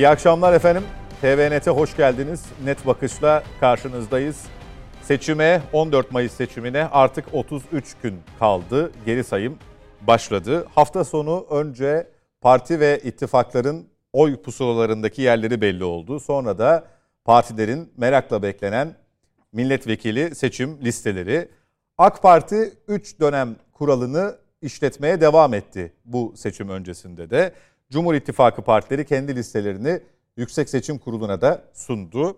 İyi akşamlar efendim. TVNet'e hoş geldiniz. Net bakışla karşınızdayız. Seçime 14 Mayıs seçimine artık 33 gün kaldı. Geri sayım başladı. Hafta sonu önce parti ve ittifakların oy pusulalarındaki yerleri belli oldu. Sonra da partilerin merakla beklenen milletvekili seçim listeleri. AK Parti 3 dönem kuralını işletmeye devam etti bu seçim öncesinde de. Cumhur İttifakı partileri kendi listelerini Yüksek Seçim Kurulu'na da sundu.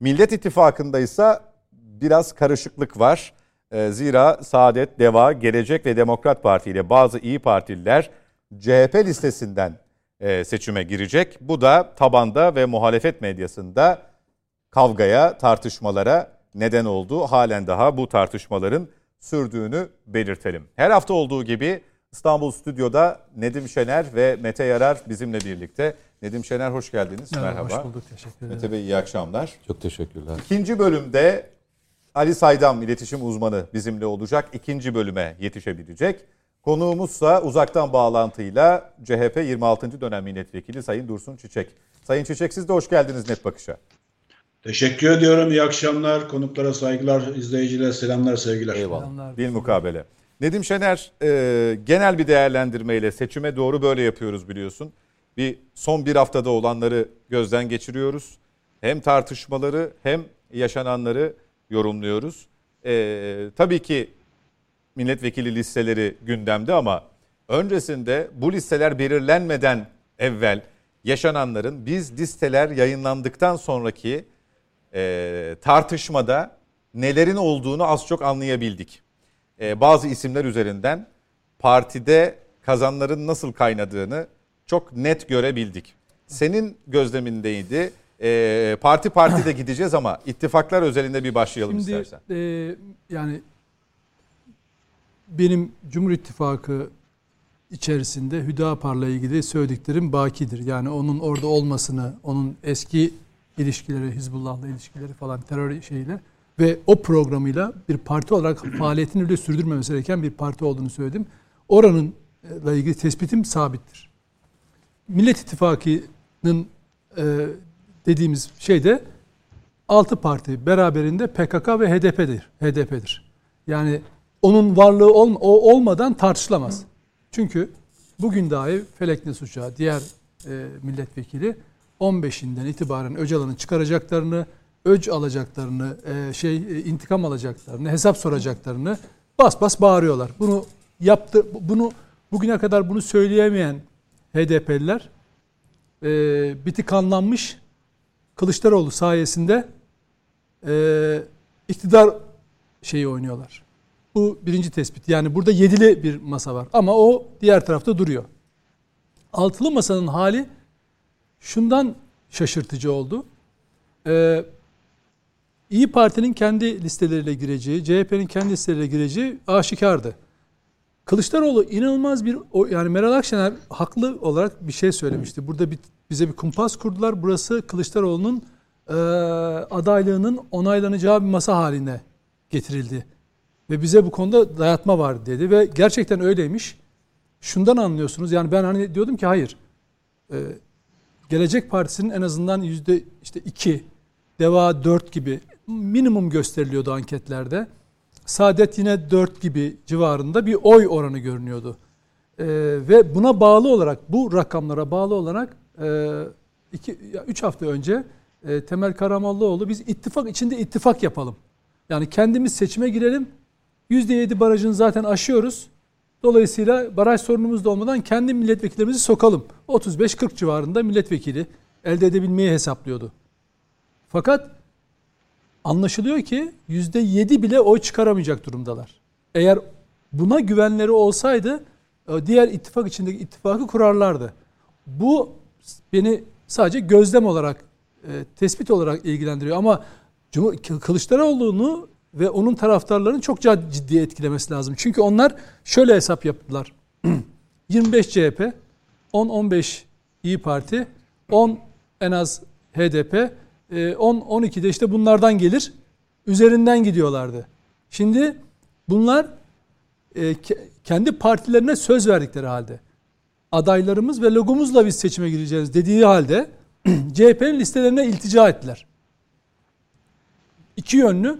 Millet İttifakı'nda ise biraz karışıklık var. Ee, zira Saadet, Deva, Gelecek ve Demokrat Parti ile bazı iyi Partililer CHP listesinden e, seçime girecek. Bu da tabanda ve muhalefet medyasında kavgaya, tartışmalara neden oldu. Halen daha bu tartışmaların sürdüğünü belirtelim. Her hafta olduğu gibi İstanbul Stüdyo'da Nedim Şener ve Mete Yarar bizimle birlikte. Nedim Şener hoş geldiniz. Merhaba. Merhaba. Hoş bulduk. Teşekkür ederim. Mete Bey iyi akşamlar. Çok teşekkürler. İkinci bölümde Ali Saydam iletişim uzmanı bizimle olacak. İkinci bölüme yetişebilecek. Konuğumuzsa uzaktan bağlantıyla CHP 26. dönem milletvekili Sayın Dursun Çiçek. Sayın Çiçek siz de hoş geldiniz Net Bakış'a. Teşekkür ediyorum. İyi akşamlar. Konuklara saygılar, izleyicilere selamlar, sevgiler. Eyvallah. Selamlar. Bir mukabele. Nedim Şener e, genel bir değerlendirmeyle seçime doğru böyle yapıyoruz biliyorsun. Bir son bir haftada olanları gözden geçiriyoruz. Hem tartışmaları hem yaşananları yorumluyoruz. E, tabii ki milletvekili listeleri gündemde ama öncesinde bu listeler belirlenmeden evvel yaşananların biz listeler yayınlandıktan sonraki e, tartışmada nelerin olduğunu az çok anlayabildik. E, bazı isimler üzerinden partide kazanların nasıl kaynadığını çok net görebildik. Senin gözlemindeydi. E, parti partide gideceğiz ama ittifaklar özelinde bir başlayalım Şimdi istersen. e, yani benim Cumhur İttifakı içerisinde Hüdapar'la ilgili söylediklerim bakidir. Yani onun orada olmasını, onun eski ilişkileri, Hizbullah'la ilişkileri falan terör şeyiyle ve o programıyla bir parti olarak faaliyetini öyle sürdürmemesi gereken bir parti olduğunu söyledim. Oranınla ilgili tespitim sabittir. Millet İttifakı'nın e, dediğimiz şey de altı parti beraberinde PKK ve HDP'dir. HDP'dir. Yani onun varlığı olma, o olmadan tartışılamaz. Çünkü bugün dahi Felek Nesuç'a diğer e, milletvekili 15'inden itibaren Öcalan'ın çıkaracaklarını, öc alacaklarını, e, şey e, intikam alacaklarını, hesap soracaklarını bas bas bağırıyorlar. Bunu yaptı bunu bugüne kadar bunu söyleyemeyen HDP'liler e, biti kanlanmış Kılıçdaroğlu sayesinde e, iktidar şeyi oynuyorlar. Bu birinci tespit. Yani burada yedili bir masa var. Ama o diğer tarafta duruyor. Altılı masanın hali şundan şaşırtıcı oldu. Ee, İyi Parti'nin kendi listeleriyle gireceği, CHP'nin kendi listeleriyle gireceği aşikardı. Kılıçdaroğlu inanılmaz bir yani Meral Akşener haklı olarak bir şey söylemişti. Burada bir, bize bir kumpas kurdular. Burası Kılıçdaroğlu'nun e, adaylığının onaylanacağı bir masa haline getirildi. Ve bize bu konuda dayatma var dedi ve gerçekten öyleymiş. Şundan anlıyorsunuz yani ben hani diyordum ki hayır. E, Gelecek Partisi'nin en azından yüzde işte iki, Deva dört gibi minimum gösteriliyordu anketlerde. Saadet yine 4 gibi civarında bir oy oranı görünüyordu. Ee, ve buna bağlı olarak, bu rakamlara bağlı olarak 3 e, hafta önce e, Temel Karamollaoğlu biz ittifak içinde ittifak yapalım. Yani kendimiz seçime girelim. %7 barajını zaten aşıyoruz. Dolayısıyla baraj sorunumuz da olmadan kendi milletvekillerimizi sokalım. 35-40 civarında milletvekili elde edebilmeyi hesaplıyordu. Fakat anlaşılıyor ki %7 bile oy çıkaramayacak durumdalar. Eğer buna güvenleri olsaydı e, diğer ittifak içindeki ittifakı kurarlardı. Bu beni sadece gözlem olarak, e, tespit olarak ilgilendiriyor. Ama Kılıçdaroğlu'nu ve onun taraftarlarını çok ciddi etkilemesi lazım. Çünkü onlar şöyle hesap yaptılar. 25 CHP, 10-15 İyi Parti, 10 en az HDP, 10-12'de e, işte bunlardan gelir. Üzerinden gidiyorlardı. Şimdi bunlar e, kendi partilerine söz verdikleri halde adaylarımız ve logomuzla biz seçime gireceğiz dediği halde CHP'nin listelerine iltica ettiler. İki yönlü.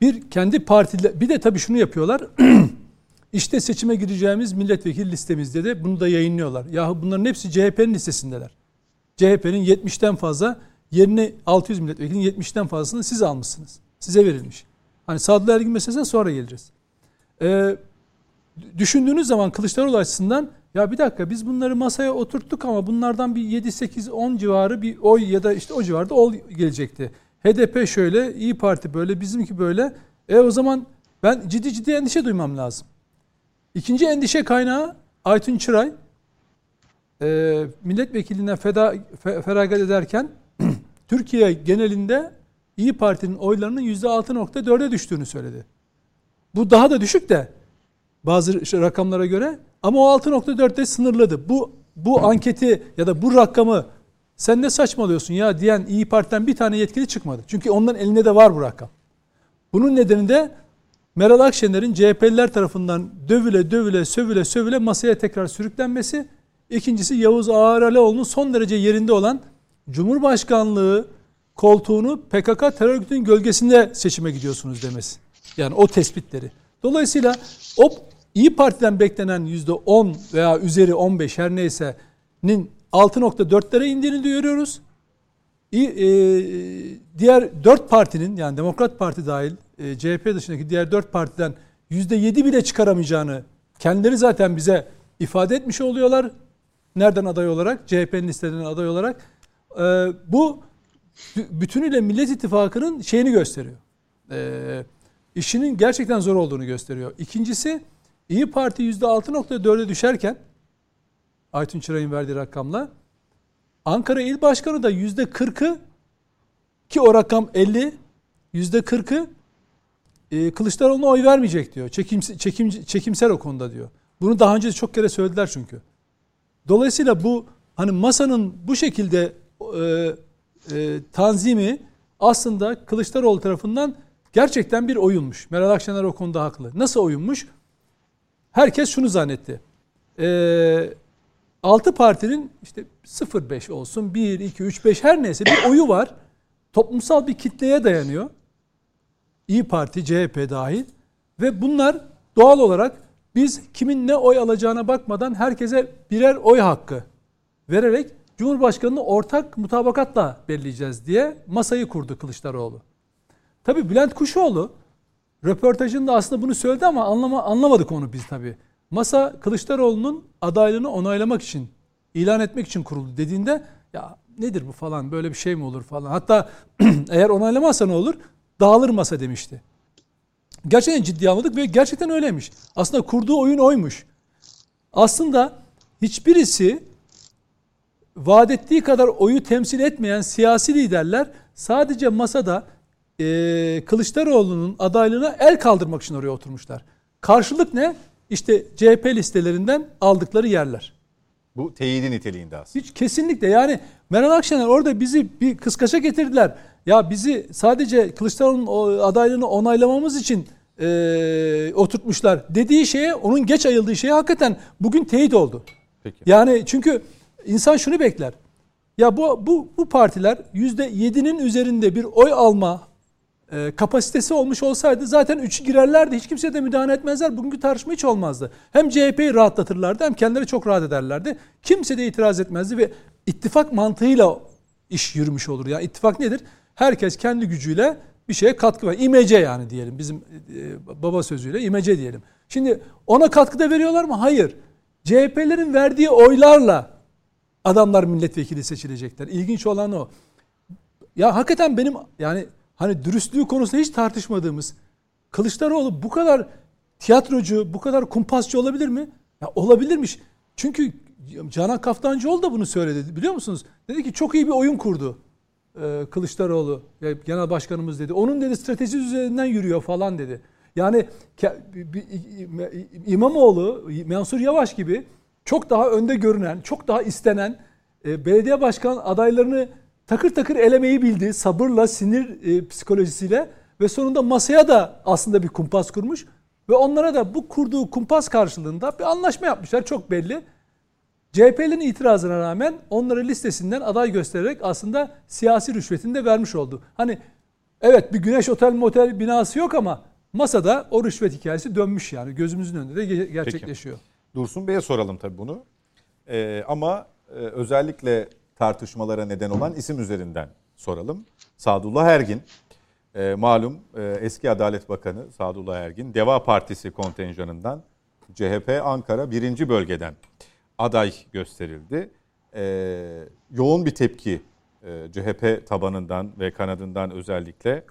Bir kendi partiler bir de tabii şunu yapıyorlar. İşte seçime gireceğimiz milletvekili listemizde de bunu da yayınlıyorlar. Yahu bunların hepsi CHP'nin listesindeler. CHP'nin 70'ten fazla yerine 600 milletvekilinin 70'ten fazlasını siz almışsınız. Size verilmiş. Hani Sadullah Ergin meselesine sonra geliriz. Ee, düşündüğünüz zaman Kılıçdaroğlu açısından ya bir dakika biz bunları masaya oturttuk ama bunlardan bir 7 8 10 civarı bir oy ya da işte o civarda oy gelecekti. HDP şöyle, İyi Parti böyle, bizimki böyle. E o zaman ben ciddi ciddi endişe duymam lazım. İkinci endişe kaynağı Aytun Çıray e, milletvekilinden feda, fe, feragat ederken Türkiye genelinde İyi Parti'nin oylarının %6.4'e düştüğünü söyledi. Bu daha da düşük de bazı rakamlara göre ama o 6.4'te sınırladı. Bu bu anketi ya da bu rakamı sen ne saçmalıyorsun ya diyen İyi Parti'den bir tane yetkili çıkmadı. Çünkü onların elinde de var bu rakam. Bunun nedeni de Meral Akşener'in CHP'liler tarafından dövüle dövüle sövüle sövüle masaya tekrar sürüklenmesi. İkincisi Yavuz Ağaralioğlu'nun son derece yerinde olan Cumhurbaşkanlığı koltuğunu PKK terör örgütünün gölgesinde seçime gidiyorsunuz demesi. Yani o tespitleri. Dolayısıyla o İyi Parti'den beklenen %10 veya üzeri 15 her neyse'nin 6.4'lere indiğini görüyoruz. E, diğer 4 partinin yani Demokrat Parti dahil e, CHP dışındaki diğer 4 partiden %7 bile çıkaramayacağını kendileri zaten bize ifade etmiş oluyorlar. Nereden aday olarak? CHP'nin listelerinden aday olarak. E, bu bütünüyle Millet İttifakı'nın şeyini gösteriyor. E, işinin gerçekten zor olduğunu gösteriyor. İkincisi İyi Parti %6.4'e düşerken Aytun Çıray'ın verdiği rakamla Ankara İl Başkanı da %40'ı ki o rakam 50 %40'ı e, Kılıçdaroğlu'na oy vermeyecek diyor. Çekim, çekim, çekimsel o konuda diyor. Bunu daha önce çok kere söylediler çünkü. Dolayısıyla bu hani masanın bu şekilde e, e, tanzimi aslında Kılıçdaroğlu tarafından gerçekten bir oyunmuş. Meral Akşener o konuda haklı. Nasıl oyunmuş? Herkes şunu zannetti. E, 6 partinin işte 0-5 olsun, 1, 2, 3, 5 her neyse bir oyu var. Toplumsal bir kitleye dayanıyor. İyi Parti, CHP dahil. Ve bunlar doğal olarak biz kimin ne oy alacağına bakmadan herkese birer oy hakkı vererek Cumhurbaşkanı'nı ortak mutabakatla belirleyeceğiz diye masayı kurdu Kılıçdaroğlu. Tabi Bülent Kuşoğlu röportajında aslında bunu söyledi ama anlama, anlamadık onu biz tabi. Masa Kılıçdaroğlu'nun adaylığını onaylamak için, ilan etmek için kuruldu dediğinde ya nedir bu falan böyle bir şey mi olur falan. Hatta eğer onaylamazsa ne olur? Dağılır masa demişti. Gerçekten ciddi almadık ve gerçekten öyleymiş. Aslında kurduğu oyun oymuş. Aslında hiçbirisi vaat ettiği kadar oyu temsil etmeyen siyasi liderler sadece masada e, Kılıçdaroğlu'nun adaylığına el kaldırmak için oraya oturmuşlar. Karşılık ne? İşte CHP listelerinden aldıkları yerler. Bu teyidi niteliğinde aslında. Hiç kesinlikle yani Meral Akşener orada bizi bir kıskaça getirdiler. Ya bizi sadece Kılıçdaroğlu'nun adaylığını onaylamamız için e, oturtmuşlar dediği şeye onun geç ayıldığı şeye hakikaten bugün teyit oldu. Peki. Yani çünkü insan şunu bekler. Ya bu bu bu partiler yüzde yedinin üzerinde bir oy alma e, kapasitesi olmuş olsaydı zaten üç girerlerdi. Hiç kimse de müdahale etmezler. Bugünkü tartışma hiç olmazdı. Hem CHP'yi rahatlatırlardı hem kendileri çok rahat ederlerdi. Kimse de itiraz etmezdi ve ittifak mantığıyla iş yürümüş olur. Yani ittifak nedir? Herkes kendi gücüyle bir şeye katkı ver. İmece yani diyelim bizim e, baba sözüyle imece diyelim. Şimdi ona katkı da veriyorlar mı? Hayır. CHP'lerin verdiği oylarla adamlar milletvekili seçilecekler. İlginç olan o. Ya hakikaten benim yani hani dürüstlüğü konusunda hiç tartışmadığımız Kılıçdaroğlu bu kadar tiyatrocu, bu kadar kumpasçı olabilir mi? Ya olabilirmiş. Çünkü Canan Kaftancıoğlu da bunu söyledi biliyor musunuz? Dedi ki çok iyi bir oyun kurdu e, Kılıçdaroğlu. Genel başkanımız dedi. Onun dedi stratejisi üzerinden yürüyor falan dedi. Yani İmamoğlu, Mansur Yavaş gibi çok daha önde görünen, çok daha istenen e, belediye başkan adaylarını takır takır elemeyi bildi. Sabırla, sinir e, psikolojisiyle ve sonunda masaya da aslında bir kumpas kurmuş ve onlara da bu kurduğu kumpas karşılığında bir anlaşma yapmışlar çok belli. CHP'lerin itirazına rağmen onları listesinden aday göstererek aslında siyasi rüşvetini de vermiş oldu. Hani evet bir güneş otel motel binası yok ama masada o rüşvet hikayesi dönmüş yani gözümüzün önünde de ge- gerçekleşiyor. Dursun Bey'e soralım tabii bunu. Ee, ama e, özellikle tartışmalara neden olan isim üzerinden soralım. Sadullah Ergin, e, malum e, eski Adalet Bakanı Sadullah Ergin, Deva Partisi kontenjanından CHP Ankara 1. bölgeden aday gösterildi. E, yoğun bir tepki e, CHP tabanından ve kanadından özellikle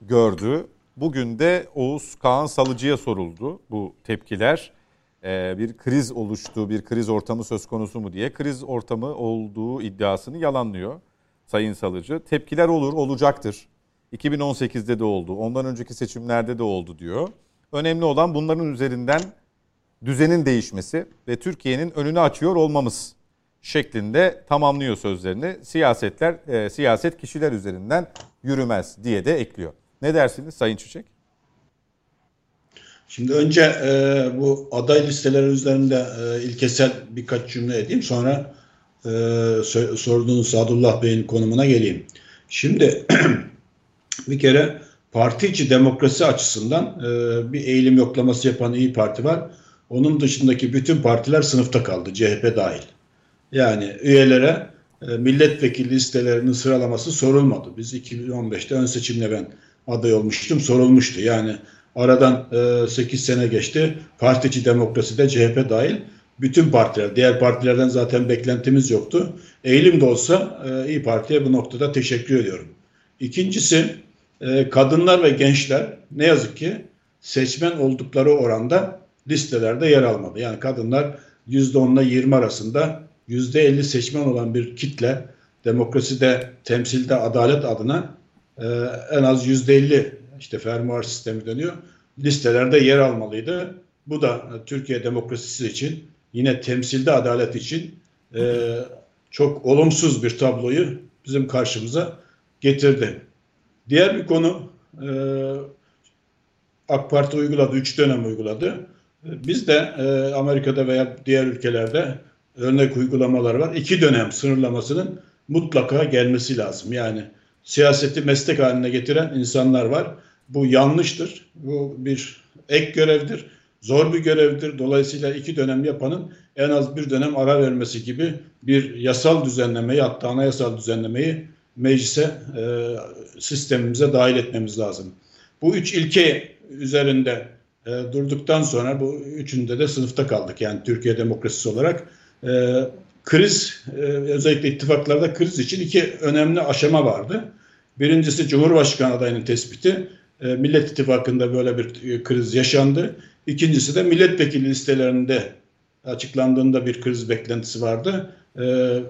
gördü. Bugün de Oğuz Kaan Salıcı'ya soruldu bu tepkiler. Ee, bir kriz oluştu, bir kriz ortamı söz konusu mu diye. Kriz ortamı olduğu iddiasını yalanlıyor Sayın Salıcı. Tepkiler olur, olacaktır. 2018'de de oldu, ondan önceki seçimlerde de oldu diyor. Önemli olan bunların üzerinden düzenin değişmesi ve Türkiye'nin önünü açıyor olmamız şeklinde tamamlıyor sözlerini. Siyasetler, e, siyaset kişiler üzerinden yürümez diye de ekliyor. Ne dersiniz Sayın Çiçek? Şimdi önce e, bu aday listeleri üzerinde e, ilkesel birkaç cümle edeyim. Sonra e, so- sorduğunuz Sadullah Bey'in konumuna geleyim. Şimdi bir kere parti içi demokrasi açısından e, bir eğilim yoklaması yapan İyi Parti var. Onun dışındaki bütün partiler sınıfta kaldı. CHP dahil. Yani üyelere e, milletvekili listelerinin sıralaması sorulmadı. Biz 2015'te ön seçimle ben aday olmuştum. Sorulmuştu. Yani aradan e, 8 sene geçti. Parti içi demokraside CHP dahil bütün partiler, diğer partilerden zaten beklentimiz yoktu. Eğilim de olsa e, İyi Parti'ye bu noktada teşekkür ediyorum. İkincisi e, kadınlar ve gençler ne yazık ki seçmen oldukları oranda listelerde yer almadı. Yani kadınlar %10 ile 20 arasında %50 seçmen olan bir kitle demokraside, temsilde adalet adına e, en az %50 işte fermuar sistemi dönüyor. Listelerde yer almalıydı. Bu da e, Türkiye demokrasisi için yine temsilde adalet için e, çok olumsuz bir tabloyu bizim karşımıza getirdi. Diğer bir konu e, AK Parti uyguladı, üç dönem uyguladı. Biz de e, Amerika'da veya diğer ülkelerde örnek uygulamalar var. İki dönem sınırlamasının mutlaka gelmesi lazım. Yani siyaseti meslek haline getiren insanlar var. Bu yanlıştır. Bu bir ek görevdir. Zor bir görevdir. Dolayısıyla iki dönem yapanın en az bir dönem ara vermesi gibi bir yasal düzenlemeyi hatta anayasal düzenlemeyi meclise e, sistemimize dahil etmemiz lazım. Bu üç ilke üzerinde e, durduktan sonra bu üçünde de sınıfta kaldık. Yani Türkiye demokrasisi olarak e, kriz e, özellikle ittifaklarda kriz için iki önemli aşama vardı. Birincisi Cumhurbaşkanı adayının tespiti. E, Millet İttifakı'nda böyle bir e, kriz yaşandı. İkincisi de milletvekili listelerinde açıklandığında bir kriz beklentisi vardı. E,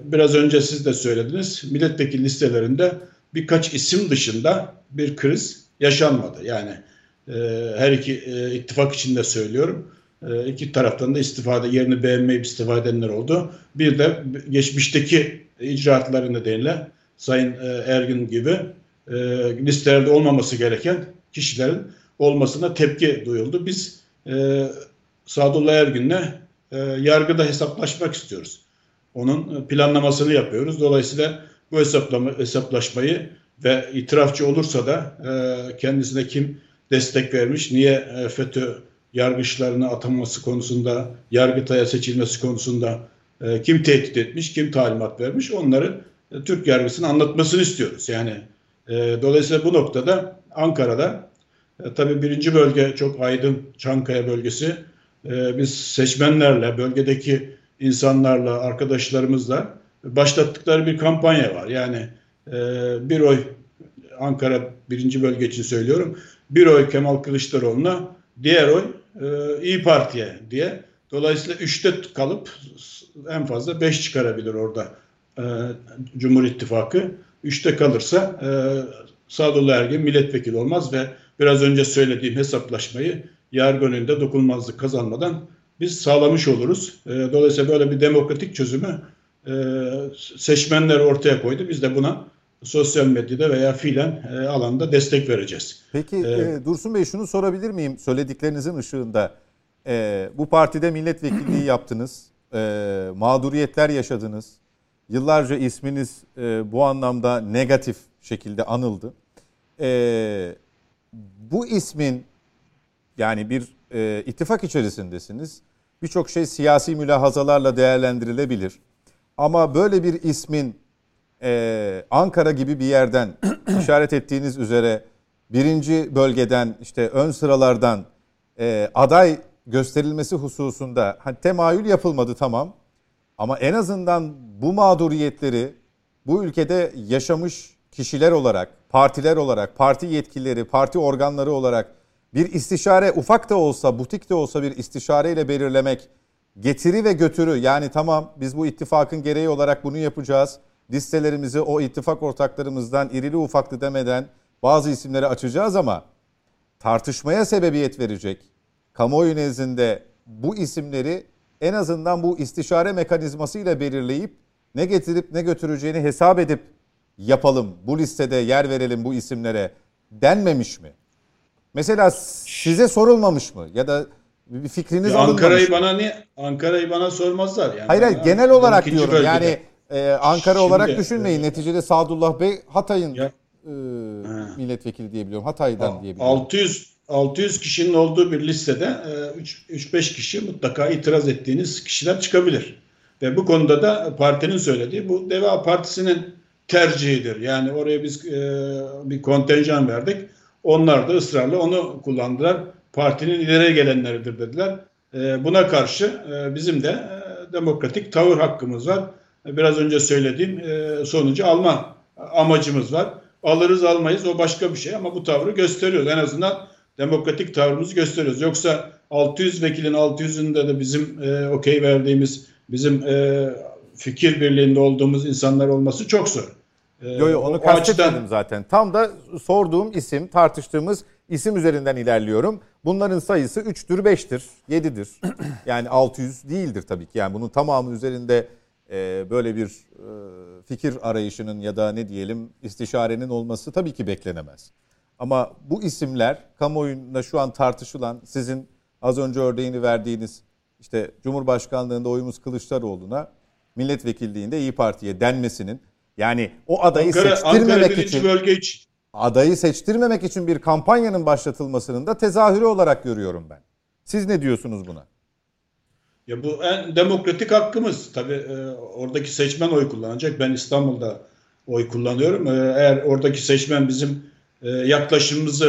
biraz önce siz de söylediniz. Milletvekili listelerinde birkaç isim dışında bir kriz yaşanmadı. Yani e, her iki e, ittifak içinde söylüyorum. E, iki taraftan da istifade yerini beğenmeyip istifa edenler oldu. Bir de geçmişteki icraatları nedeniyle Sayın e, Ergin gibi e, listelerde olmaması gereken kişilerin olmasına tepki duyuldu. Biz e, Sadullah Ergin'le e, yargıda hesaplaşmak istiyoruz. Onun planlamasını yapıyoruz. Dolayısıyla bu hesaplama, hesaplaşmayı ve itirafçı olursa da e, kendisine kim destek vermiş, niye e, FETÖ yargıçlarını ataması konusunda, yargıtaya seçilmesi konusunda e, kim tehdit etmiş, kim talimat vermiş onları e, Türk yargısının anlatmasını istiyoruz. Yani e, dolayısıyla bu noktada Ankara'da e, tabii birinci bölge çok aydın Çankaya bölgesi. E, biz seçmenlerle, bölgedeki insanlarla, arkadaşlarımızla başlattıkları bir kampanya var. Yani e, bir oy Ankara birinci bölge için söylüyorum. Bir oy Kemal Kılıçdaroğlu'na, diğer oy e, İyi Parti'ye diye. Dolayısıyla üçte kalıp en fazla beş çıkarabilir orada e, Cumhur İttifakı. Üçte kalırsa e, Sadullah Ergin milletvekili olmaz ve biraz önce söylediğim hesaplaşmayı yargı önünde dokunulmazlık kazanmadan biz sağlamış oluruz. E, dolayısıyla böyle bir demokratik çözümü e, seçmenler ortaya koydu. Biz de buna sosyal medyada veya fiilen e, alanda destek vereceğiz. Peki e, Dursun Bey şunu sorabilir miyim söylediklerinizin ışığında? E, bu partide milletvekilliği yaptınız. e, mağduriyetler yaşadınız. Yıllarca isminiz e, bu anlamda negatif şekilde anıldı. E, bu ismin yani bir e, ittifak içerisindesiniz. Birçok şey siyasi mülahazalarla değerlendirilebilir. Ama böyle bir ismin e, Ankara gibi bir yerden işaret ettiğiniz üzere birinci bölgeden işte ön sıralardan e, aday gösterilmesi hususunda hani temayül yapılmadı tamam ama en azından bu mağduriyetleri bu ülkede yaşamış kişiler olarak, partiler olarak, parti yetkilileri, parti organları olarak bir istişare ufak da olsa, butik de olsa bir istişareyle belirlemek getiri ve götürü yani tamam biz bu ittifakın gereği olarak bunu yapacağız. Listelerimizi o ittifak ortaklarımızdan irili ufaklı demeden bazı isimleri açacağız ama tartışmaya sebebiyet verecek. Kamuoyu nezdinde bu isimleri en azından bu istişare mekanizmasıyla belirleyip ne getirip ne götüreceğini hesap edip yapalım. Bu listede yer verelim bu isimlere denmemiş mi? Mesela size sorulmamış mı? Ya da bir fikriniz ya Ankara'yı bana ne Ankara'yı bana sormazlar yani. Hayır hayır genel olarak diyorum. Bölgede. Yani e, Ankara Şimdi, olarak düşünmeyin. E, Neticede Sadullah Bey Hatay'ın e, milletvekili diyebiliyorum. Hatay'dan diyebiliyorum. 600 600 kişinin olduğu bir listede 3-5 e, kişi mutlaka itiraz ettiğiniz kişiler çıkabilir. Ve bu konuda da partinin söylediği bu Deva Partisi'nin tercihidir. Yani oraya biz e, bir kontenjan verdik. Onlar da ısrarla onu kullandılar. Partinin ileri gelenleridir dediler. E, buna karşı bizim de demokratik tavır hakkımız var. Biraz önce söylediğim sonucu alma amacımız var. Alırız almayız o başka bir şey ama bu tavrı gösteriyoruz. En azından demokratik tavrımızı gösteriyoruz. Yoksa 600 vekilin 600'ünde de bizim e, okey verdiğimiz, bizim e, fikir birliğinde olduğumuz insanlar olması çok zor. E, yo yo onu kastetmedim açıdan... zaten. Tam da sorduğum isim, tartıştığımız isim üzerinden ilerliyorum. Bunların sayısı 3'tür, 5'tir, 7'dir. Yani 600 değildir tabii ki. Yani bunun tamamı üzerinde e, böyle bir e, fikir arayışının ya da ne diyelim istişarenin olması tabii ki beklenemez. Ama bu isimler kamuoyunda şu an tartışılan sizin az önce örneğini verdiğiniz işte Cumhurbaşkanlığında oyumuz Kılıçdaroğlu'na milletvekilliğinde İyi Parti'ye denmesinin yani o adayı Ankara, seçtirmemek Ankara için bölge için adayı seçtirmemek için bir kampanyanın başlatılmasının da tezahürü olarak görüyorum ben. Siz ne diyorsunuz buna? Ya bu en demokratik hakkımız. Tabii e, oradaki seçmen oy kullanacak. Ben İstanbul'da oy kullanıyorum. E, eğer oradaki seçmen bizim e, yaklaşımımızı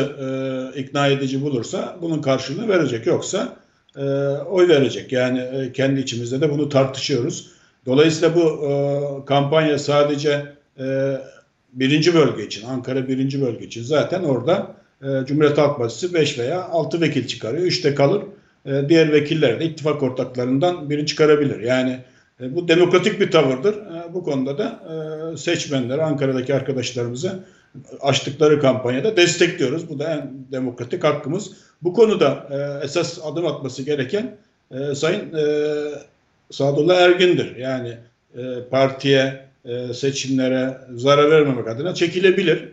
e, ikna edici bulursa bunun karşılığını verecek. Yoksa e, oy verecek. Yani e, kendi içimizde de bunu tartışıyoruz. Dolayısıyla bu e, kampanya sadece e, birinci bölge için, Ankara birinci bölge için zaten orada e, Cumhuriyet Halk Partisi 5 veya 6 vekil çıkarıyor. 3'te kalır. E, diğer vekiller de ittifak ortaklarından biri çıkarabilir. Yani e, bu demokratik bir tavırdır. E, bu konuda da e, seçmenler, Ankara'daki arkadaşlarımızı açtıkları kampanyada destekliyoruz. Bu da en demokratik hakkımız. Bu konuda e, esas adım atması gereken e, Sayın e, Sadullah Ergin'dir. Yani e, partiye, e, seçimlere zarar vermemek adına çekilebilir.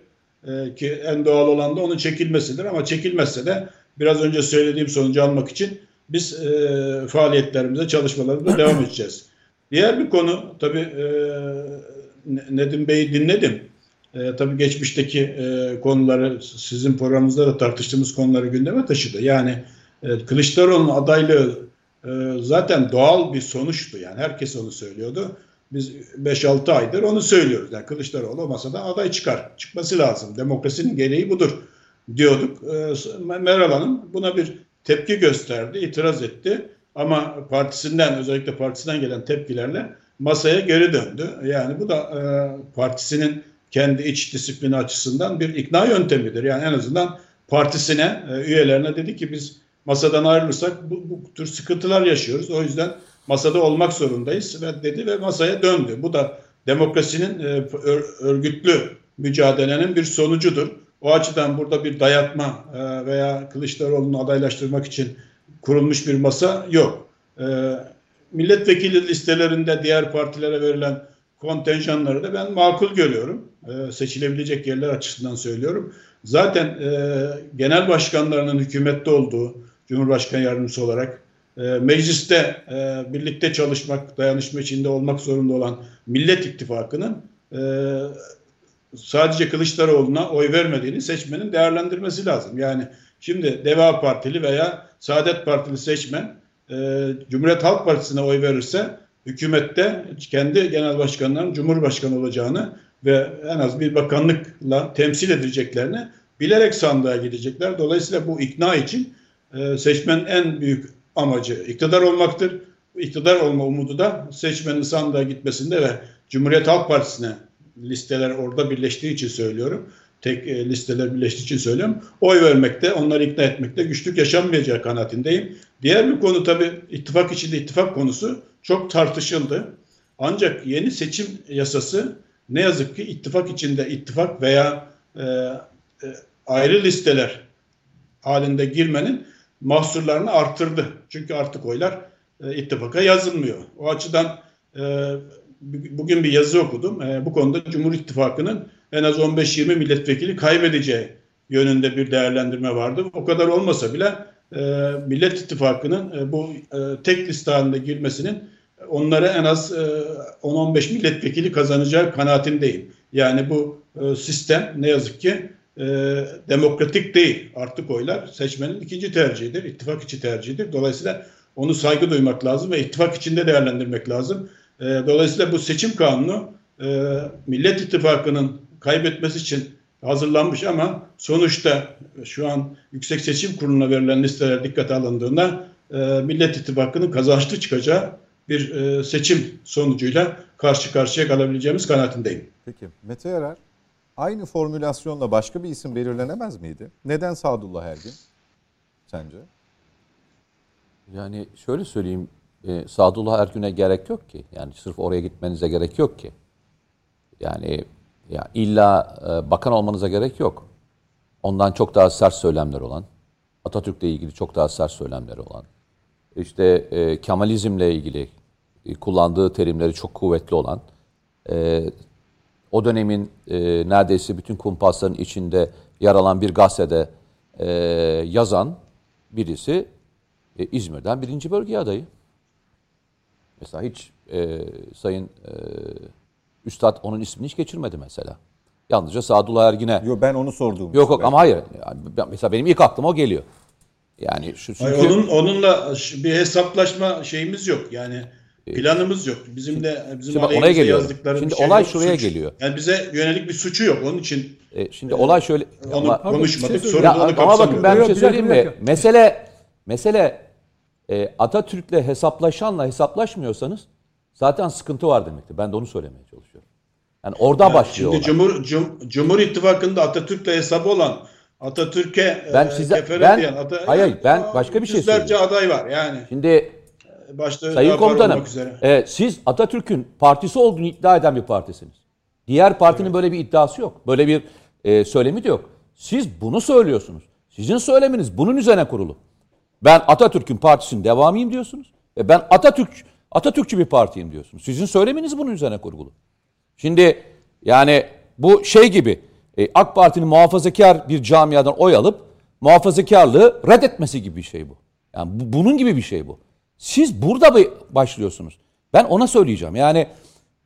E, ki en doğal olan da onun çekilmesidir ama çekilmezse de biraz önce söylediğim sonucu almak için biz e, faaliyetlerimize, çalışmalarımıza devam edeceğiz. Diğer bir konu tabii e, Nedim Bey'i dinledim. E, tabii geçmişteki e, konuları sizin programınızda da tartıştığımız konuları gündeme taşıdı. Yani e, Kılıçdaroğlu'nun adaylığı e, zaten doğal bir sonuçtu. Yani herkes onu söylüyordu. Biz 5-6 aydır onu söylüyoruz. Yani Kılıçdaroğlu masada aday çıkar. Çıkması lazım. Demokrasinin gereği budur diyorduk. E, Meral Hanım buna bir tepki gösterdi, itiraz etti. Ama partisinden özellikle partisinden gelen tepkilerle masaya geri döndü. Yani bu da e, partisinin kendi iç disiplini açısından bir ikna yöntemidir. Yani en azından partisine, e, üyelerine dedi ki biz masadan ayrılırsak bu, bu tür sıkıntılar yaşıyoruz. O yüzden masada olmak zorundayız ve dedi ve masaya döndü. Bu da demokrasinin e, örgütlü mücadelenin bir sonucudur. O açıdan burada bir dayatma e, veya Kılıçdaroğlu'nu adaylaştırmak için kurulmuş bir masa yok. Milletvekili listelerinde diğer partilere verilen kontenjanları da ben makul görüyorum. E, seçilebilecek yerler açısından söylüyorum. Zaten e, genel başkanlarının hükümette olduğu, Cumhurbaşkanı yardımcısı olarak e, mecliste e, birlikte çalışmak, dayanışma içinde olmak zorunda olan Millet İttifakı'nın e, sadece Kılıçdaroğlu'na oy vermediğini seçmenin değerlendirmesi lazım. Yani şimdi Deva Partili veya Saadet Partili seçmen e, Cumhuriyet Halk Partisi'ne oy verirse hükümette kendi genel başkanların cumhurbaşkanı olacağını ve en az bir bakanlıkla temsil edileceklerini bilerek sandığa gidecekler. Dolayısıyla bu ikna için e, seçmenin en büyük amacı iktidar olmaktır. İktidar olma umudu da seçmenin sandığa gitmesinde ve Cumhuriyet Halk Partisi'ne listeler orada birleştiği için söylüyorum. Tek e, listeler birleştiği için söylüyorum. Oy vermekte, onları ikna etmekte güçlük yaşanmayacağı kanaatindeyim. Diğer bir konu tabii ittifak içinde ittifak konusu çok tartışıldı. Ancak yeni seçim yasası ne yazık ki ittifak içinde ittifak veya e, e, ayrı listeler halinde girmenin mahsurlarını arttırdı. Çünkü artık oylar e, ittifaka yazılmıyor. O açıdan e, bugün bir yazı okudum. E, bu konuda Cumhur İttifakı'nın en az 15-20 milletvekili kaybedeceği yönünde bir değerlendirme vardı. O kadar olmasa bile e, Millet İttifakı'nın e, bu e, tek liste halinde girmesinin onlara en az e, 10-15 milletvekili kazanacağı kanaatindeyim. Yani bu e, sistem ne yazık ki e, demokratik değil. Artık oylar seçmenin ikinci tercihidir, ittifak içi tercihidir. Dolayısıyla onu saygı duymak lazım ve ittifak içinde değerlendirmek lazım. E, dolayısıyla bu seçim kanunu e, Millet İttifakı'nın kaybetmesi için hazırlanmış ama sonuçta şu an Yüksek Seçim Kurulu'na verilen listeler dikkate alındığında e, Millet İttifakı'nın kazançlı çıkacağı bir e, seçim sonucuyla karşı karşıya kalabileceğimiz kanaatindeyim. Peki Mete Yarar aynı formülasyonla başka bir isim belirlenemez miydi? Neden Sadullah Ergin sence? Yani şöyle söyleyeyim, e, Sadullah Ergün'e gerek yok ki. Yani sırf oraya gitmenize gerek yok ki. Yani ya illa e, bakan olmanıza gerek yok. Ondan çok daha sert söylemler olan, Atatürk'le ilgili çok daha sert söylemleri olan, işte e, Kemalizmle ilgili e, kullandığı terimleri çok kuvvetli olan, e, o dönemin e, neredeyse bütün kumpasların içinde yer alan bir gazetede e, yazan birisi e, İzmir'den birinci bölge adayı. Mesela hiç e, Sayın e, Üstad onun ismini hiç geçirmedi mesela. Yalnızca Sadullah Ergin'e. Yok ben onu sordum. Yok yok ama hayır. Yani mesela benim ilk aklıma o geliyor. Yani şu çünkü... Hayır, onun onunla bir hesaplaşma şeyimiz yok. Yani planımız yok. Bizim de bizim Şimdi oraya geliyor. Şimdi şey olay yok, şuraya suç. geliyor. Yani bize yönelik bir suçu yok. Onun için e, şimdi e, olay şöyle onu ama, konuşmadık. Şey ya, onu ama bakın ben bir şey söyleyeyim mi? Mesele mesele e, Atatürk'le hesaplaşanla hesaplaşmıyorsanız zaten sıkıntı var demektir. Ben de onu söylemeye çalışıyorum. Yani orada yani başlıyor. Şimdi Cumhur, Cum, Cumhur İttifakı'nda Atatürk'le hesabı olan Atatürk'e ben size ben diyen aday, hayır ben başka bir şey söyleyeyim. aday var yani. Şimdi başta Sayın Komutanım e, siz Atatürk'ün partisi olduğunu iddia eden bir partisiniz. Diğer partinin evet. böyle bir iddiası yok. Böyle bir e, söylemi de yok. Siz bunu söylüyorsunuz. Sizin söyleminiz bunun üzerine kurulu. Ben Atatürk'ün partisinin devamıyım diyorsunuz. Ve ben Atatürk Atatürkçü bir partiyim diyorsunuz. Sizin söyleminiz bunun üzerine kurulu. Şimdi yani bu şey gibi e, AK Parti'nin muhafazakar bir camiadan oy alıp muhafazakarlığı reddetmesi gibi bir şey bu. Yani bu, bunun gibi bir şey bu. Siz burada başlıyorsunuz. Ben ona söyleyeceğim. Yani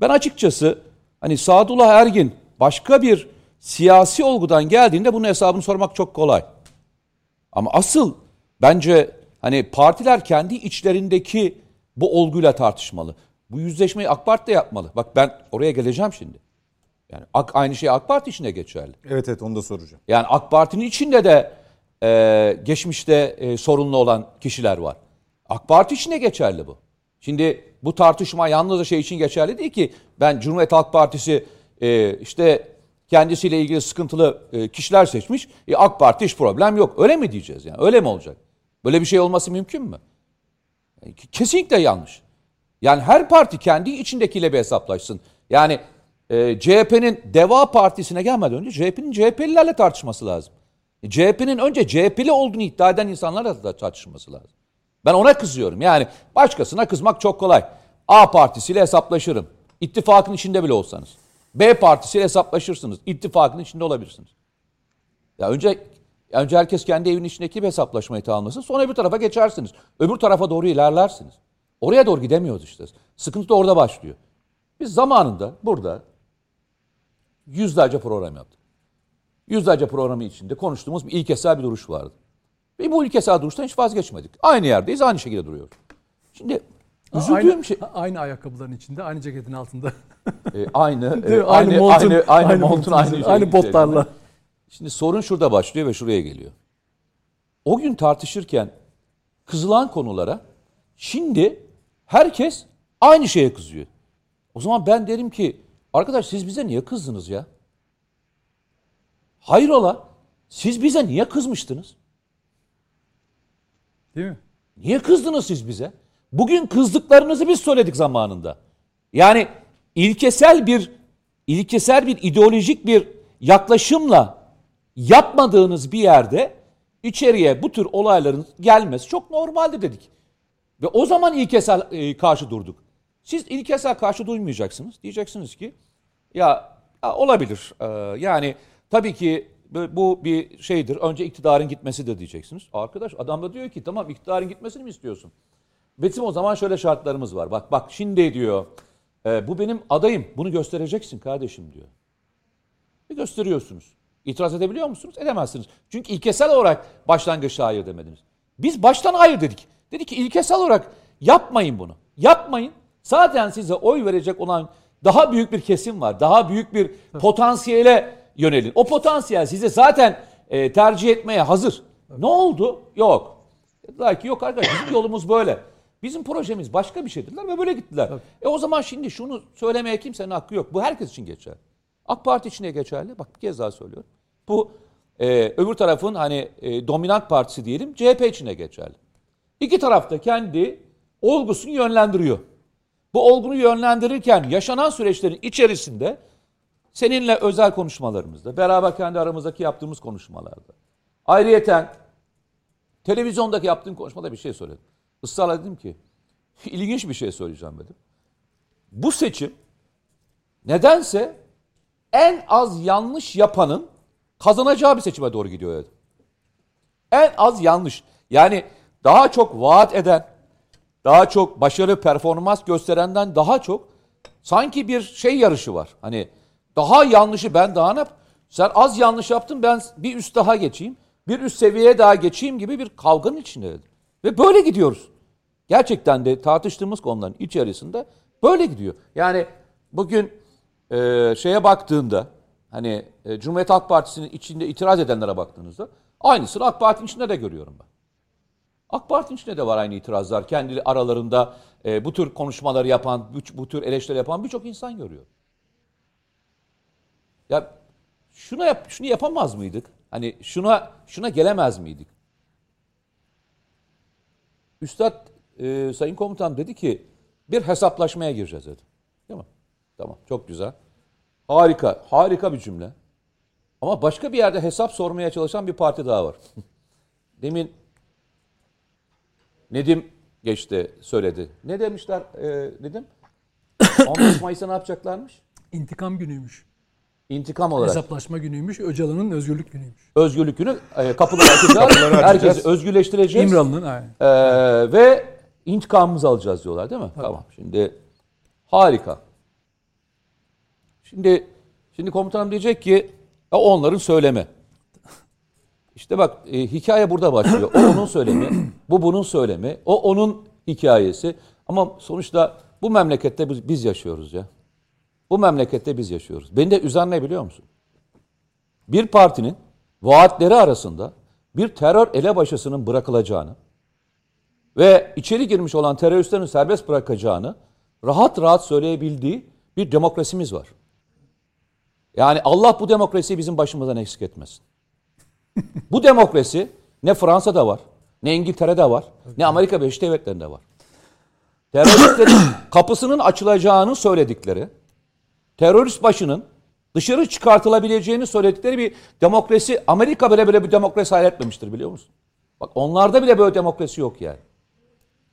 ben açıkçası hani Sadullah Ergin başka bir siyasi olgudan geldiğinde bunun hesabını sormak çok kolay. Ama asıl bence hani partiler kendi içlerindeki bu olguyla tartışmalı. Bu yüzleşmeyi AK Parti de yapmalı. Bak ben oraya geleceğim şimdi. Yani AK, aynı şey AK Parti içinde geçerli. Evet evet onu da soracağım. Yani AK Parti'nin içinde de e, geçmişte e, sorunlu olan kişiler var. AK Parti içinde geçerli bu. Şimdi bu tartışma yalnızca şey için geçerli değil ki. Ben Cumhuriyet Halk Partisi e, işte kendisiyle ilgili sıkıntılı e, kişiler seçmiş. E, AK Parti hiç problem yok. Öyle mi diyeceğiz yani? Öyle mi olacak? Böyle bir şey olması mümkün mü? E, kesinlikle yanlış. Yani her parti kendi içindekiyle bir hesaplaşsın. Yani e, CHP'nin Deva Partisi'ne gelmeden önce CHP'nin CHP'lilerle tartışması lazım. E, CHP'nin önce CHP'li olduğunu iddia eden insanlarla da tartışması lazım. Ben ona kızıyorum. Yani başkasına kızmak çok kolay. A partisiyle hesaplaşırım. İttifakın içinde bile olsanız. B partisiyle hesaplaşırsınız. İttifakın içinde olabilirsiniz. Ya önce Önce herkes kendi evinin içindeki bir hesaplaşmayı tamamlasın. Sonra öbür tarafa geçersiniz. Öbür tarafa doğru ilerlersiniz. Oraya doğru gidemiyoruz işte. Sıkıntı da orada başlıyor. Biz zamanında burada yüzlerce program yaptık. Yüzlerce programı içinde konuştuğumuz bir ilkesel bir duruş vardı. Ve bu ilkesel duruştan hiç vazgeçmedik. Aynı yerdeyiz, aynı şekilde duruyoruz. Şimdi üzüldüğüm aynı, şey... Aynı ayakkabıların içinde, aynı ceketin altında. E, aynı, e, aynı, montun, aynı, aynı, aynı montun, aynı, şey aynı botlarla. Şimdi sorun şurada başlıyor ve şuraya geliyor. O gün tartışırken kızılan konulara şimdi herkes aynı şeye kızıyor. O zaman ben derim ki arkadaş siz bize niye kızdınız ya? Hayrola? Siz bize niye kızmıştınız? Değil mi? Niye kızdınız siz bize? Bugün kızdıklarınızı biz söyledik zamanında. Yani ilkesel bir ilkesel bir ideolojik bir yaklaşımla yapmadığınız bir yerde içeriye bu tür olayların gelmesi çok normaldi dedik. Ve o zaman ilkesel e, karşı durduk. Siz ilkesel karşı duymayacaksınız. Diyeceksiniz ki ya, ya olabilir. Ee, yani tabii ki bu bir şeydir. Önce iktidarın gitmesi de diyeceksiniz. Arkadaş adam da diyor ki tamam iktidarın gitmesini mi istiyorsun? Betim o zaman şöyle şartlarımız var. Bak bak şimdi diyor e, bu benim adayım. Bunu göstereceksin kardeşim diyor. Ve gösteriyorsunuz. İtiraz edebiliyor musunuz? Edemezsiniz. Çünkü ilkesel olarak başlangıçta hayır demediniz. Biz baştan hayır dedik. Dedik ki ilkesel olarak yapmayın bunu. Yapmayın. Zaten size oy verecek olan daha büyük bir kesim var. Daha büyük bir potansiyele yönelin. O potansiyel size zaten e, tercih etmeye hazır. Ne oldu? Yok. Dediler ki yok arkadaş bizim yolumuz böyle. Bizim projemiz başka bir şeydirler ve böyle gittiler. Tabii. E o zaman şimdi şunu söylemeye kimsenin hakkı yok. Bu herkes için geçer. AK Parti için de geçerli. Bak bir kez daha söylüyorum. Bu e, öbür tarafın hani e, dominant partisi diyelim CHP için de geçerli. İki tarafta kendi olgusunu yönlendiriyor. Bu olgunu yönlendirirken yaşanan süreçlerin içerisinde seninle özel konuşmalarımızda, beraber kendi aramızdaki yaptığımız konuşmalarda, ayrıyeten televizyondaki yaptığım konuşmada bir şey söyledim. Israrla dedim ki, ilginç bir şey söyleyeceğim dedim. Bu seçim nedense en az yanlış yapanın kazanacağı bir seçime doğru gidiyor dedim. En az yanlış. Yani daha çok vaat eden, daha çok başarı performans gösterenden daha çok sanki bir şey yarışı var. Hani daha yanlışı ben daha ne Sen az yanlış yaptın ben bir üst daha geçeyim. Bir üst seviyeye daha geçeyim gibi bir kavganın içinde. Ve böyle gidiyoruz. Gerçekten de tartıştığımız konuların içerisinde böyle gidiyor. Yani bugün e, şeye baktığında hani e, Cumhuriyet Halk Partisi'nin içinde itiraz edenlere baktığınızda aynısını AK Parti'nin içinde de görüyorum ben. AK Parti'nin içinde de var aynı itirazlar. Kendi aralarında e, bu tür konuşmaları yapan, bu, bu tür eleştiri yapan birçok insan görüyor. Ya şuna yap, şunu yapamaz mıydık? Hani şuna şuna gelemez miydik? Üstad e, Sayın Komutan dedi ki bir hesaplaşmaya gireceğiz dedi. Değil mi? Tamam çok güzel. Harika, harika bir cümle. Ama başka bir yerde hesap sormaya çalışan bir parti daha var. Demin Nedim geçti söyledi. Ne demişler e, Nedim? 15 Mayıs'ta ne yapacaklarmış? İntikam günüymüş. İntikam olarak. Hesaplaşma günüymüş. Öcalan'ın özgürlük günüymüş. Özgürlük günü e, kapıları açacağız. Herkesi özgürleştireceğiz. İmralı'nın aynen. E, ve intikamımızı alacağız diyorlar değil mi? Tabii. Tamam. Şimdi harika. Şimdi şimdi komutanım diyecek ki onların söylemi. İşte bak e, hikaye burada başlıyor. O onun söylemi, bu bunun söylemi, o onun hikayesi. Ama sonuçta bu memlekette biz, biz yaşıyoruz ya. Bu memlekette biz yaşıyoruz. Beni de üzen ne biliyor musun? Bir partinin vaatleri arasında bir terör elebaşısının bırakılacağını ve içeri girmiş olan teröristlerin serbest bırakacağını rahat rahat söyleyebildiği bir demokrasimiz var. Yani Allah bu demokrasiyi bizim başımızdan eksik etmesin. Bu demokrasi ne Fransa'da var, ne İngiltere'de var, ne Amerika Birleşik Devletleri'nde var. Teröristlerin kapısının açılacağını söyledikleri, terörist başının dışarı çıkartılabileceğini söyledikleri bir demokrasi, Amerika bile bile bir demokrasi hayal etmemiştir biliyor musun? Bak onlarda bile böyle demokrasi yok yani.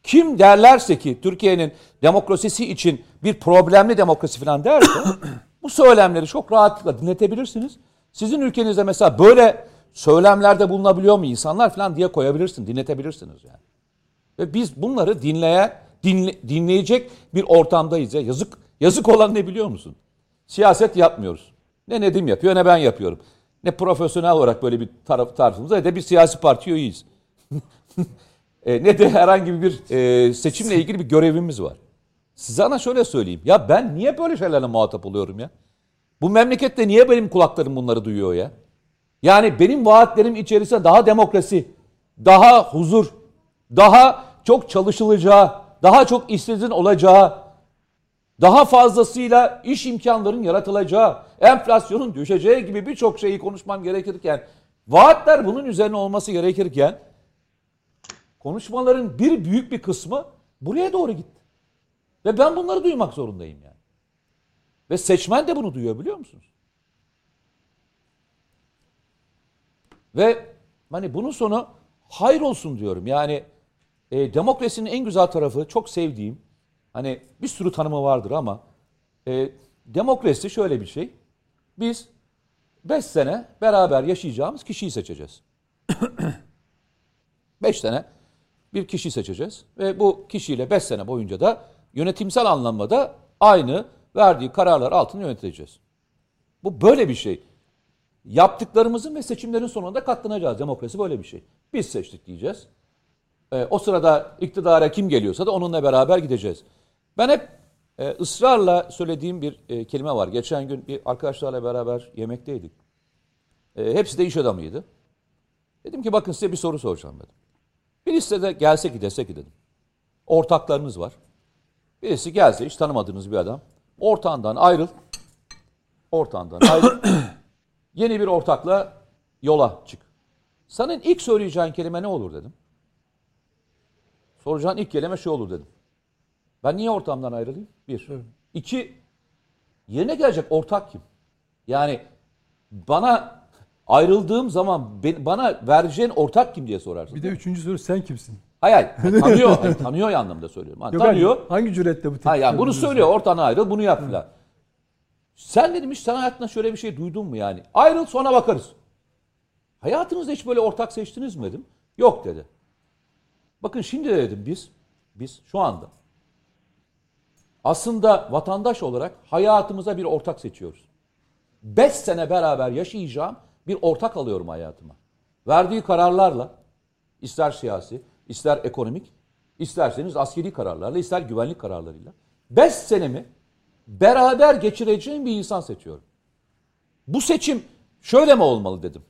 Kim derlerse ki Türkiye'nin demokrasisi için bir problemli demokrasi falan derse bu söylemleri çok rahatlıkla dinletebilirsiniz. Sizin ülkenizde mesela böyle söylemlerde bulunabiliyor mu insanlar falan diye koyabilirsin, dinletebilirsiniz yani. Ve biz bunları dinleye, dinle, dinleyecek bir ortamdayız ya. Yazık yazık olan ne biliyor musun? Siyaset yapmıyoruz. Ne Nedim yapıyor ne ben yapıyorum. Ne profesyonel olarak böyle bir taraf, tarafımız ne de bir siyasi parti üyeyiz. e, ne de herhangi bir e, seçimle ilgili bir görevimiz var. Size ana şöyle söyleyeyim. Ya ben niye böyle şeylerle muhatap oluyorum ya? Bu memlekette niye benim kulaklarım bunları duyuyor ya? Yani benim vaatlerim içerisinde daha demokrasi, daha huzur, daha çok çalışılacağı, daha çok işsizin olacağı, daha fazlasıyla iş imkanlarının yaratılacağı, enflasyonun düşeceği gibi birçok şeyi konuşmam gerekirken, vaatler bunun üzerine olması gerekirken, konuşmaların bir büyük bir kısmı buraya doğru gitti. Ve ben bunları duymak zorundayım yani. Ve seçmen de bunu duyuyor biliyor musunuz? Ve hani bunun sonu hayır olsun diyorum. Yani e, demokrasinin en güzel tarafı çok sevdiğim hani bir sürü tanımı vardır ama e, demokrasi şöyle bir şey. Biz 5 sene beraber yaşayacağımız kişiyi seçeceğiz. 5 sene bir kişi seçeceğiz ve bu kişiyle 5 sene boyunca da yönetimsel anlamda aynı verdiği kararlar altında yöneteceğiz. Bu böyle bir şey. Yaptıklarımızın ve seçimlerin sonunda katlanacağız. Demokrasi böyle bir şey. Biz seçtik diyeceğiz. E, o sırada iktidara kim geliyorsa da onunla beraber gideceğiz. Ben hep e, ısrarla söylediğim bir e, kelime var. Geçen gün bir arkadaşlarla beraber yemekteydik. E, hepsi de iş adamıydı. Dedim ki bakın size bir soru soracağım dedim. Birisi de gelse ki ki dedim. Ortaklarınız var. Birisi gelse hiç tanımadığınız bir adam. Ortağından ayrıl. Ortağından ayrıl. Yeni bir ortakla yola çık. Senin ilk söyleyeceğin kelime ne olur dedim. Soracağın ilk kelime şu olur dedim. Ben niye ortamdan ayrılayım? Bir. Evet. İki, yerine gelecek ortak kim? Yani bana ayrıldığım zaman bana vereceğin ortak kim diye sorarsın. Bir de üçüncü soru sen kimsin? Hayır, hayır tanıyor, yani tanıyor anlamda söylüyorum. Yani Yok, tanıyor. Hangi cüretle bu teklif? Hayır, yani bunu söylüyor, ortadan ayrıl, bunu yap filan. Sen dedim hiç sen hayatında şöyle bir şey duydun mu yani? Ayrıl sonra bakarız. Hayatınızda hiç böyle ortak seçtiniz mi dedim. Yok dedi. Bakın şimdi de dedim biz, biz şu anda aslında vatandaş olarak hayatımıza bir ortak seçiyoruz. Beş sene beraber yaşayacağım bir ortak alıyorum hayatıma. Verdiği kararlarla, ister siyasi, ister ekonomik, isterseniz askeri kararlarla, ister güvenlik kararlarıyla. Beş senemi beraber geçireceğim bir insan seçiyorum. Bu seçim şöyle mi olmalı dedim.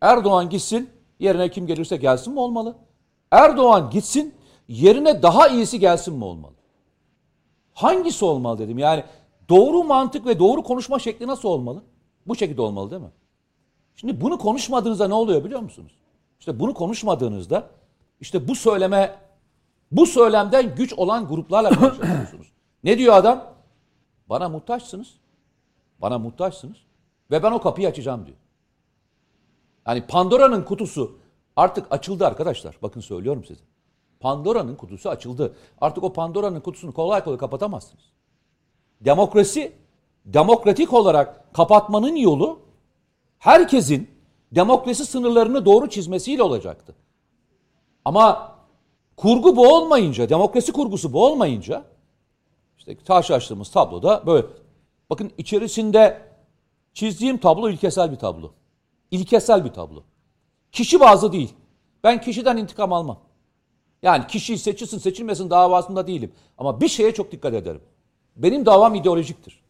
Erdoğan gitsin, yerine kim gelirse gelsin mi olmalı? Erdoğan gitsin, yerine daha iyisi gelsin mi olmalı? Hangisi olmalı dedim. Yani doğru mantık ve doğru konuşma şekli nasıl olmalı? Bu şekilde olmalı değil mi? Şimdi bunu konuşmadığınızda ne oluyor biliyor musunuz? İşte bunu konuşmadığınızda işte bu söyleme bu söylemden güç olan gruplarla konuşuyorsunuz. ne diyor adam? Bana muhtaçsınız. Bana muhtaçsınız. Ve ben o kapıyı açacağım diyor. Yani Pandora'nın kutusu artık açıldı arkadaşlar. Bakın söylüyorum size. Pandora'nın kutusu açıldı. Artık o Pandora'nın kutusunu kolay kolay kapatamazsınız. Demokrasi, demokratik olarak kapatmanın yolu herkesin demokrasi sınırlarını doğru çizmesiyle olacaktı. Ama kurgu bu olmayınca, demokrasi kurgusu bu olmayınca işte karşılaştığımız tabloda böyle. Bakın içerisinde çizdiğim tablo ilkesel bir tablo. İlkesel bir tablo. Kişi bazı değil. Ben kişiden intikam almam. Yani kişi seçilsin seçilmesin davasında değilim. Ama bir şeye çok dikkat ederim. Benim davam ideolojiktir.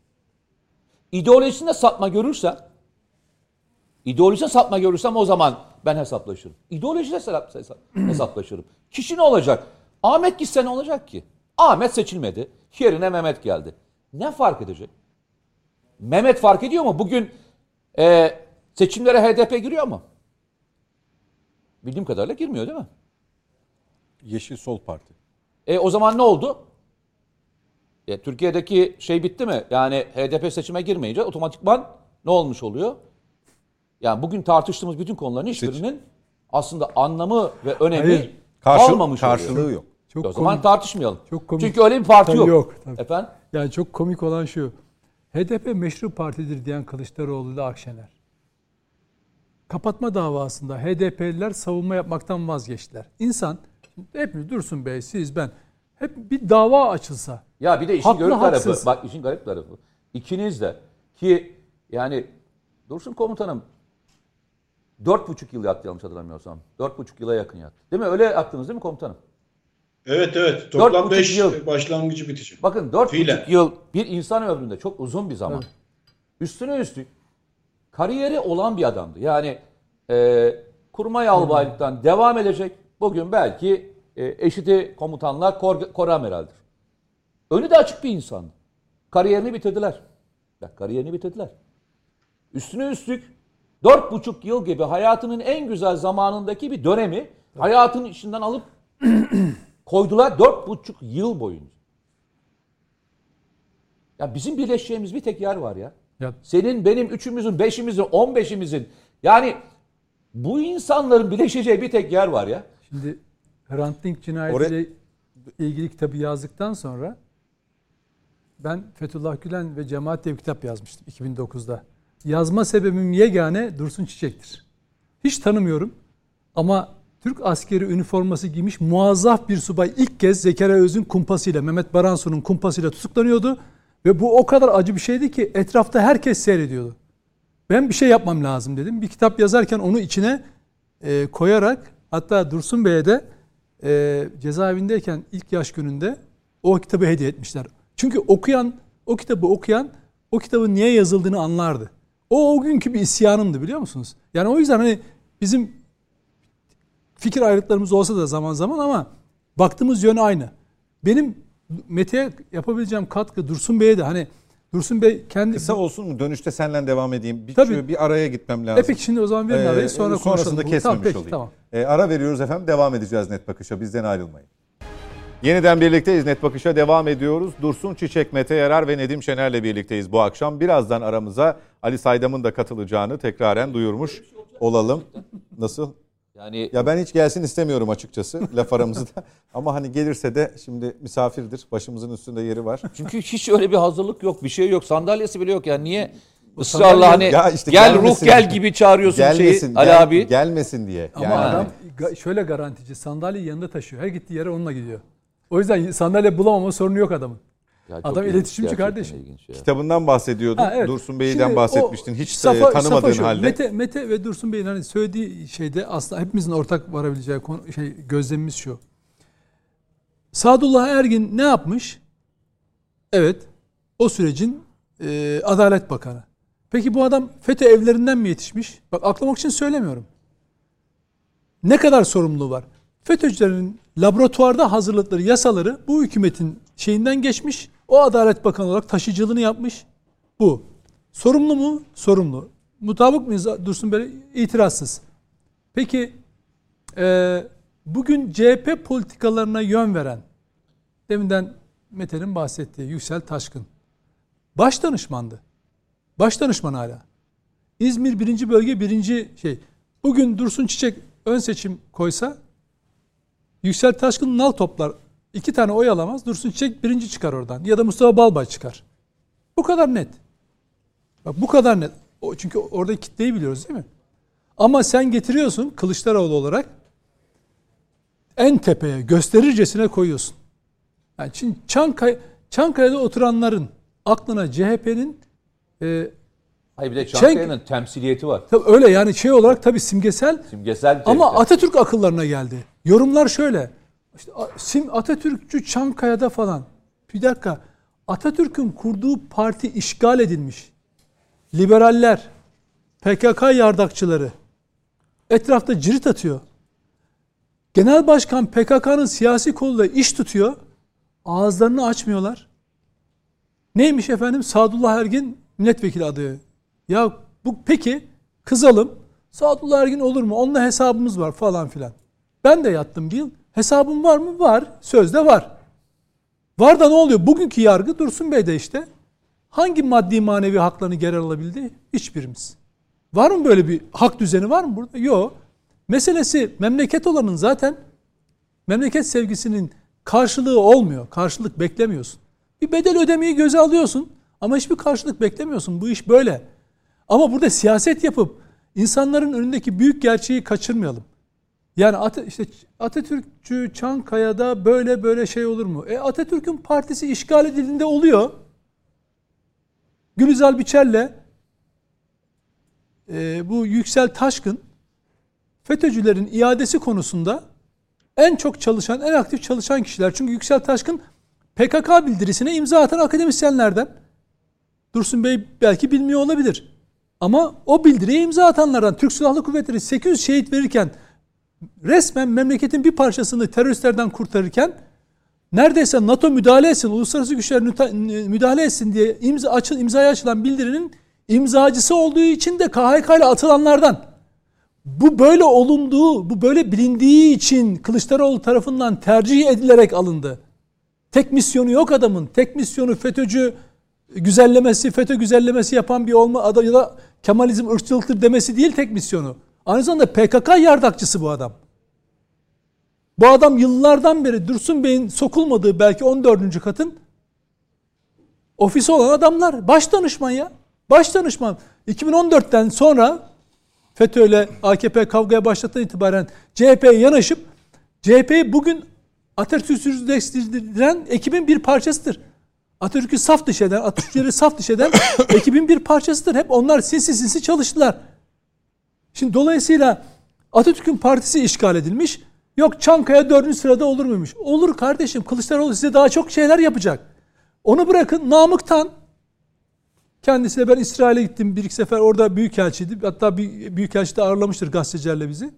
İdeolojisinde sapma görürsem, ideolojisinde sapma görürsem o zaman ben hesaplaşırım. İdeolojide hesaplaşırım. Kişi ne olacak? Ahmet gitse ne olacak ki? Ahmet seçilmedi. Yerine Mehmet geldi. Ne fark edecek? Mehmet fark ediyor mu? Bugün e, seçimlere HDP giriyor mu? Bildiğim kadarıyla girmiyor değil mi? Yeşil Sol Parti. E o zaman ne oldu? E, Türkiye'deki şey bitti mi? Yani HDP seçime girmeyince otomatikman ne olmuş oluyor? Yani bugün tartıştığımız bütün konuların hiçbirinin aslında anlamı ve önemi Hayır, karşı, kalmamış karşılığı oluyor. yok. Çok o zaman komik, tartışmayalım. Çok komik, Çünkü öyle bir parti tabii yok. yok tabii. Efendim? Yani çok komik olan şu. HDP meşru partidir diyen Kılıçdaroğlu ile Akşener. kapatma davasında HDP'liler savunma yapmaktan vazgeçtiler. İnsan hepimiz Dursun Bey, siz, ben hep bir dava açılsa. Ya bir de işin garip tarafı. Bak işin garip tarafı. İkiniz de ki yani Dursun komutanım dört buçuk yıl yattı yanlış hatırlamıyorsam. Dört buçuk yıla yakın yattı. Değil mi? Öyle yattınız değil mi komutanım? Evet evet. Toplam 5 yıl başlangıcı bitecek. Bakın 4,5 yıl bir insan ömründe çok uzun bir zaman. Evet. Üstüne üstlük kariyeri olan bir adamdı. Yani e, kurmay albaylıktan devam edecek. Bugün belki e, eşiti komutanlar kor, kor amiraldir. Önü de açık bir insandı. Kariyerini bitirdiler. Bak kariyerini bitirdiler. Üstüne üstlük dört buçuk yıl gibi hayatının en güzel zamanındaki bir dönemi hayatının içinden alıp koydular dört buçuk yıl boyunca. Ya bizim birleşeceğimiz bir tek yer var ya. ya. Senin, benim, üçümüzün, beşimizin, on beşimizin. Yani bu insanların birleşeceği bir tek yer var ya. Şimdi Hrant Dink cinayetiyle Oraya... ilgili kitabı yazdıktan sonra ben Fethullah Gülen ve Cemaat diye bir kitap yazmıştım 2009'da. Yazma sebebim yegane Dursun Çiçek'tir. Hiç tanımıyorum ama Türk askeri üniforması giymiş muazzaf bir subay ilk kez Zekeriya Öz'ün kumpasıyla, Mehmet Baransu'nun kumpasıyla tutuklanıyordu. Ve bu o kadar acı bir şeydi ki etrafta herkes seyrediyordu. Ben bir şey yapmam lazım dedim. Bir kitap yazarken onu içine e, koyarak hatta Dursun Bey'e de e, cezaevindeyken ilk yaş gününde o kitabı hediye etmişler. Çünkü okuyan, o kitabı okuyan o kitabın niye yazıldığını anlardı. O o günkü bir isyanımdı biliyor musunuz? Yani o yüzden hani bizim fikir ayrılıklarımız olsa da zaman zaman ama baktığımız yön aynı. Benim Mete'ye yapabileceğim katkı Dursun Bey'e de hani Dursun Bey kendi... Kısa olsun mu? Dönüşte senden devam edeyim. Bir, Tabii. bir araya gitmem lazım. E peki şimdi o zaman verin ee, arayı sonra konuşalım. Sonrasında kesmemiş tamam, peki, olayım. Tamam. E, ara veriyoruz efendim. Devam edeceğiz Net Bakış'a. Bizden ayrılmayın. Yeniden birlikteyiz. Net Bakış'a devam ediyoruz. Dursun Çiçek, Mete Yarar ve Nedim Şener'le birlikteyiz bu akşam. Birazdan aramıza Ali Saydam'ın da katılacağını tekraren duyurmuş olalım. Nasıl? Yani ya ben hiç gelsin istemiyorum açıkçası laf aramızda. Ama hani gelirse de şimdi misafirdir. Başımızın üstünde yeri var. Çünkü hiç öyle bir hazırlık yok, bir şey yok. Sandalyesi bile yok yani. Niye ısrarla hani ya işte gel gelmesin, ruh gel gibi çağırıyorsun gelmesin, şeyi Ali gel, abi. Gelmesin diye. Ama yani. adam şöyle garantici sandalyeyi yanında taşıyor. Her gittiği yere onunla gidiyor. O yüzden sandalye bulamama sorunu yok adamın. Ya Adam iletişimci kardeşim. Kitabından bahsediyordun. Ha, evet. Dursun Bey'den bahsetmiştin. Hiç safa, tanımadığın safa şu, halde. Mete, Mete ve Dursun Bey'in hani söylediği şeyde aslında hepimizin ortak varabileceği konu, şey gözlemimiz şu. Sadullah Ergin ne yapmış? Evet. O sürecin e, Adalet Bakanı. Peki bu adam FETÖ evlerinden mi yetişmiş? Bak aklamak için söylemiyorum. Ne kadar sorumluluğu var? FETÖ'cülerin laboratuvarda hazırladıkları yasaları bu hükümetin şeyinden geçmiş. O Adalet Bakanı olarak taşıyıcılığını yapmış. Bu. Sorumlu mu? Sorumlu. Mutabık mıyız Dursun Bey? İtirazsız. Peki e, bugün CHP politikalarına yön veren deminden Mete'nin bahsettiği Yüksel Taşkın baş danışmandı. Baş danışman hala. İzmir birinci bölge birinci şey. Bugün Dursun Çiçek ön seçim koysa Yüksel Taşkın nal toplar. İki tane oy alamaz. Dursun Çiçek birinci çıkar oradan. Ya da Mustafa Balbay çıkar. Bu kadar net. Bak bu kadar net. O, çünkü orada kitleyi biliyoruz değil mi? Ama sen getiriyorsun Kılıçdaroğlu olarak en tepeye gösterircesine koyuyorsun. Yani şimdi Çankaya, Çankaya'da oturanların aklına CHP'nin e, Hayır bir de Çankaya'nın Çenk, temsiliyeti var. Tabii öyle yani şey olarak tabii simgesel. Simgesel. Ama Atatürk akıllarına geldi. Yorumlar şöyle. İşte Sim Atatürkçü Çankaya'da falan. Bir dakika. Atatürk'ün kurduğu parti işgal edilmiş. Liberaller, PKK yardakçıları etrafta cirit atıyor. Genel başkan PKK'nın siyasi koluyla iş tutuyor. Ağızlarını açmıyorlar. Neymiş efendim? Sadullah Ergin milletvekili adayı. Ya bu peki kızalım. Sadullah Ergin olur mu? Onunla hesabımız var falan filan. Ben de yattım bir yıl. Hesabım var mı? Var. Sözde var. Var da ne oluyor? Bugünkü yargı Dursun Bey de işte hangi maddi manevi haklarını geri alabildi? Hiçbirimiz. Var mı böyle bir hak düzeni var mı burada? Yok. Meselesi memleket olanın zaten memleket sevgisinin karşılığı olmuyor. Karşılık beklemiyorsun. Bir bedel ödemeyi göze alıyorsun ama hiçbir karşılık beklemiyorsun. Bu iş böyle. Ama burada siyaset yapıp insanların önündeki büyük gerçeği kaçırmayalım. Yani At işte Atatürkçü Çankaya'da böyle böyle şey olur mu? E Atatürk'ün partisi işgal edildiğinde oluyor. Gülizar Biçer'le e, bu Yüksel Taşkın FETÖ'cülerin iadesi konusunda en çok çalışan, en aktif çalışan kişiler. Çünkü Yüksel Taşkın PKK bildirisine imza atan akademisyenlerden. Dursun Bey belki bilmiyor olabilir. Ama o bildiriye imza atanlardan Türk Silahlı Kuvvetleri 800 şehit verirken resmen memleketin bir parçasını teröristlerden kurtarırken neredeyse NATO müdahale etsin, uluslararası güçler müdahale etsin diye imza açıl, imzaya açılan bildirinin imzacısı olduğu için de KHK ile atılanlardan. Bu böyle olunduğu, bu böyle bilindiği için Kılıçdaroğlu tarafından tercih edilerek alındı. Tek misyonu yok adamın. Tek misyonu FETÖ'cü güzellemesi, FETÖ güzellemesi yapan bir olma ya da Kemalizm ırkçılıktır demesi değil tek misyonu. Aynı zamanda PKK yardakçısı bu adam. Bu adam yıllardan beri Dursun Bey'in sokulmadığı belki 14. katın ofisi olan adamlar. Baş danışman ya. Baş danışman. 2014'ten sonra FETÖ ile AKP kavgaya başlattığı itibaren CHP'ye yanaşıp CHP'yi bugün Atatürk'süzleştiren ekibin bir parçasıdır. Atatürk'ü saf dışı eden, Atatürk'leri saf dışı eden ekibin bir parçasıdır. Hep onlar sinsi sinsi çalıştılar. Şimdi dolayısıyla Atatürk'ün partisi işgal edilmiş. Yok Çankaya dördüncü sırada olur muymuş? Olur kardeşim. Kılıçdaroğlu size daha çok şeyler yapacak. Onu bırakın Namık'tan kendisiyle ben İsrail'e gittim bir iki sefer orada büyükelçiydi. Hatta büyükelçi de ağırlamıştır gazetecilerle bizi.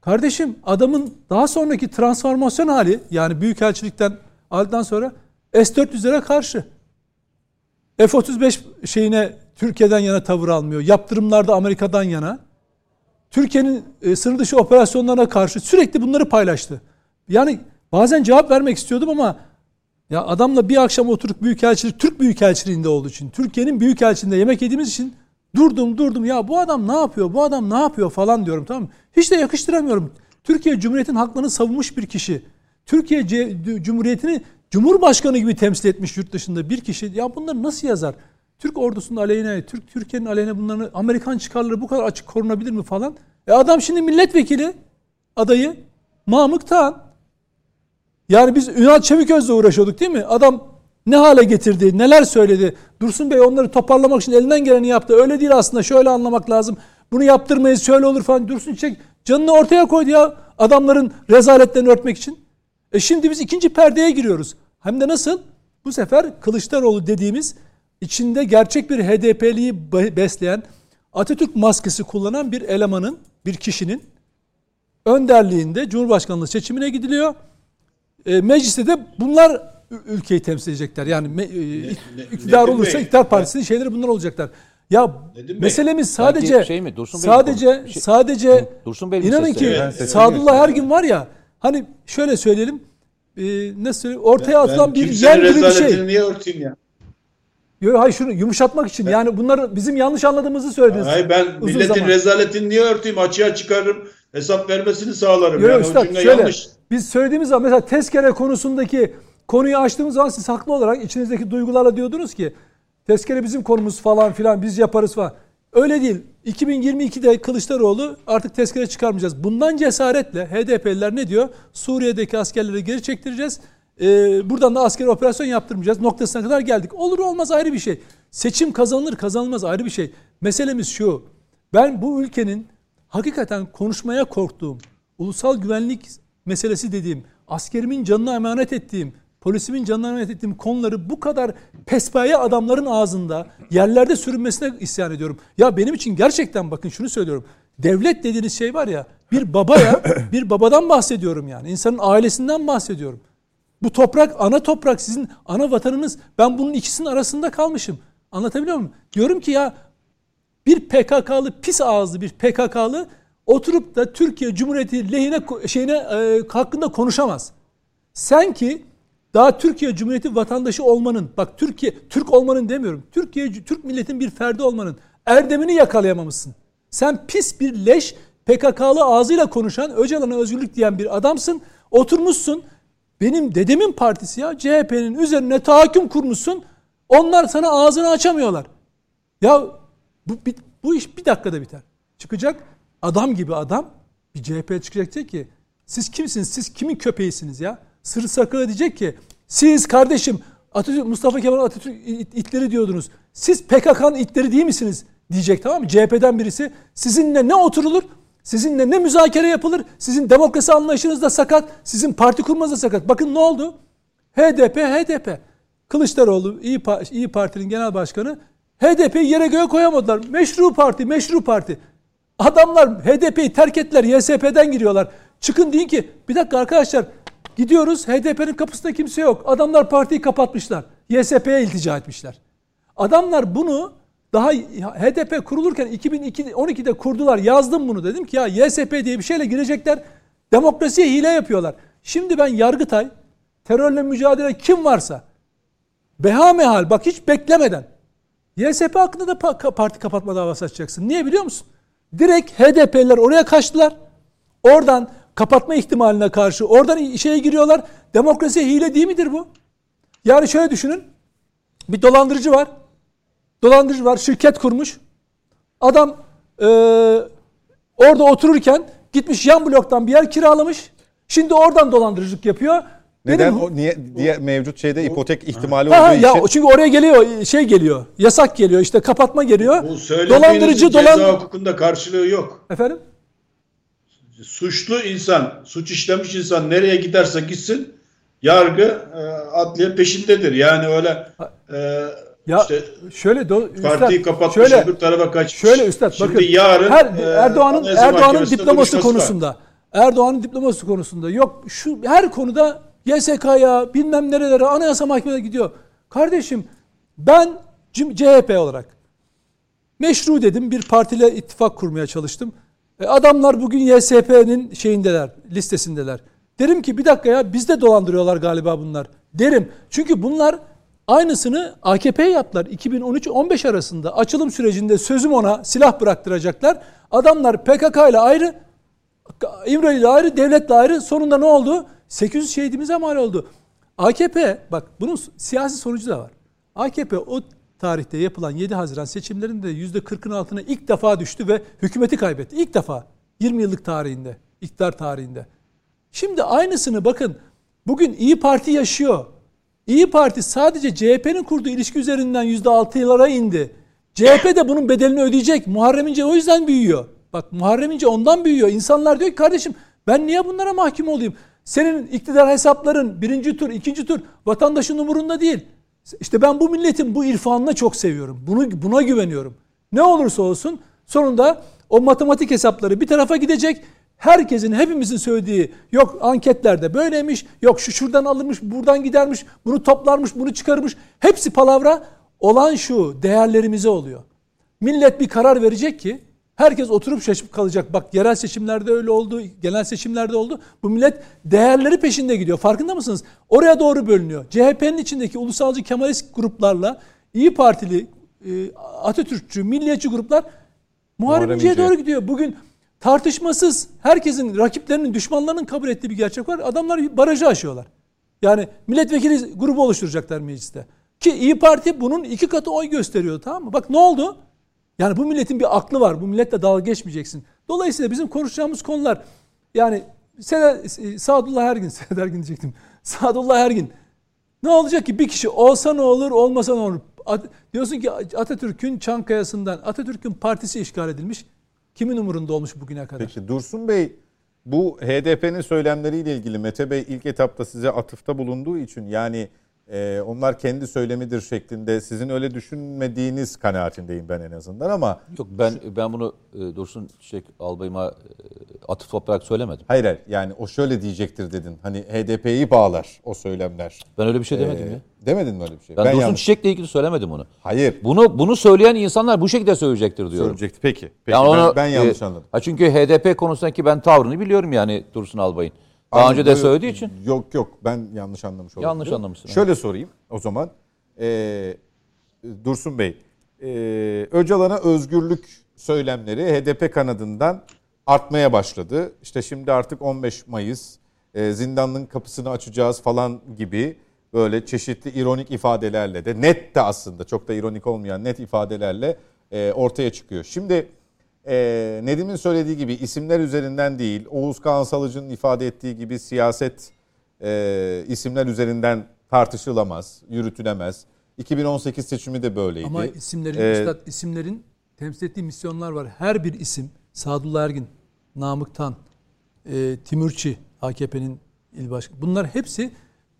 Kardeşim adamın daha sonraki transformasyon hali yani büyükelçilikten aldıktan sonra S-400'lere karşı. F-35 şeyine Türkiye'den yana tavır almıyor. Yaptırımlarda Amerika'dan yana. Türkiye'nin e, sınır dışı operasyonlarına karşı sürekli bunları paylaştı. Yani bazen cevap vermek istiyordum ama ya adamla bir akşam oturup büyükelçilik Türk büyükelçiliğinde olduğu için, Türkiye'nin büyükelçiliğinde yemek yediğimiz için durdum durdum ya bu adam ne yapıyor? Bu adam ne yapıyor falan diyorum tamam mı? Hiç de yakıştıramıyorum. Türkiye Cumhuriyeti'nin haklarını savunmuş bir kişi. Türkiye Cumhuriyeti'ni Cumhurbaşkanı gibi temsil etmiş yurt dışında bir kişi. Ya bunları nasıl yazar? Türk ordusunun aleyhine, Türk Türkiye'nin aleyhine bunları Amerikan çıkarları bu kadar açık korunabilir mi falan? E adam şimdi milletvekili adayı Mahmut Tağan. Yani biz Ünal Çeviköz'le uğraşıyorduk değil mi? Adam ne hale getirdi, neler söyledi. Dursun Bey onları toparlamak için elinden geleni yaptı. Öyle değil aslında şöyle anlamak lazım. Bunu yaptırmayız şöyle olur falan. Dursun Çek canını ortaya koydu ya adamların rezaletlerini örtmek için. E şimdi biz ikinci perdeye giriyoruz. Hem de nasıl? Bu sefer Kılıçdaroğlu dediğimiz içinde gerçek bir HDP'liyi besleyen Atatürk maskesi kullanan bir elemanın, bir kişinin önderliğinde Cumhurbaşkanlığı seçimine gidiliyor. E, mecliste de bunlar ülkeyi temsil edecekler. Yani me, e, iktidar olursa iktidar partisinin şeyleri bunlar olacaklar. Ya Nedim meselemiz Bey. sadece şey mi? Dursun sadece şey, sadece Dursun Bey inanın ki evet, Sadullah her gün var ya hani şöyle söyleyelim e, nasıl söyleyeyim ortaya ben, atılan ben bir yer gibi bir şey. niye örteyim ya? Yok hayır şunu yumuşatmak için. Yani bunları bizim yanlış anladığımızı söylediniz. Hayır ben milletin zaman. rezaletini niye örteyim? Açığa çıkarırım. Hesap vermesini sağlarım. Yok, yani üstad, şöyle, yanlış. Biz söylediğimiz zaman mesela tezkere konusundaki konuyu açtığımız zaman siz haklı olarak içinizdeki duygularla diyordunuz ki tezkere bizim konumuz falan filan biz yaparız falan. Öyle değil. 2022'de Kılıçdaroğlu artık tezkere çıkarmayacağız. Bundan cesaretle HDP'liler ne diyor? Suriye'deki askerleri geri çektireceğiz e, buradan da askeri operasyon yaptırmayacağız noktasına kadar geldik. Olur olmaz ayrı bir şey. Seçim kazanılır kazanılmaz ayrı bir şey. Meselemiz şu. Ben bu ülkenin hakikaten konuşmaya korktuğum, ulusal güvenlik meselesi dediğim, askerimin canına emanet ettiğim, polisimin canına emanet ettiğim konuları bu kadar pespaye adamların ağzında yerlerde sürünmesine isyan ediyorum. Ya benim için gerçekten bakın şunu söylüyorum. Devlet dediğiniz şey var ya bir babaya bir babadan bahsediyorum yani. insanın ailesinden bahsediyorum. Bu toprak ana toprak sizin ana vatanınız. Ben bunun ikisinin arasında kalmışım. Anlatabiliyor muyum? Diyorum ki ya bir PKK'lı pis ağızlı bir PKK'lı oturup da Türkiye Cumhuriyeti lehine şeyine e, hakkında konuşamaz. Sen ki daha Türkiye Cumhuriyeti vatandaşı olmanın, bak Türkiye Türk olmanın demiyorum. Türkiye Türk milletin bir ferdi olmanın erdemini yakalayamamışsın. Sen pis bir leş PKK'lı ağzıyla konuşan Öcalan'a özgürlük diyen bir adamsın. Oturmuşsun benim dedemin partisi ya CHP'nin üzerine tahakküm kurmuşsun. Onlar sana ağzını açamıyorlar. Ya bu, bu iş bir dakikada biter. Çıkacak adam gibi adam bir CHP çıkacak diyecek ki siz kimsiniz? Siz kimin köpeğisiniz ya? Sırrı sakın diyecek ki siz kardeşim Atatürk, Mustafa Kemal Atatürk itleri diyordunuz. Siz PKK'nın itleri değil misiniz? Diyecek tamam mı? CHP'den birisi sizinle ne oturulur? Sizinle ne müzakere yapılır? Sizin demokrasi anlayışınız da sakat. Sizin parti kurmanız da sakat. Bakın ne oldu? HDP, HDP. Kılıçdaroğlu İyi, İyi Parti'nin genel başkanı HDP'yi yere göğe koyamadılar. Meşru parti, meşru parti. Adamlar HDP'yi terk ettiler. YSP'den giriyorlar. Çıkın deyin ki bir dakika arkadaşlar gidiyoruz HDP'nin kapısında kimse yok. Adamlar partiyi kapatmışlar. YSP'ye iltica etmişler. Adamlar bunu daha HDP kurulurken 2012'de kurdular. Yazdım bunu dedim ki ya YSP diye bir şeyle girecekler. Demokrasiye hile yapıyorlar. Şimdi ben Yargıtay terörle mücadele kim varsa beha mehal bak hiç beklemeden YSP hakkında da parti kapatma davası açacaksın. Niye biliyor musun? Direkt HDP'liler oraya kaçtılar. Oradan kapatma ihtimaline karşı oradan şeye giriyorlar. Demokrasiye hile değil midir bu? Yani şöyle düşünün. Bir dolandırıcı var. Dolandırıcı var. Şirket kurmuş. Adam e, orada otururken gitmiş yan bloktan bir yer kiralamış. Şimdi oradan dolandırıcılık yapıyor. Neden Benim, o niye diye mevcut şeyde ipotek ihtimali ha, olduğu ya, için? Çünkü oraya geliyor şey geliyor. Yasak geliyor. işte kapatma geliyor. Bu dolandırıcı ceza dolan... hukukunda karşılığı yok. Efendim? Suçlu insan, suç işlemiş insan nereye giderse gitsin yargı e, adliye peşindedir. Yani öyle e, ya işte şöyle do, partiyi üstad, kapatmış şöyle, öbür tarafa kaçmış. Şöyle üstad Şimdi bakın yarın her, e, Erdoğan'ın Erdoğan'ın diploması konusunda var. Erdoğan'ın diploması konusunda yok şu her konuda YSK'ya bilmem nerelere anayasa mahkemesine gidiyor. Kardeşim ben CHP olarak meşru dedim bir partiyle ittifak kurmaya çalıştım. E adamlar bugün YSP'nin şeyindeler, listesindeler. Derim ki bir dakika ya biz de dolandırıyorlar galiba bunlar. Derim. Çünkü bunlar aynısını AKP yaptılar. 2013-15 arasında açılım sürecinde sözüm ona silah bıraktıracaklar. Adamlar PKK ile ayrı, İmralı ile ayrı, devletle ayrı. Sonunda ne oldu? 800 şehidimize mal oldu. AKP bak bunun siyasi sonucu da var. AKP o tarihte yapılan 7 Haziran seçimlerinde %40'ın altına ilk defa düştü ve hükümeti kaybetti. İlk defa 20 yıllık tarihinde, iktidar tarihinde. Şimdi aynısını bakın bugün İyi Parti yaşıyor. İyi Parti sadece CHP'nin kurduğu ilişki üzerinden %6'lara indi. CHP de bunun bedelini ödeyecek. Muharrem İnce o yüzden büyüyor. Bak Muharrem İnce ondan büyüyor. İnsanlar diyor ki kardeşim ben niye bunlara mahkum olayım? Senin iktidar hesapların birinci tur, ikinci tur vatandaşın umurunda değil. İşte ben bu milletin bu irfanını çok seviyorum. Bunu buna güveniyorum. Ne olursa olsun sonunda o matematik hesapları bir tarafa gidecek. Herkesin, hepimizin söylediği yok anketlerde böyleymiş, yok şu şuradan alırmış, buradan gidermiş, bunu toplarmış, bunu çıkarmış. Hepsi palavra. Olan şu, değerlerimize oluyor. Millet bir karar verecek ki Herkes oturup şaşıp kalacak. Bak yerel seçimlerde öyle oldu, genel seçimlerde oldu. Bu millet değerleri peşinde gidiyor. Farkında mısınız? Oraya doğru bölünüyor. CHP'nin içindeki ulusalcı Kemalist gruplarla İyi Partili, e, Atatürkçü, milliyetçi gruplar Muharrem İnce'ye doğru gidiyor. Bugün tartışmasız herkesin rakiplerinin, düşmanlarının kabul ettiği bir gerçek var. Adamlar barajı aşıyorlar. Yani milletvekili grubu oluşturacaklar mecliste. Ki İyi Parti bunun iki katı oy gösteriyor tamam mı? Bak ne oldu? Yani bu milletin bir aklı var. Bu milletle dalga geçmeyeceksin. Dolayısıyla bizim konuşacağımız konular yani Seder, Sadullah Ergin, Seder Ergin diyecektim. Sadullah Ergin. Ne olacak ki bir kişi olsa ne olur, olmasa ne olur? Diyorsun ki Atatürk'ün Çankaya'sından Atatürk'ün partisi işgal edilmiş. Kimin umurunda olmuş bugüne kadar? Peki Dursun Bey bu HDP'nin söylemleriyle ilgili Mete Bey ilk etapta size atıfta bulunduğu için yani e, onlar kendi söylemidir şeklinde sizin öyle düşünmediğiniz kanaatindeyim ben en azından ama yok ben ben bunu e, Dursun Çiçek albayıma e, atıf olarak söylemedim. Hayır hayır yani o şöyle diyecektir dedin. Hani HDP'yi bağlar o söylemler. Ben öyle bir şey demedim ee, ya. Demedin mi öyle bir şey? Ben, ben Dursun yanlış... Çiçek'le ilgili söylemedim onu. Hayır. Bunu bunu söyleyen insanlar bu şekilde söyleyecektir diyorum. Söyleyecekti peki. Peki yani ben, onu, ben yanlış e, anladım. Ha çünkü HDP konusundaki ben tavrını biliyorum yani Dursun Albay'ın. Daha önce de söylediği için. Yok yok ben yanlış anlamış oldum. Yanlış anlamışsın. Şöyle evet. sorayım o zaman. Ee, Dursun Bey, e, Öcalan'a özgürlük söylemleri HDP kanadından artmaya başladı. İşte şimdi artık 15 Mayıs e, zindanın kapısını açacağız falan gibi böyle çeşitli ironik ifadelerle de net de aslında çok da ironik olmayan net ifadelerle e, ortaya çıkıyor. Şimdi e, Nedim'in söylediği gibi isimler üzerinden değil, Oğuz Kağan Salıcı'nın ifade ettiği gibi siyaset e, isimler üzerinden tartışılamaz, yürütülemez. 2018 seçimi de böyleydi. Ama isimlerin, ee, üstad, isimlerin temsil ettiği misyonlar var. Her bir isim, Sadullah Ergin, Namık Tan, e, Timurçi, AKP'nin il başkanı. Bunlar hepsi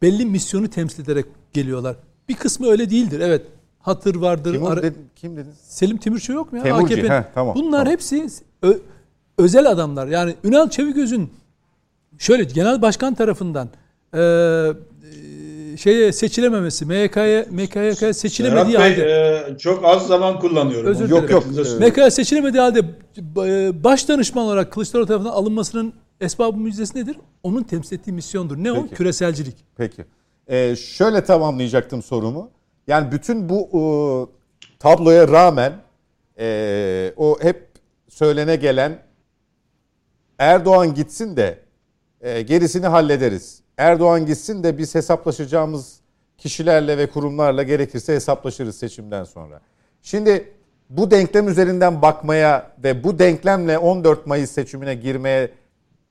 belli misyonu temsil ederek geliyorlar. Bir kısmı öyle değildir. Evet hatır vardır. Timur ara... dedin, kim dedin? Selim Timurçi yok mu ya? Temurci, AKP'nin. Heh, tamam, Bunlar tamam. hepsi ö, özel adamlar. Yani Ünal Çeviköz'ün şöyle genel başkan tarafından e, şeye seçilememesi, MK'ya MK'ya seçilemediği Serhat halde e, çok az zaman kullanıyorum. Özür yok yok. MK'ya seçilemediği halde e, baş danışman olarak Kılıçdaroğlu tarafından alınmasının esbabı müjdesi nedir? Onun temsil ettiği misyondur. Ne Peki. o? Küreselcilik. Peki. Ee, şöyle tamamlayacaktım sorumu. Yani bütün bu e, tabloya rağmen e, o hep söylene gelen Erdoğan gitsin de e, gerisini hallederiz. Erdoğan gitsin de biz hesaplaşacağımız kişilerle ve kurumlarla gerekirse hesaplaşırız seçimden sonra. Şimdi bu denklem üzerinden bakmaya ve bu denklemle 14 Mayıs seçimine girmeye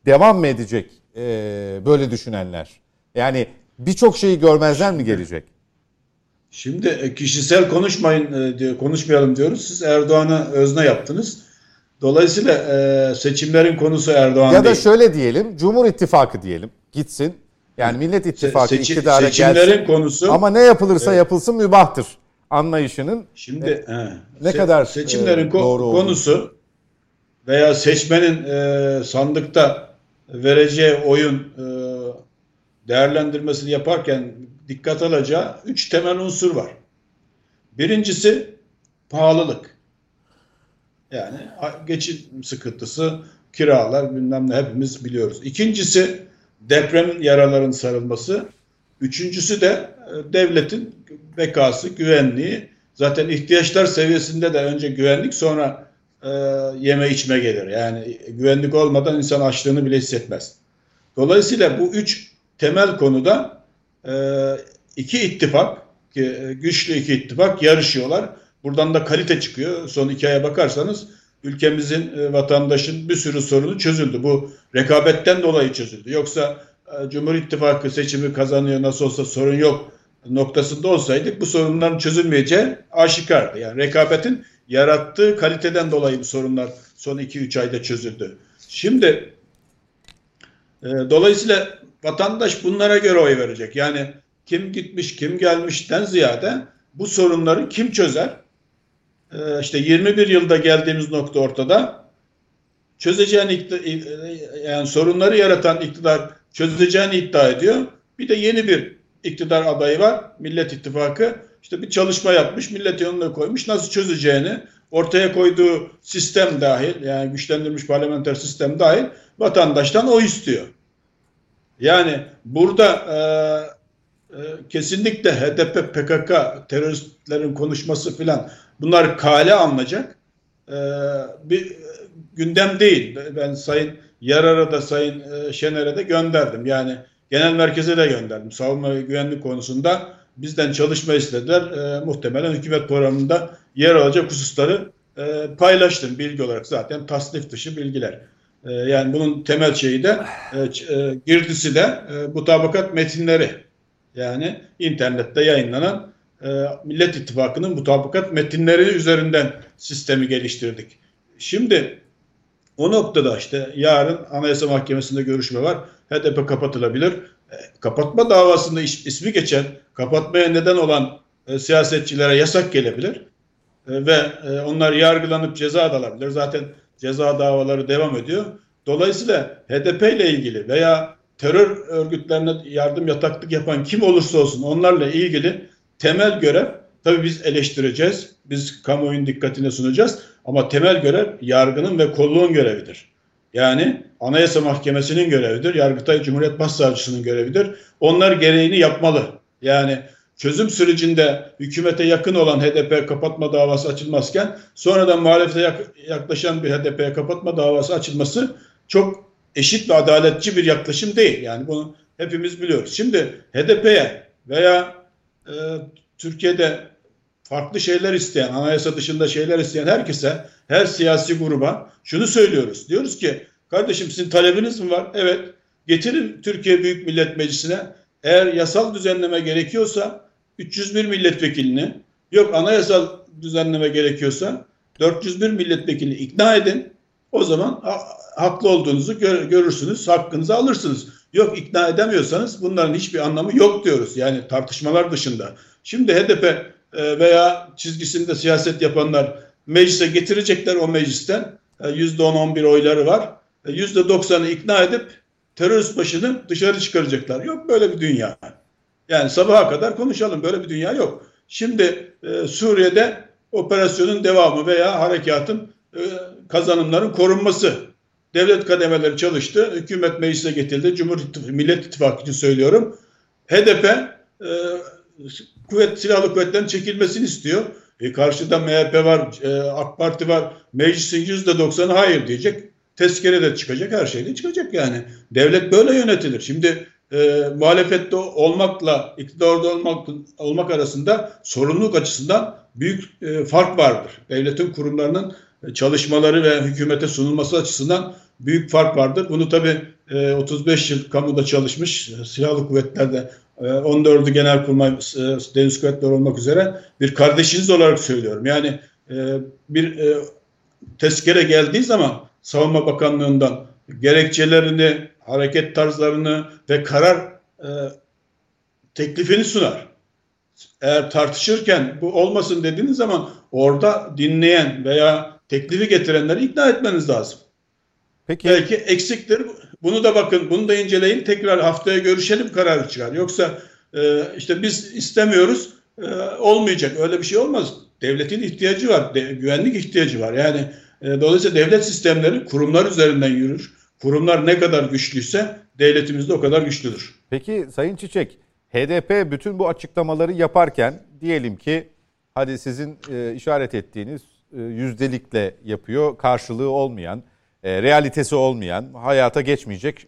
devam mı edecek e, böyle düşünenler? Yani birçok şeyi görmezden mi gelecek? Şimdi e, kişisel konuşmayın e, diyor, konuşmayalım diyoruz. Siz Erdoğan'ı özne yaptınız. Dolayısıyla e, seçimlerin konusu Erdoğan ya değil. Ya da şöyle diyelim, Cumhur İttifakı diyelim. Gitsin. Yani Millet İttifakı Seçi, iktidara seçimlerin gelsin. konusu ama ne yapılırsa evet. yapılsın mübahtır anlayışının. Şimdi e, ne se, kadar seçimlerin e, doğru konusu veya seçmenin e, sandıkta vereceği oyun e, değerlendirmesini yaparken dikkat alacağı üç temel unsur var. Birincisi pahalılık. Yani geçim sıkıntısı, kiralar bilmem ne hepimiz biliyoruz. İkincisi deprem yaraların sarılması. Üçüncüsü de e, devletin bekası, güvenliği. Zaten ihtiyaçlar seviyesinde de önce güvenlik sonra e, yeme içme gelir. Yani güvenlik olmadan insan açlığını bile hissetmez. Dolayısıyla bu üç temel konuda iki ittifak, e, güçlü iki ittifak yarışıyorlar. Buradan da kalite çıkıyor. Son iki aya bakarsanız ülkemizin e, vatandaşın bir sürü sorunu çözüldü. Bu rekabetten dolayı çözüldü. Yoksa e, Cumhur İttifakı seçimi kazanıyor nasıl olsa sorun yok noktasında olsaydık bu sorunların çözülmeyeceği aşikardı. Yani rekabetin yarattığı kaliteden dolayı bu sorunlar son 2-3 ayda çözüldü. Şimdi e, dolayısıyla vatandaş bunlara göre oy verecek. Yani kim gitmiş kim gelmişten ziyade bu sorunları kim çözer? Ee, işte 21 yılda geldiğimiz nokta ortada. Çözeceğini yani sorunları yaratan iktidar çözeceğini iddia ediyor. Bir de yeni bir iktidar adayı var. Millet İttifakı. İşte bir çalışma yapmış. Millet yanına koymuş. Nasıl çözeceğini ortaya koyduğu sistem dahil yani güçlendirilmiş parlamenter sistem dahil vatandaştan o istiyor. Yani burada e, e, kesinlikle HDP, PKK teröristlerin konuşması filan bunlar kale alınacak e, bir gündem değil. Ben Sayın Yarar'a da Sayın e, Şener'e de gönderdim. Yani genel merkeze de gönderdim. Savunma ve güvenlik konusunda bizden çalışma istediler. E, muhtemelen hükümet programında yer alacak hususları e, paylaştım bilgi olarak zaten tasnif dışı bilgiler. E, yani bunun temel şeyi de e, e, girdisi de e, mutabakat metinleri. Yani internette yayınlanan e, Millet İttifakı'nın mutabakat metinleri üzerinden sistemi geliştirdik. Şimdi o noktada işte yarın Anayasa Mahkemesi'nde görüşme var. HDP kapatılabilir. E, kapatma davasında is, ismi geçen, kapatmaya neden olan siyasetçilere yasak gelebilir. Ve onlar yargılanıp ceza da alabilir. Zaten ceza davaları devam ediyor. Dolayısıyla HDP ile ilgili veya terör örgütlerine yardım yataklık yapan kim olursa olsun onlarla ilgili temel görev tabii biz eleştireceğiz. Biz kamuoyunun dikkatine sunacağız. Ama temel görev yargının ve kolluğun görevidir. Yani Anayasa Mahkemesi'nin görevidir. Yargıtay Cumhuriyet Başsavcısının görevidir. Onlar gereğini yapmalı. Yani çözüm sürecinde hükümete yakın olan HDP kapatma davası açılmazken sonradan muhalefete yaklaşan bir HDP'ye kapatma davası açılması çok eşit ve adaletçi bir yaklaşım değil. Yani bunu hepimiz biliyoruz. Şimdi HDP'ye veya e, Türkiye'de farklı şeyler isteyen, anayasa dışında şeyler isteyen herkese, her siyasi gruba şunu söylüyoruz. Diyoruz ki kardeşim sizin talebiniz mi var? Evet. Getirin Türkiye Büyük Millet Meclisi'ne eğer yasal düzenleme gerekiyorsa 301 milletvekilini yok anayasal düzenleme gerekiyorsa 401 milletvekilini ikna edin. O zaman ha, haklı olduğunuzu gör, görürsünüz, hakkınızı alırsınız. Yok ikna edemiyorsanız bunların hiçbir anlamı yok diyoruz. Yani tartışmalar dışında. Şimdi HDP e, veya çizgisinde siyaset yapanlar meclise getirecekler o meclisten. %10-11 e, oyları var. %90'ı e, ikna edip terörist başını dışarı çıkaracaklar. Yok böyle bir dünya. Yani sabaha kadar konuşalım. Böyle bir dünya yok. Şimdi Suriye'de operasyonun devamı veya harekatın kazanımların korunması devlet kademeleri çalıştı. Hükümet meclise getirildi. Cumhur Millet İttifakı için söylüyorum. HDP e, kuvvet silahlı kuvvetlerin çekilmesini istiyor. E, karşıda MHP var, e, AK Parti var. Meclisin yüzde doksanı hayır diyecek. Tezkere de çıkacak, her şey de çıkacak yani. Devlet böyle yönetilir. Şimdi e, muhalefette olmakla iktidarda olmak, olmak arasında sorumluluk açısından büyük e, fark vardır. Devletin kurumlarının çalışmaları ve hükümete sunulması açısından büyük fark vardır. Bunu tabi 35 yıl kamuda çalışmış silahlı kuvvetlerde 14'ü Genelkurmay e, Deniz Kuvvetleri olmak üzere bir kardeşiniz olarak söylüyorum. Yani e, bir e, tezkere geldiği zaman Savunma Bakanlığı'ndan gerekçelerini, hareket tarzlarını ve karar teklifini sunar. Eğer tartışırken bu olmasın dediğiniz zaman orada dinleyen veya teklifi getirenleri ikna etmeniz lazım. Peki. Belki eksiktir. Bunu da bakın, bunu da inceleyin. Tekrar haftaya görüşelim kararı çıkar. Yoksa e, işte biz istemiyoruz e, olmayacak. Öyle bir şey olmaz. Devletin ihtiyacı var. De, güvenlik ihtiyacı var. Yani e, dolayısıyla devlet sistemleri kurumlar üzerinden yürür. Kurumlar ne kadar güçlüyse devletimiz de o kadar güçlüdür. Peki Sayın Çiçek, HDP bütün bu açıklamaları yaparken diyelim ki hadi sizin e, işaret ettiğiniz e, yüzdelikle yapıyor, karşılığı olmayan e, realitesi olmayan, hayata geçmeyecek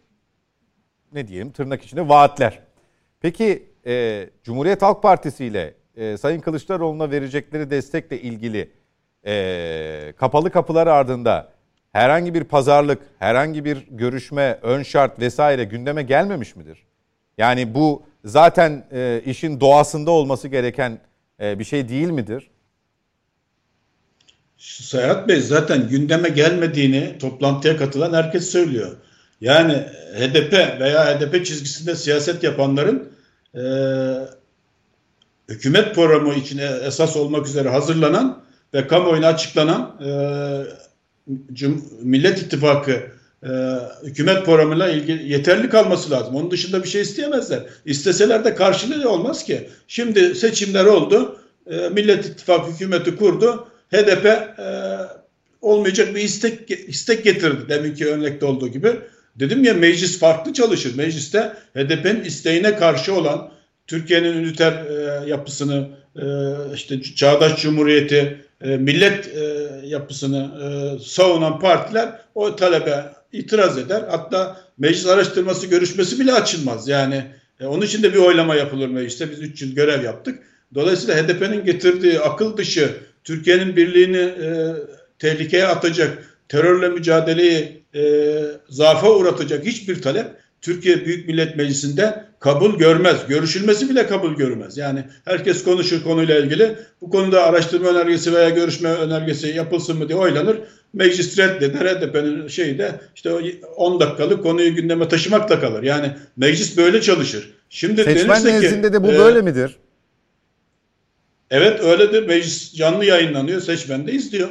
ne diyelim tırnak içinde vaatler. Peki e, Cumhuriyet Halk Partisi ile e, Sayın Kılıçdaroğlu'na verecekleri destekle ilgili e, kapalı kapılar ardında herhangi bir pazarlık, herhangi bir görüşme, ön şart vesaire gündeme gelmemiş midir? Yani bu zaten e, işin doğasında olması gereken e, bir şey değil midir? Serhat Bey zaten gündeme gelmediğini toplantıya katılan herkes söylüyor. Yani HDP veya HDP çizgisinde siyaset yapanların e, hükümet programı için esas olmak üzere hazırlanan ve kamuoyuna açıklanan e, Millet İttifakı e, hükümet programıyla ilgili yeterli kalması lazım. Onun dışında bir şey isteyemezler. İsteseler de karşılığı olmaz ki. Şimdi seçimler oldu. E, Millet İttifakı hükümeti kurdu HDP e, olmayacak bir istek istek getirdi deminki örnekte olduğu gibi. Dedim ya meclis farklı çalışır. Mecliste HDP'nin isteğine karşı olan Türkiye'nin üniter e, yapısını e, işte çağdaş cumhuriyeti e, millet e, yapısını e, savunan partiler o talebe itiraz eder. Hatta meclis araştırması görüşmesi bile açılmaz. Yani onun için de bir oylama yapılır mecliste. Biz 3 yıl görev yaptık. Dolayısıyla HDP'nin getirdiği akıl dışı Türkiye'nin birliğini e, tehlikeye atacak, terörle mücadeleyi e, zaafa uğratacak hiçbir talep Türkiye Büyük Millet Meclisi'nde kabul görmez. Görüşülmesi bile kabul görmez. Yani herkes konuşur konuyla ilgili. Bu konuda araştırma önergesi veya görüşme önergesi yapılsın mı diye oylanır. Meclis reddeder. HDP'nin şeyi de işte 10 dakikalık konuyu gündeme taşımakla kalır. Yani meclis böyle çalışır. Şimdi Seçmen nezdinde de bu e, böyle midir? Evet öyledir. Meclis canlı yayınlanıyor. Seçmen de izliyor.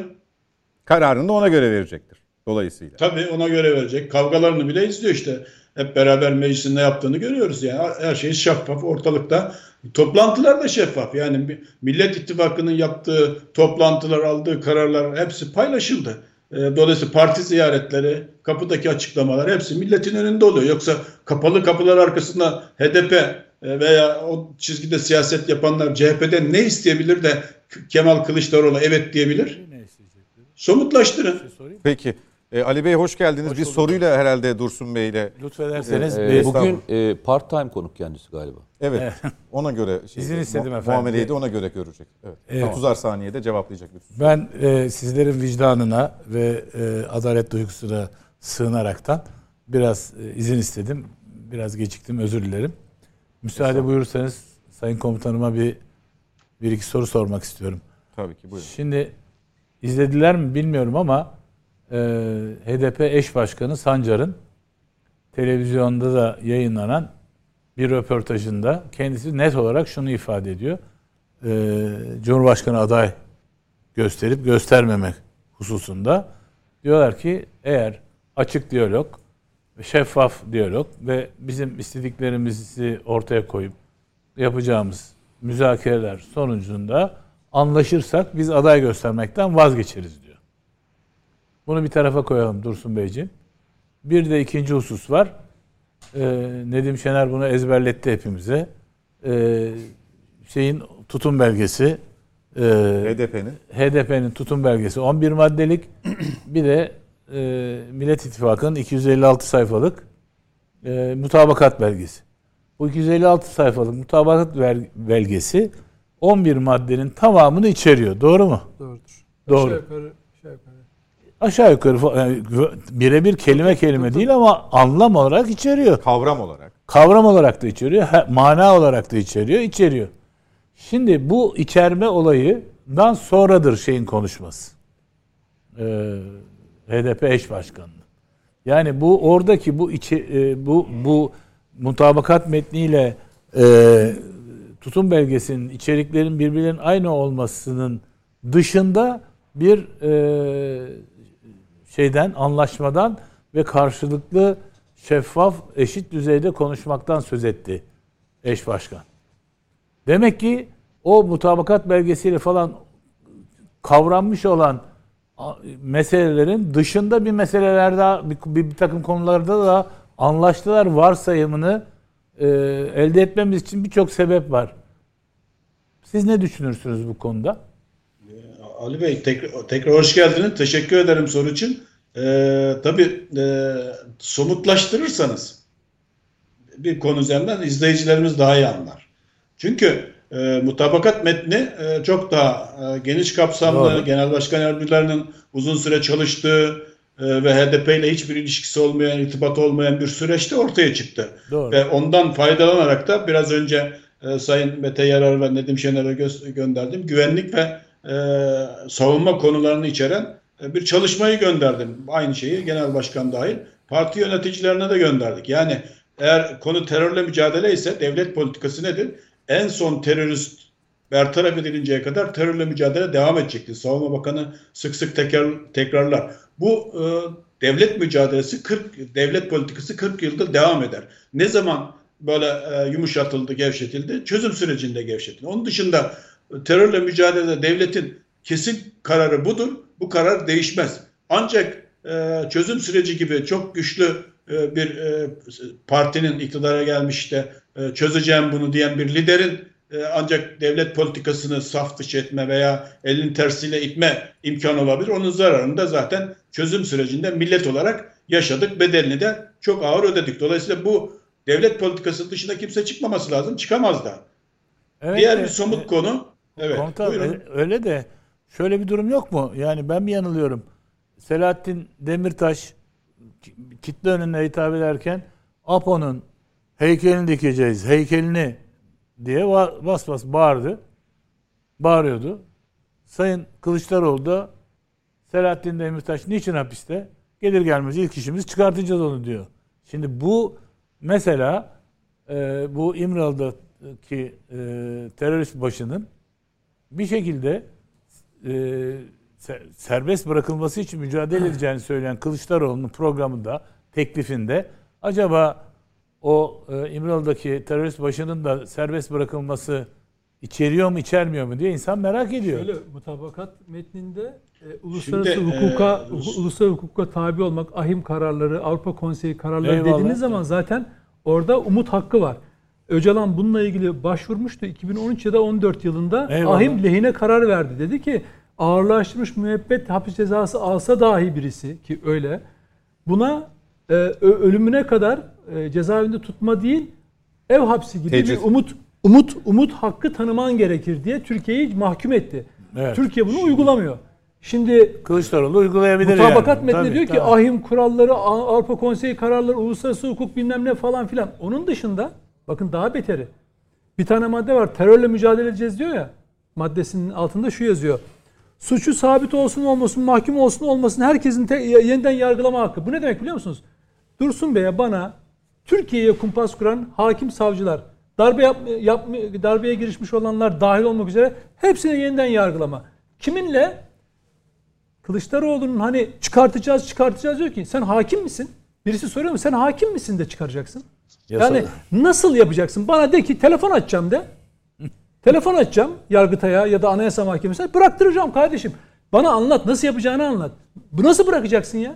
Kararını da ona göre verecektir. Dolayısıyla. Tabii ona göre verecek. Kavgalarını bile izliyor işte. Hep beraber meclisin ne yaptığını görüyoruz yani. Her şey şeffaf ortalıkta. Toplantılar da şeffaf. Yani Millet İttifakı'nın yaptığı toplantılar, aldığı kararlar hepsi paylaşıldı. Ee, dolayısıyla parti ziyaretleri, kapıdaki açıklamalar hepsi milletin önünde oluyor. Yoksa kapalı kapılar arkasında HDP e, veya o çizgide siyaset yapanlar CHP'den ne isteyebilir de Kemal Kılıçdaroğlu evet diyebilir? Somutlaştırın. Peki. E, Ali Bey hoş geldiniz. Hoş bir soruyla herhalde Dursun Bey ile. Lütfederseniz. E, e, bugün e, part time konuk kendisi galiba. Evet. ona göre şey, İzin istedim mu- efendim. muameleyi de ona göre görecek. Evet. evet. 30'ar saniyede cevaplayacak lütfen. Ben e, sizlerin vicdanına ve e, adalet duygusuna sığınaraktan biraz e, izin istedim. Biraz geciktim özür dilerim. Müsaade buyurursanız Sayın Komutanıma bir bir iki soru sormak istiyorum. Tabii ki buyurun. Şimdi izlediler mi bilmiyorum ama e, HDP eş başkanı Sancar'ın televizyonda da yayınlanan bir röportajında kendisi net olarak şunu ifade ediyor. E, Cumhurbaşkanı aday gösterip göstermemek hususunda diyorlar ki eğer açık diyalog, şeffaf diyalog ve bizim istediklerimizi ortaya koyup yapacağımız müzakereler sonucunda anlaşırsak biz aday göstermekten vazgeçeriz. Bunu bir tarafa koyalım Dursun Beyciğim. Bir de ikinci husus var. Ee, Nedim Şener bunu ezberletti hepimize. Ee, şeyin tutum belgesi e, HDP'nin HDP'nin tutum belgesi 11 maddelik bir de e, Millet İttifakı'nın 256 sayfalık e, mutabakat belgesi. Bu 256 sayfalık mutabakat belgesi 11 maddenin tamamını içeriyor. Doğru mu? Doğrudur. Doğru. Yukarı. Aşağı yukarı yani birebir kelime kelime değil ama anlam olarak içeriyor. Kavram olarak. Kavram olarak da içeriyor. Mana olarak da içeriyor. içeriyor. Şimdi bu içerme olayından sonradır şeyin konuşması. Ee, HDP eş başkanlığı. Yani bu oradaki bu içi, e, bu bu mutabakat metniyle e, tutum belgesinin içeriklerin birbirlerinin aynı olmasının dışında bir e, şeyden anlaşmadan ve karşılıklı şeffaf eşit düzeyde konuşmaktan söz etti eş başkan. Demek ki o mutabakat belgesiyle falan kavranmış olan meselelerin dışında bir meselelerde bir, bir, takım konularda da anlaştılar varsayımını e, elde etmemiz için birçok sebep var. Siz ne düşünürsünüz bu konuda? Ali Bey tekrar, tekrar hoş geldiniz. Teşekkür ederim soru için. Ee, tabii e, somutlaştırırsanız bir konu üzerinden izleyicilerimiz daha iyi anlar. Çünkü e, mutabakat metni e, çok daha e, geniş kapsamlı, Doğru. genel başkan yardımcılarının uzun süre çalıştığı e, ve HDP ile hiçbir ilişkisi olmayan, irtibat olmayan bir süreçte ortaya çıktı. Doğru. Ve ondan faydalanarak da biraz önce e, Sayın Mete Yarar ve Nedim Şener'e gö- gönderdim. Güvenlik ve e, savunma konularını içeren e, bir çalışmayı gönderdim. Aynı şeyi genel başkan dahil parti yöneticilerine de gönderdik. Yani eğer konu terörle mücadele ise devlet politikası nedir? En son terörist bertaraf edilinceye kadar terörle mücadele devam edecektir. Savunma Bakanı sık sık tekrar, tekrarlar. Bu e, devlet mücadelesi 40 devlet politikası 40 yıldır devam eder. Ne zaman böyle e, yumuşatıldı, gevşetildi? Çözüm sürecinde gevşetildi. Onun dışında terörle mücadelede devletin kesin kararı budur. Bu karar değişmez. Ancak e, çözüm süreci gibi çok güçlü e, bir e, partinin iktidara gelmiş de e, çözeceğim bunu diyen bir liderin e, ancak devlet politikasını saf dışı etme veya elin tersiyle itme imkanı olabilir. Onun zararını da zaten çözüm sürecinde millet olarak yaşadık. Bedelini de çok ağır ödedik. Dolayısıyla bu devlet politikası dışında kimse çıkmaması lazım. Çıkamaz da. Evet, Diğer bir somut konu. Evet. Komutan, buyurun. öyle de şöyle bir durum yok mu? Yani ben mi yanılıyorum? Selahattin Demirtaş kitle önüne hitap ederken APO'nun heykelini dikeceğiz, heykelini diye bas bas bağırdı. Bağırıyordu. Sayın Kılıçdaroğlu da Selahattin Demirtaş niçin hapiste? Gelir gelmez ilk işimiz çıkartacağız onu diyor. Şimdi bu mesela e, bu İmralı'daki e, terörist başının bir şekilde e, serbest bırakılması için mücadele edeceğini söyleyen Kılıçdaroğlu'nun programında, teklifinde acaba o e, İmralı'daki terörist başının da serbest bırakılması içeriyor mu içermiyor mu diye insan merak ediyor. Şöyle mutabakat metninde e, uluslararası Şimdi, hukuka e, uluslararası hukuka tabi olmak, ahim kararları, Avrupa Konseyi kararları eyvallah. dediğiniz zaman zaten orada umut hakkı var. Öcalan bununla ilgili başvurmuştu 2013 ya da 14 yılında eyvallah. ahim lehine karar verdi. Dedi ki ağırlaştırmış müebbet hapis cezası alsa dahi birisi ki öyle buna e, ölümüne kadar e, cezaevinde tutma değil ev hapsi gibi Tecrüt. bir umut umut umut hakkı tanıman gerekir diye Türkiye'yi mahkum etti. Evet. Türkiye bunu uygulamıyor. Şimdi Kılıçdaroğlu uygulayabilir mutabakat yani. metni tabii, diyor ki ahim kuralları, Avrupa Konseyi kararları, uluslararası hukuk bilmem ne falan filan. Onun dışında bakın daha beteri. Bir tane madde var. Terörle mücadele edeceğiz diyor ya. Maddesinin altında şu yazıyor. Suçu sabit olsun olmasın, mahkum olsun olmasın herkesin te- yeniden yargılama hakkı. Bu ne demek biliyor musunuz? Dursun Bey'e bana Türkiye'ye kumpas kuran hakim savcılar, darbe yap, yap, darbeye girişmiş olanlar dahil olmak üzere hepsini yeniden yargılama. Kiminle? Kılıçdaroğlu'nun hani çıkartacağız çıkartacağız diyor ki sen hakim misin? Birisi soruyor mu sen hakim misin de çıkaracaksın? Yasal. Yani nasıl yapacaksın? Bana de ki telefon açacağım de. telefon açacağım Yargıtay'a ya da Anayasa Mahkemesi'ne bıraktıracağım kardeşim. Bana anlat nasıl yapacağını anlat. Bu nasıl bırakacaksın ya?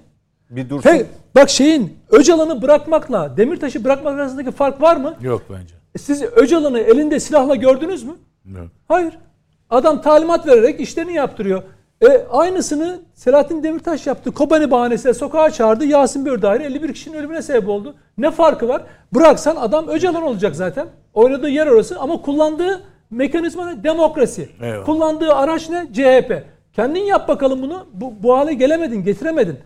Bir dursun. Hey, bak şeyin Öcalan'ı bırakmakla Demirtaş'ı bırakmak arasındaki fark var mı? Yok bence. E siz Öcalan'ı elinde silahla gördünüz mü? Yok. Hayır. Adam talimat vererek işlerini yaptırıyor. E, aynısını Selahattin Demirtaş yaptı. Kobani bahanesiyle sokağa çağırdı. Yasin Bördağ'ı 51 kişinin ölümüne sebep oldu. Ne farkı var? Bıraksan adam Öcalan olacak zaten. Oynadığı yer orası ama kullandığı mekanizma ne? Demokrasi. Eyvallah. Kullandığı araç ne? CHP. Kendin yap bakalım bunu. Bu, bu hale gelemedin, getiremedin.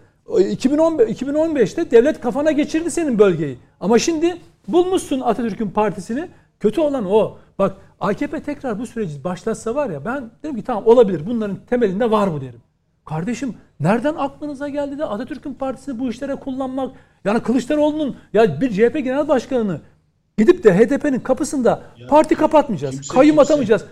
2010, 2015'te devlet kafana geçirdi senin bölgeyi. Ama şimdi bulmuşsun Atatürk'ün partisini. Kötü olan o. Bak AKP tekrar bu süreci başlatsa var ya ben dedim ki tamam olabilir. Bunların temelinde var bu derim. Kardeşim nereden aklınıza geldi de Atatürk'ün partisini bu işlere kullanmak? Yani Kılıçdaroğlu'nun ya bir CHP genel başkanını gidip de HDP'nin kapısında ya, parti kapatmayacağız. Kimse, kayyum kimse. atamayacağız.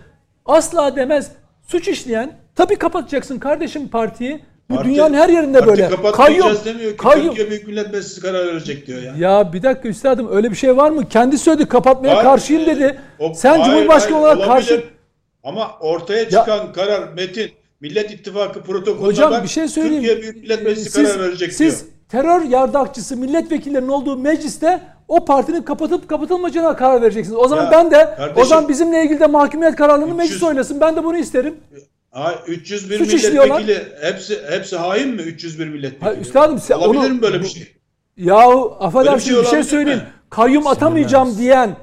Asla demez. Suç işleyen tabii kapatacaksın kardeşim partiyi. Bu parti, dünyanın her yerinde böyle. Kayyum, demiyor ki kayyum. Türkiye Büyük Millet Meclisi karar verecek diyor ya. Ya bir dakika üstadım öyle bir şey var mı? Kendi söyledi kapatmaya hayır, karşıyım dedi. O, Sen hayır, Cumhurbaşkanı hayır, olarak olabilir. karşı... Ama ortaya çıkan ya, karar metin Millet İttifakı protokolüne Hocam bir şey söyleyeyim. Türkiye Büyük Millet Meclisi siz, karar verecek siz diyor. Siz terör yardakçısı milletvekillerinin olduğu mecliste o partinin kapatıp kapatılmayacağına karar vereceksiniz. O zaman ya, ben de kardeşim, o zaman bizimle ilgili de mahkumiyet kararlarını meclis oynasın. Ben de bunu isterim. Ha, 301 Suç milletvekili hepsi hepsi hain mi 301 milletvekili? Ha, üstadım sen olabilir onu, mi böyle bir şey? Yahu affedersiniz bir şey, şey söyleyeyim. Mi? Kayyum atamayacağım diyen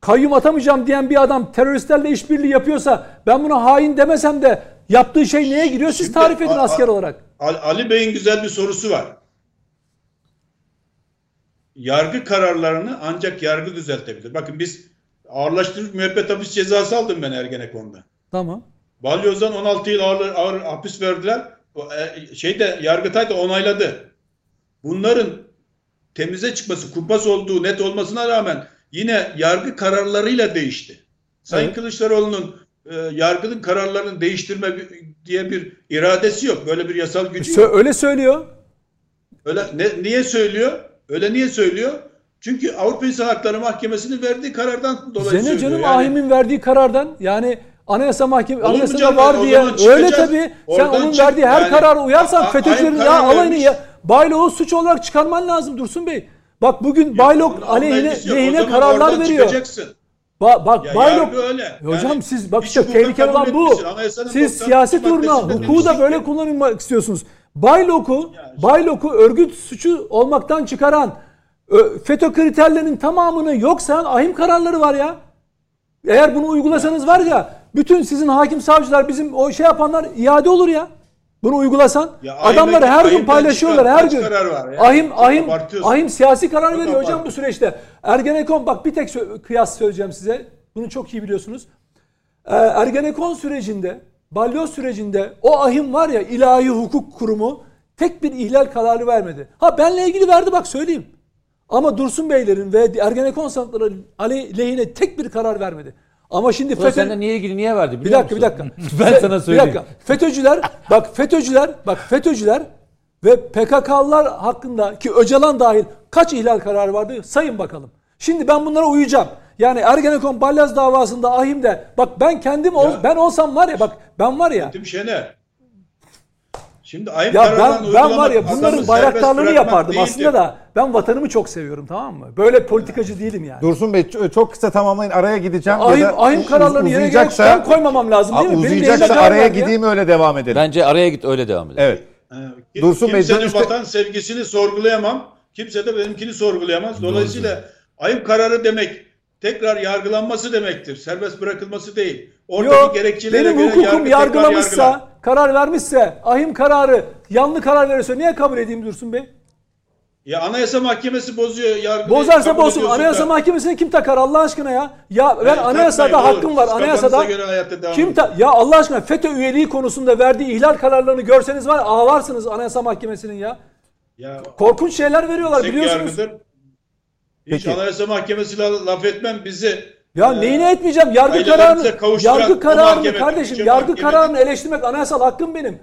kayyum atamayacağım diyen bir adam teröristlerle işbirliği yapıyorsa ben buna hain demesem de yaptığı şey neye giriyor siz Şimdi, tarif edin a, asker olarak. Ali Bey'in güzel bir sorusu var. Yargı kararlarını ancak yargı düzeltebilir. Bakın biz ağırlaştırılmış müebbet hapis cezası aldım ben Ergenekon'da. Tamam. Balyoz'dan 16 yıl ağır, ağır hapis verdiler. E, şeyde Yargıtay da onayladı. Bunların temize çıkması, kumpas olduğu net olmasına rağmen yine yargı kararlarıyla değişti. Sayın evet. Kılıçdaroğlu'nun e, yargının kararlarını değiştirme diye bir iradesi yok. Böyle bir yasal gücü Sö- yok. Öyle söylüyor. Öyle ne, niye söylüyor? Öyle niye söylüyor? Çünkü Avrupa İnsan Hakları Mahkemesi'nin verdiği karardan dolayı Zene söylüyor. canım yani, Ahim'in verdiği karardan yani Anayasa Mahkemesi Anayasada var diye öyle tabii. Sen onun verdiği her yani, karara uyarsan FETÖ'cülerin ya alayını ya Bayloğu suç olarak çıkarman lazım Dursun Bey. Bak bugün ya, Baylok aleyhine lehine kararlar veriyor. Çıkacaksın. Ba bak ya Baylok öyle. Hocam yani, siz bak işte tehlikeli olan bu. Siz siyaset uğruna hukuku da böyle kullanmak istiyorsunuz. Baylok'u Baylok'u örgüt suçu olmaktan çıkaran FETÖ kriterlerinin tamamını yok sayan ahim kararları var ya. Eğer bunu uygulasanız var ya bütün sizin hakim savcılar bizim o şey yapanlar iade olur ya. Bunu uygulasan ya adamları her gün paylaşıyorlar çıkar, her gün. Ahim ahim ahim siyasi karar veriyor hocam bu süreçte. Ergenekon bak bir tek kıyas söyleyeceğim size. Bunu çok iyi biliyorsunuz. Ee, Ergenekon sürecinde, balyoz sürecinde o ahim var ya ilahi hukuk kurumu tek bir ihlal kararı vermedi. Ha benle ilgili verdi bak söyleyeyim. Ama Dursun Beylerin ve Ergenekon sanatları aleyhine tek bir karar vermedi. Ama şimdi FETÖ... Senden niye ilgili niye verdi Bir dakika musun? bir dakika. ben sana söyleyeyim. Bir dakika. FETÖ'cüler bak FETÖ'cüler bak FETÖ'cüler ve PKK'lılar hakkında ki Öcalan dahil kaç ihlal kararı vardı sayın bakalım. Şimdi ben bunlara uyacağım. Yani Ergenekon Balyaz davasında Ahim'de bak ben kendim ol, ben olsam var ya bak ben var ya. Metin Şener. Şimdi ayıp ya ben, ben var ya bunların bayraktarlığını yapardım değildir. aslında da ben vatanımı çok seviyorum tamam mı? Böyle politikacı değilim yani. Dursun Bey çok kısa tamamlayın araya gideceğim. Ahim, ya ahim kararlarını yere gelip ben koymamam lazım değil mi? Uzayacaksa araya gideyim ya. öyle devam edelim. Bence araya git öyle devam edelim. Evet. Ee, Dursun Bey kimsenin işte... vatan sevgisini sorgulayamam. Kimse de benimkini sorgulayamaz. Dolayısıyla ayıp kararı demek tekrar yargılanması demektir. Serbest bırakılması değil. Oradaki Yok, gerekçelere benim göre hukukum yargı yargılamışsa, karar vermişse, ahim kararı yanlı karar verirse niye kabul edeyim Dursun Bey? Ya Anayasa Mahkemesi bozuyor. Yargı Bozarsa bozsun. Anayasa da. Mahkemesi'ni kim takar Allah aşkına ya? Ya ben evet, anayasada takmayın, hakkım var. Anayasada kim ta ya Allah aşkına FETÖ üyeliği konusunda verdiği ihlal kararlarını görseniz var ağlarsınız Anayasa Mahkemesi'nin ya. Ya korkunç şeyler veriyorlar biliyorsunuz. Yargıdır. Hiç Peki. Anayasa Mahkemesi laf etmem bizi ya e, neyine etmeyeceğim? Yargı kararını, yargı kararını kardeşim, yargı kararını eleştirmek anayasal hakkım benim.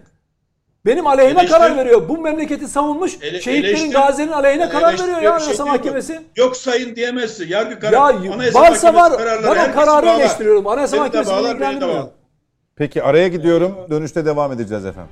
Benim aleyhime Eleştir, karar veriyor. Bu memleketi savunmuş ele, şehitlerin gazilerin aleyhine karar veriyor ya Anayasa şey Mahkemesi. Yok, yok sayın diyemezsin. Yargı kararı. Ya Anayasa varsa var. Ben o kararı bağlar. eleştiriyorum. Anayasa Mahkemesi'ni ilgilendirmiyor. Peki araya gidiyorum. Dönüşte devam edeceğiz efendim.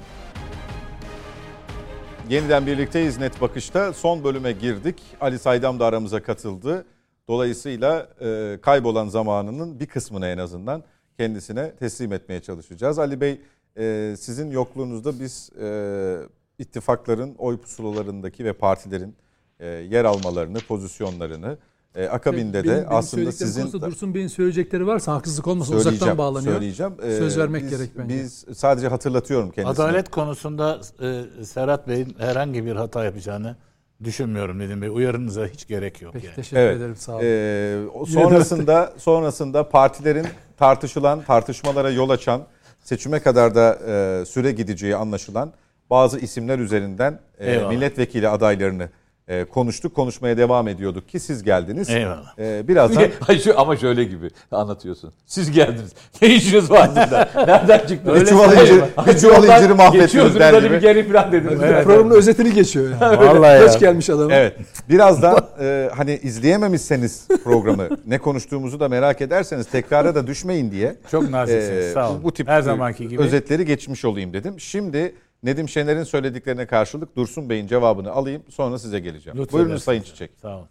Yeniden birlikteyiz Net Bakış'ta. Son bölüme girdik. Ali Saydam da aramıza katıldı. Dolayısıyla e, kaybolan zamanının bir kısmını en azından kendisine teslim etmeye çalışacağız. Ali Bey e, sizin yokluğunuzda biz e, ittifakların oy pusulalarındaki ve partilerin e, yer almalarını, pozisyonlarını e, akabinde benim, de benim aslında sizin... Dursun Bey'in söyleyecekleri varsa haksızlık olmasın uzaktan bağlanıyor. Söyleyeceğim. Ee, Söz vermek biz, gerek bence. Biz sadece hatırlatıyorum kendisine. Adalet konusunda e, Serhat Bey'in herhangi bir hata yapacağını düşünmüyorum Nedim Bey. Uyarınıza hiç gerek yok. Peki yani. teşekkür evet. ederim sağ olun. Ee, sonrasında sonrasında partilerin tartışılan, tartışmalara yol açan, seçime kadar da e, süre gideceği anlaşılan bazı isimler üzerinden e, milletvekili adaylarını e, konuştuk. Konuşmaya devam ediyorduk ki siz geldiniz. Eyvallah. E, birazdan... Ama şöyle gibi anlatıyorsun. Siz geldiniz. Ne işiniz var burada? Nereden çıktı? Öyle bir çuval, incir, bir çuval inciri mahvettiniz der gibi. bir geri plan dediniz. Evet, Programın özetini geçiyor. Yani. Vallahi Geç gelmiş adam. Evet. Birazdan e, hani izleyememişseniz programı ne konuştuğumuzu da merak ederseniz tekrara da düşmeyin diye. Çok naziksiniz. E, Sağ olun. Bu tip Her zamanki gibi. özetleri geçmiş olayım dedim. Şimdi Nedim Şener'in söylediklerine karşılık Dursun Bey'in cevabını alayım sonra size geleceğim. Lütfen Buyurun Sayın Çiçek. Sağ olun.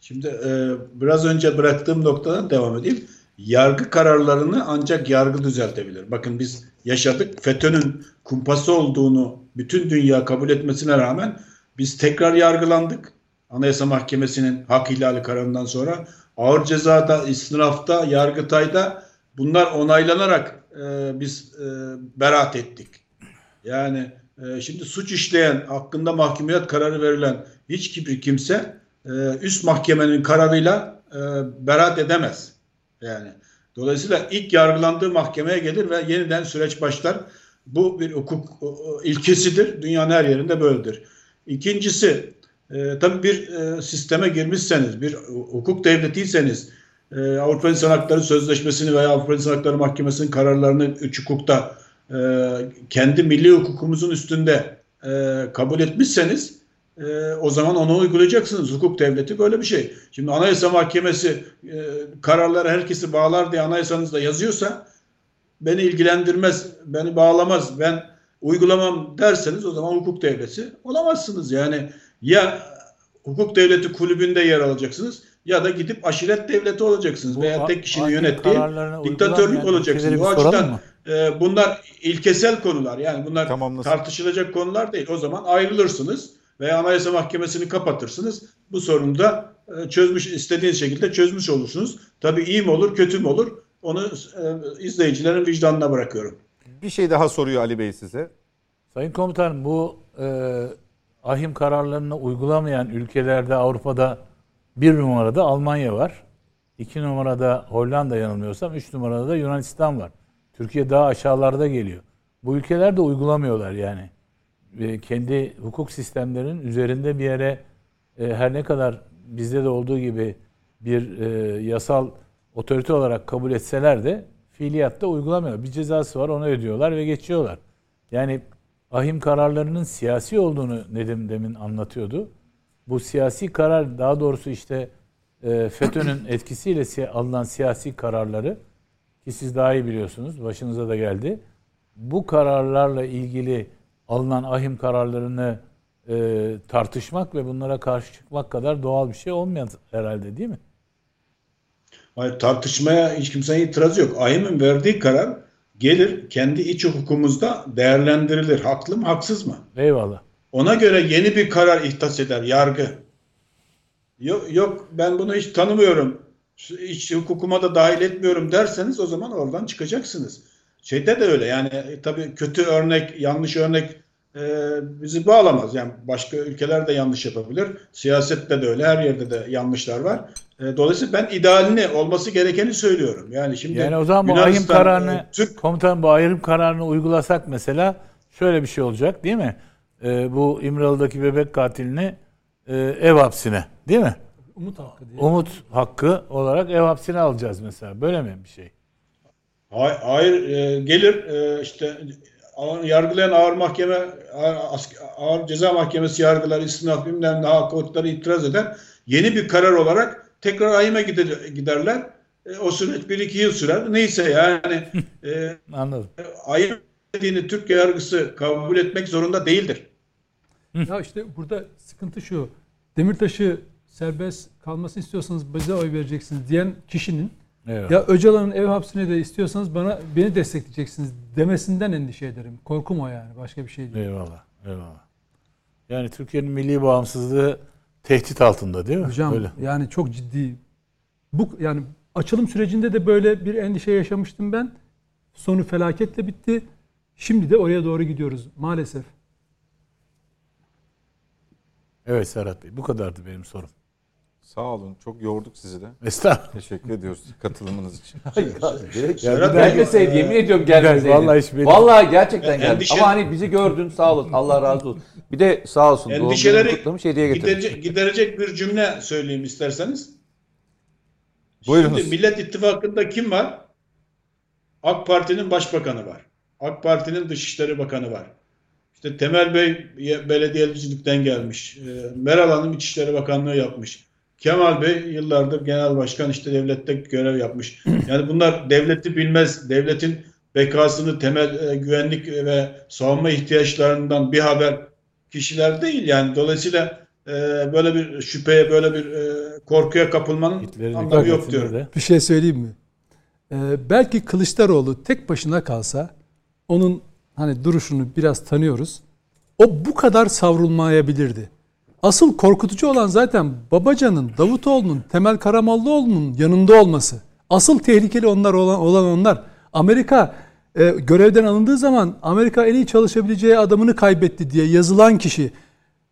Şimdi e, biraz önce bıraktığım noktadan devam edeyim. Yargı kararlarını ancak yargı düzeltebilir. Bakın biz yaşadık. FETÖ'nün kumpası olduğunu bütün dünya kabul etmesine rağmen biz tekrar yargılandık. Anayasa Mahkemesi'nin hak ihlali kararından sonra ağır cezada, istinafta, yargıtayda bunlar onaylanarak e, biz e, beraat ettik. Yani e, şimdi suç işleyen, hakkında mahkumiyet kararı verilen hiç bir kimse e, üst mahkemenin kararıyla e, beraat edemez. Yani dolayısıyla ilk yargılandığı mahkemeye gelir ve yeniden süreç başlar. Bu bir hukuk ilkesidir. Dünyanın her yerinde böyledir. İkincisi, e, tabii bir e, sisteme girmişseniz, bir hukuk devletiyseniz, e, Avrupa İnsan Hakları Sözleşmesi'ni veya Avrupa İnsan Hakları Mahkemesi'nin kararlarını üç hukukta e, kendi milli hukukumuzun üstünde e, kabul etmişseniz e, o zaman onu uygulayacaksınız. Hukuk devleti böyle bir şey. Şimdi Anayasa Mahkemesi e, kararları herkesi bağlar diye anayasanızda yazıyorsa beni ilgilendirmez, beni bağlamaz, ben uygulamam derseniz o zaman hukuk devleti olamazsınız. Yani ya hukuk devleti kulübünde yer alacaksınız ya da gidip aşiret devleti olacaksınız Bu veya tek kişinin yönettiği diktatörlük olacaksınız. Bu açıdan e, bunlar ilkesel konular. Yani bunlar tamam, tartışılacak konular değil. O zaman ayrılırsınız veya Anayasa Mahkemesi'ni kapatırsınız. Bu sorunu da e, çözmüş istediğiniz şekilde çözmüş olursunuz. Tabii iyi mi olur, kötü mü olur? Onu e, izleyicilerin vicdanına bırakıyorum. Bir şey daha soruyor Ali Bey size. Sayın Komutanım bu e, ahim kararlarını uygulamayan ülkelerde Avrupa'da bir numarada Almanya var. iki numarada Hollanda yanılmıyorsam. Üç numarada da Yunanistan var. Türkiye daha aşağılarda geliyor. Bu ülkeler de uygulamıyorlar yani. Ve kendi hukuk sistemlerinin üzerinde bir yere e, her ne kadar bizde de olduğu gibi bir e, yasal otorite olarak kabul etseler de fiiliyatta uygulamıyor. Bir cezası var onu ödüyorlar ve geçiyorlar. Yani ahim kararlarının siyasi olduğunu Nedim demin anlatıyordu. Bu siyasi karar daha doğrusu işte e, FETÖ'nün etkisiyle alınan siyasi kararları ki siz daha iyi biliyorsunuz başınıza da geldi. bu kararlarla ilgili alınan ahim kararlarını e, tartışmak ve bunlara karşı çıkmak kadar doğal bir şey olmayan herhalde değil mi? Hayır, tartışmaya hiç kimsenin itirazı yok. AYM'in verdiği karar gelir kendi iç hukukumuzda değerlendirilir. Haklı mı haksız mı? Eyvallah. Ona göre yeni bir karar ihtas eder yargı. Yok, yok ben bunu hiç tanımıyorum. İç hukukuma da dahil etmiyorum derseniz o zaman oradan çıkacaksınız. Şeyde de öyle yani e, tabii kötü örnek, yanlış örnek e, bizi bağlamaz. Yani başka ülkeler de yanlış yapabilir. Siyasette de öyle, her yerde de yanlışlar var. E, dolayısıyla ben idealini, olması gerekeni söylüyorum. Yani şimdi Yani o zaman bu ayrım kararını, e, Türk... komutan bu ayrım kararını uygulasak mesela şöyle bir şey olacak değil mi? E, bu İmralı'daki bebek katilini e, ev hapsine değil mi? Umut hakkı diye. Umut hakkı olarak ev hapsine alacağız mesela. Böyle mi bir şey? Hayır, hayır e, gelir e, işte yargılayan ağır mahkeme ağır, ağır ceza mahkemesi yargılar istinaf bilmem ne hakikatları itiraz eder. Yeni bir karar olarak tekrar ayime gider, giderler. E, o süreç bir iki yıl sürer. Neyse yani e, Anladım. ayım dediğini Türk yargısı kabul etmek zorunda değildir. Ya işte burada sıkıntı şu. Demirtaş'ı serbest kalmasını istiyorsanız bize oy vereceksiniz diyen kişinin Evet. Ya Öcalan'ın ev hapsine de istiyorsanız bana beni destekleyeceksiniz demesinden endişe ederim. Korkum o yani. Başka bir şey değil. Eyvallah. Eyvallah. Yani Türkiye'nin milli bağımsızlığı tehdit altında değil mi? Hocam Öyle. yani çok ciddi. Bu yani açılım sürecinde de böyle bir endişe yaşamıştım ben. Sonu felaketle bitti. Şimdi de oraya doğru gidiyoruz maalesef. Evet Serhat Bey bu kadardı benim sorum. Sağ olun. Çok yorduk sizi de. Estağfurullah. Teşekkür ediyoruz katılımınız için. Gelmeseydi yemin ediyorum gelmeseydi. Vallahi hiç benim. Vallahi gerçekten geldi. Endişe... Ama hani bizi gördün sağ olasın. Allah razı olsun. Bir de sağ olsun. Endişeleri kutlamış hediye giderecek, giderecek bir cümle söyleyeyim isterseniz. Buyurunuz. Şimdi Millet İttifakı'nda kim var? AK Parti'nin başbakanı var. AK Parti'nin Dışişleri Bakanı var. İşte Temel Bey belediyecilikten gelmiş. Ee, Meral Hanım İçişleri Bakanlığı yapmış. Kemal Bey yıllardır genel başkan işte devlette görev yapmış. Yani bunlar devleti bilmez, devletin bekasını, temel e, güvenlik ve savunma ihtiyaçlarından bir haber kişiler değil. Yani dolayısıyla e, böyle bir şüpheye, böyle bir e, korkuya kapılmanın Hitler'in anlamı yok diyorum. Bir şey söyleyeyim mi? Ee, belki Kılıçdaroğlu tek başına kalsa onun hani duruşunu biraz tanıyoruz. O bu kadar savrulmayabilirdi. Asıl korkutucu olan zaten Babacan'ın, Davutoğlu'nun, Temel Karamollaoğlu'nun yanında olması. Asıl tehlikeli onlar olan, olan onlar. Amerika e, görevden alındığı zaman Amerika en iyi çalışabileceği adamını kaybetti diye yazılan kişi.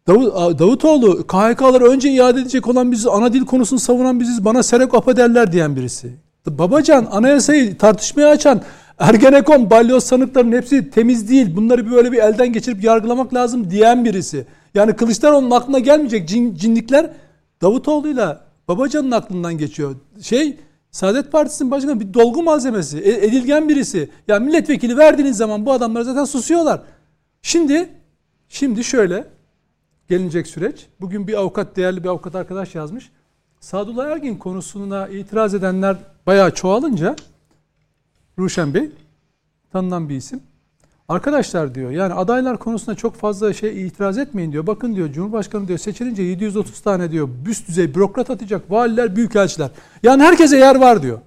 Davut, Davutoğlu KHK'ları önce iade edecek olan biziz, ana dil konusunu savunan biziz, bana serek apa derler diyen birisi. Babacan anayasayı tartışmaya açan Ergenekon, balyoz sanıkların hepsi temiz değil. Bunları böyle bir elden geçirip yargılamak lazım diyen birisi. Yani Kılıçdaroğlu'nun aklına gelmeyecek cin, cinlikler Davutoğlu'yla Babacan'ın aklından geçiyor. Şey Saadet Partisi'nin başkanı bir dolgu malzemesi. E, edilgen birisi. Ya milletvekili verdiğiniz zaman bu adamlar zaten susuyorlar. Şimdi şimdi şöyle gelinecek süreç. Bugün bir avukat, değerli bir avukat arkadaş yazmış. Sadullah Ergin konusuna itiraz edenler bayağı çoğalınca Ruşen Bey tanınan bir isim. Arkadaşlar diyor yani adaylar konusunda çok fazla şey itiraz etmeyin diyor. Bakın diyor Cumhurbaşkanı diyor seçilince 730 tane diyor büst düzey bürokrat atacak. Valiler, büyükelçiler. Yani herkese yer var diyor.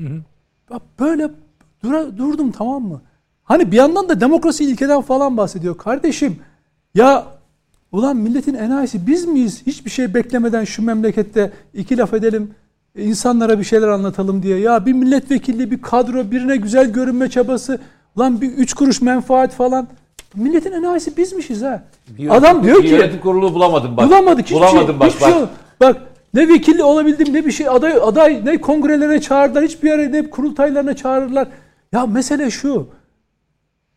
Hı hı. Böyle dura, durdum tamam mı? Hani bir yandan da demokrasi ilkeden falan bahsediyor. Kardeşim ya ulan milletin enayisi biz miyiz? Hiçbir şey beklemeden şu memlekette iki laf edelim insanlara bir şeyler anlatalım diye. Ya bir milletvekilli bir kadro birine güzel görünme çabası Lan bir üç kuruş menfaat falan. Milletin enayisi bizmişiz ha. Bir Adam diyor ki. Yönetim kurulu bulamadım bak. Bulamadık hiçbir Bulamadım şey. bak. Hiçbir bak. Şey, bak ne vekilli olabildim ne bir şey aday aday ne kongrelere çağırdılar hiçbir yere ne kurultaylarına çağırırlar. Ya mesele şu.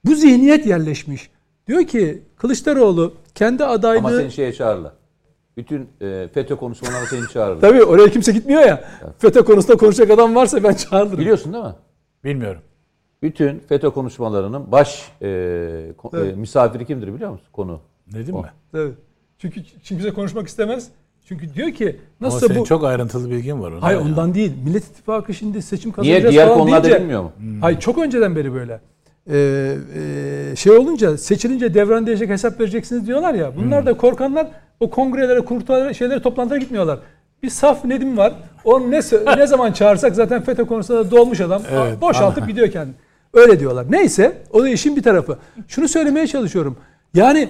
Bu zihniyet yerleşmiş. Diyor ki Kılıçdaroğlu kendi adaylığı... Ama seni şeye çağırırlar. Bütün e, FETÖ konuşmalarına seni çağırırlar. Tabii oraya kimse gitmiyor ya. FETÖ konusunda konuşacak adam varsa ben çağırırım. Biliyorsun değil mi? Bilmiyorum bütün FETÖ konuşmalarının baş e, evet. e, misafiri kimdir biliyor musun? Konu. Dedim mi? Evet. Çünkü kimse konuşmak istemez. Çünkü diyor ki nasıl Ama senin bu... çok ayrıntılı bilgin var. Hayır ondan değil. Millet İttifakı şimdi seçim kazanacağız Niye? Diğer konularda deyince... bilmiyor mu? Hmm. Hayır çok önceden beri böyle. E, e, şey olunca seçilince devran değecek hesap vereceksiniz diyorlar ya. Bunlar da korkanlar o kongrelere, kurultaylara, şeylere toplantıya gitmiyorlar. Bir saf Nedim var. Onu ne ne zaman çağırsak zaten FETÖ konusunda da dolmuş adam. Evet, boşaltıp aha. gidiyor kendi. Öyle diyorlar. Neyse o da işin bir tarafı. Şunu söylemeye çalışıyorum. Yani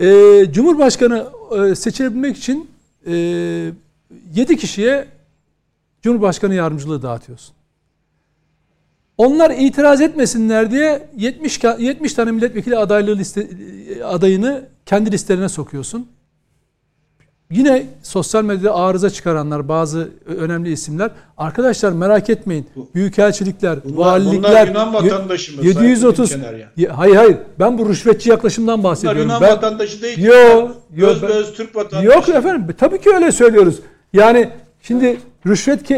e, Cumhurbaşkanı e, seçilebilmek için e, 7 kişiye Cumhurbaşkanı yardımcılığı dağıtıyorsun. Onlar itiraz etmesinler diye 70 70 tane milletvekili adaylığı liste, adayını kendi listelerine sokuyorsun. Yine sosyal medyada arıza çıkaranlar bazı önemli isimler. Arkadaşlar merak etmeyin. Büyükelçilikler, bunlar, valilikler. Bunlar Yunan vatandaşı mı? 730. Ya. Hayır hayır. Ben bu rüşvetçi yaklaşımdan bahsediyorum. Bunlar Yunan ben, vatandaşı değil. Yok. Göz göz Türk vatandaşı. Yok efendim. Tabii ki öyle söylüyoruz. Yani şimdi rüşvet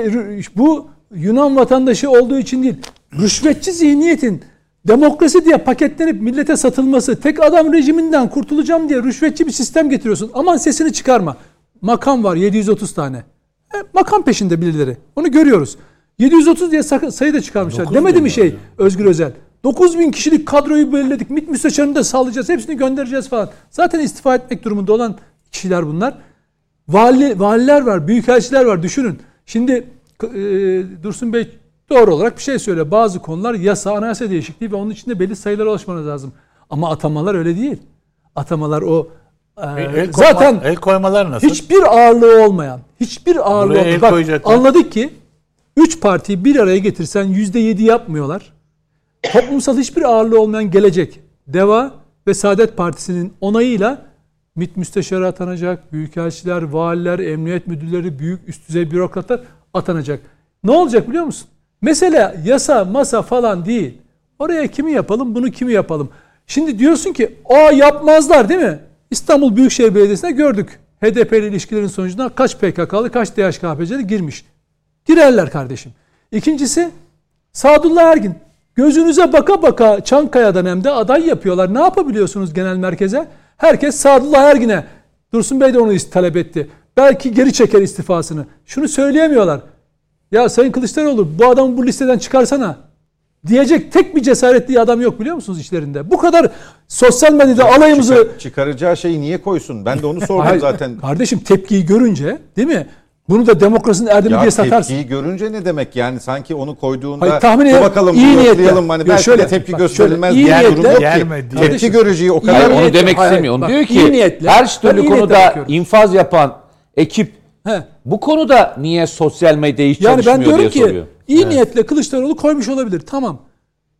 bu Yunan vatandaşı olduğu için değil. Rüşvetçi zihniyetin demokrasi diye paketlenip millete satılması, tek adam rejiminden kurtulacağım diye rüşvetçi bir sistem getiriyorsun. Aman sesini çıkarma. Makam var 730 tane. E, makam peşinde birileri. Onu görüyoruz. 730 diye sayı da çıkarmışlar. Demedi mi şey yani. Özgür Özel? 9 bin kişilik kadroyu belirledik. MİT müsteşarını da sağlayacağız. Hepsini göndereceğiz falan. Zaten istifa etmek durumunda olan kişiler bunlar. Vali, valiler var, büyükelçiler var. Düşünün. Şimdi e, Dursun Bey Doğru olarak bir şey söyle. Bazı konular yasa, anayasa değişikliği ve onun içinde belli sayılara ulaşmanız lazım. Ama atamalar öyle değil. Atamalar o e, el koyma, zaten el koymalar nasıl? Hiçbir ağırlığı olmayan, hiçbir ağırlığı olmayan. Bak, koyacaklar. anladık ki üç partiyi bir araya getirsen yüzde yedi yapmıyorlar. Toplumsal hiçbir ağırlığı olmayan gelecek. Deva ve Saadet Partisi'nin onayıyla MİT müsteşarı atanacak, büyükelçiler, valiler, emniyet müdürleri, büyük üst düzey bürokratlar atanacak. Ne olacak biliyor musun? Mesele yasa masa falan değil. Oraya kimi yapalım bunu kimi yapalım. Şimdi diyorsun ki o yapmazlar değil mi? İstanbul Büyükşehir Belediyesi'nde gördük. HDP ile ilişkilerin sonucunda kaç PKK'lı kaç DHKPC'li girmiş. Girerler kardeşim. İkincisi Sadullah Ergin. Gözünüze baka baka Çankaya'dan hem de aday yapıyorlar. Ne yapabiliyorsunuz genel merkeze? Herkes Sadullah Ergin'e. Dursun Bey de onu talep etti. Belki geri çeker istifasını. Şunu söyleyemiyorlar. Ya Sayın Kılıçdaroğlu bu adamı bu listeden çıkarsana diyecek tek bir cesaretli adam yok biliyor musunuz içlerinde? Bu kadar sosyal medyada Çıkar, alayımızı... çıkaracağı şeyi niye koysun? Ben de onu sordum Hayır, zaten. Kardeşim tepkiyi görünce değil mi? Bunu da demokrasinin erdemi ya diye satarsın. Tepkiyi görünce ne demek yani sanki onu koyduğunda Hayır, tahmin ederim, bakalım iyi niyetle. Hani belki şöyle, de tepki gösterilmez şöyle, diye durum yok ki. Tepki göreceği o kadar. Hayır, onu demek istemiyor. Diyor ki niyetle, her türlü konuda infaz yapan ekip He. Bu konuda niye sosyal medya hiç yani çalışmıyor ben diyorum diye ki, soruyor. İyi evet. niyetle Kılıçdaroğlu koymuş olabilir. Tamam.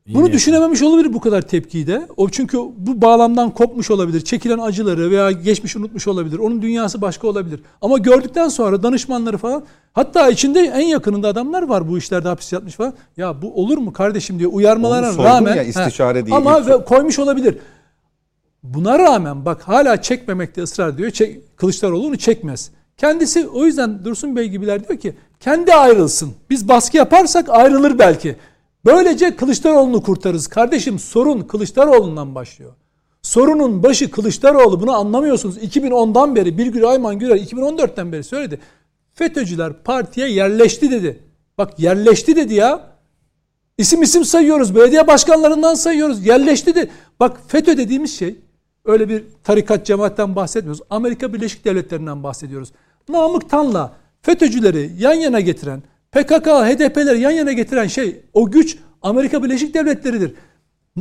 İyi Bunu niyetle. düşünememiş olabilir bu kadar tepkiyi de. O çünkü bu bağlamdan kopmuş olabilir. Çekilen acıları veya geçmiş unutmuş olabilir. Onun dünyası başka olabilir. Ama gördükten sonra danışmanları falan hatta içinde en yakınında adamlar var bu işlerde hapis yatmış falan. Ya bu olur mu kardeşim diye uyarmalarına rağmen ya, istişare he, diye ama ve koymuş olabilir. Buna rağmen bak hala çekmemekte ısrar diyor. Çek, Kılıçdaroğlu onu çekmez. Kendisi o yüzden Dursun Bey gibiler diyor ki kendi ayrılsın. Biz baskı yaparsak ayrılır belki. Böylece Kılıçdaroğlu'nu kurtarırız. Kardeşim sorun Kılıçdaroğlu'ndan başlıyor. Sorunun başı Kılıçdaroğlu bunu anlamıyorsunuz. 2010'dan beri Birgül Ayman Güler 2014'ten beri söyledi. FETÖ'cüler partiye yerleşti dedi. Bak yerleşti dedi ya. İsim isim sayıyoruz. Belediye başkanlarından sayıyoruz. Yerleşti dedi. Bak FETÖ dediğimiz şey öyle bir tarikat cemaatten bahsetmiyoruz. Amerika Birleşik Devletleri'nden bahsediyoruz. Namık Tan'la FETÖ'cüleri yan yana getiren, PKK, HDP'leri yan yana getiren şey, o güç Amerika Birleşik Devletleri'dir.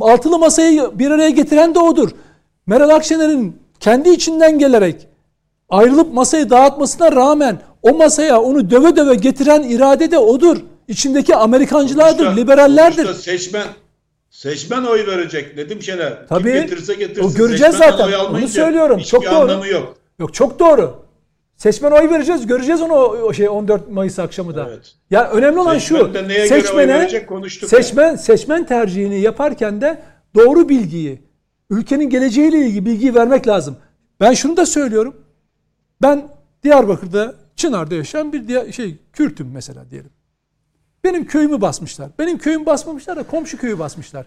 Altılı masayı bir araya getiren de odur. Meral Akşener'in kendi içinden gelerek ayrılıp masayı dağıtmasına rağmen o masaya onu döve döve getiren irade de odur. İçindeki Amerikancılardır, sonuçta, liberallerdir. Sonuçta seçmen seçmen oy verecek Nedim Şener. Tabii. Kim getirse getirsin. O göreceğiz zaten. Onu söylüyorum. Çok doğru. anlamı yok. Yok çok doğru. Seçmen oy vereceğiz. Göreceğiz onu o şey 14 Mayıs akşamı da. Evet. Yani önemli olan şu. Seçmene seçmen yani. seçmen tercihini yaparken de doğru bilgiyi, ülkenin geleceğiyle ilgili bilgiyi vermek lazım. Ben şunu da söylüyorum. Ben Diyarbakır'da Çınar'da yaşayan bir diğer, şey Kürt'üm mesela diyelim. Benim köyümü basmışlar. Benim köyümü basmamışlar da komşu köyü basmışlar.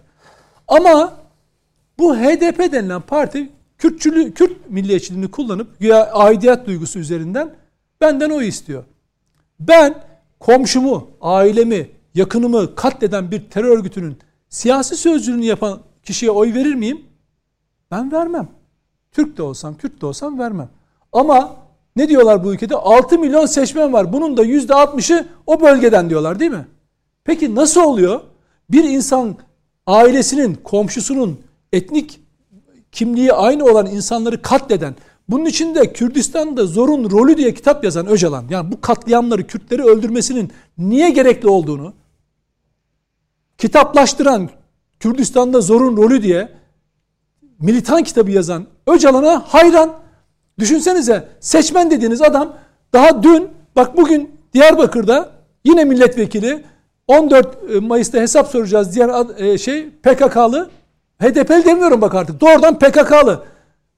Ama bu HDP denilen parti Kürtçülü, Kürt milliyetçiliğini kullanıp ya aidiyet duygusu üzerinden benden o istiyor. Ben komşumu, ailemi, yakınımı katleden bir terör örgütünün Siyasi sözcülüğünü yapan kişiye oy verir miyim? Ben vermem. Türk de olsam, Kürt de olsam vermem. Ama ne diyorlar bu ülkede? 6 milyon seçmen var. Bunun da %60'ı o bölgeden diyorlar değil mi? Peki nasıl oluyor? Bir insan ailesinin, komşusunun etnik kimliği aynı olan insanları katleden, bunun içinde Kürdistan'da zorun rolü diye kitap yazan Öcalan, yani bu katliamları, Kürtleri öldürmesinin niye gerekli olduğunu, kitaplaştıran Kürdistan'da zorun rolü diye militan kitabı yazan Öcalan'a hayran. Düşünsenize seçmen dediğiniz adam daha dün bak bugün Diyarbakır'da yine milletvekili 14 e, Mayıs'ta hesap soracağız diyen e, şey PKK'lı HDP'li demiyorum bak artık doğrudan PKK'lı.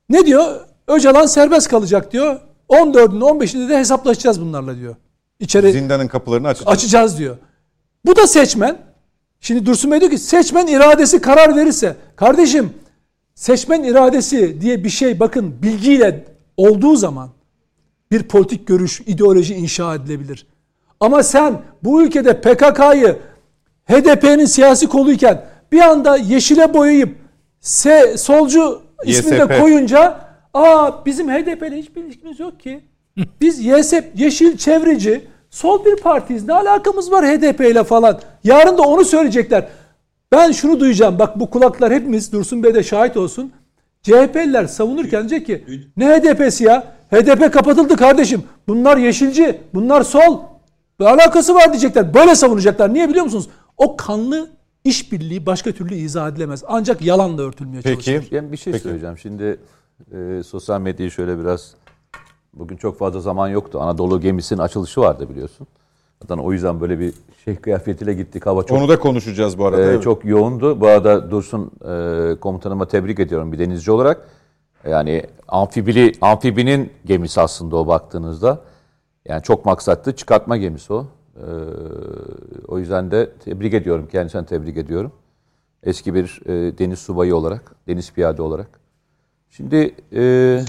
Ne diyor? Öcalan serbest kalacak diyor. 14'ünde 15'inde de hesaplaşacağız bunlarla diyor. İçeri zindanın kapılarını açacağız. Açacağız diyor. Bu da seçmen. Şimdi Dursun Bey diyor ki seçmen iradesi karar verirse. Kardeşim seçmen iradesi diye bir şey bakın bilgiyle olduğu zaman bir politik görüş, ideoloji inşa edilebilir. Ama sen bu ülkede PKK'yı HDP'nin siyasi koluyken bir anda yeşile boyayıp S, solcu ismini de koyunca aa bizim HDP ile hiçbir ilişkimiz yok ki. Biz YSP, Yeşil Çevreci, sol bir partiyiz. Ne alakamız var HDP ile falan. Yarın da onu söyleyecekler. Ben şunu duyacağım. Bak bu kulaklar hepimiz Dursun Bey de şahit olsun. CHP'liler savunurken diyecek ki ne HDP'si ya? HDP kapatıldı kardeşim. Bunlar yeşilci, bunlar sol. Bir alakası var diyecekler. Böyle savunacaklar. Niye biliyor musunuz? O kanlı işbirliği başka türlü izah edilemez. Ancak yalanla örtülmeye Peki. çalışılır. Ben bir şey Peki. söyleyeceğim. Şimdi e, sosyal medyayı şöyle biraz bugün çok fazla zaman yoktu. Anadolu gemisinin açılışı vardı biliyorsun. Zaten o yüzden böyle bir şey kıyafetiyle gittik. Hava çok Onu da konuşacağız bu arada. E, çok yoğundu. Bu arada Dursun e, komutanıma tebrik ediyorum bir denizci olarak. Yani amfibili amfibinin gemisi aslında o baktığınızda. Yani çok maksatlı çıkartma gemisi o. Ee, o yüzden de tebrik ediyorum. Kendisine tebrik ediyorum. Eski bir e, deniz subayı olarak, deniz piyade olarak. Şimdi e,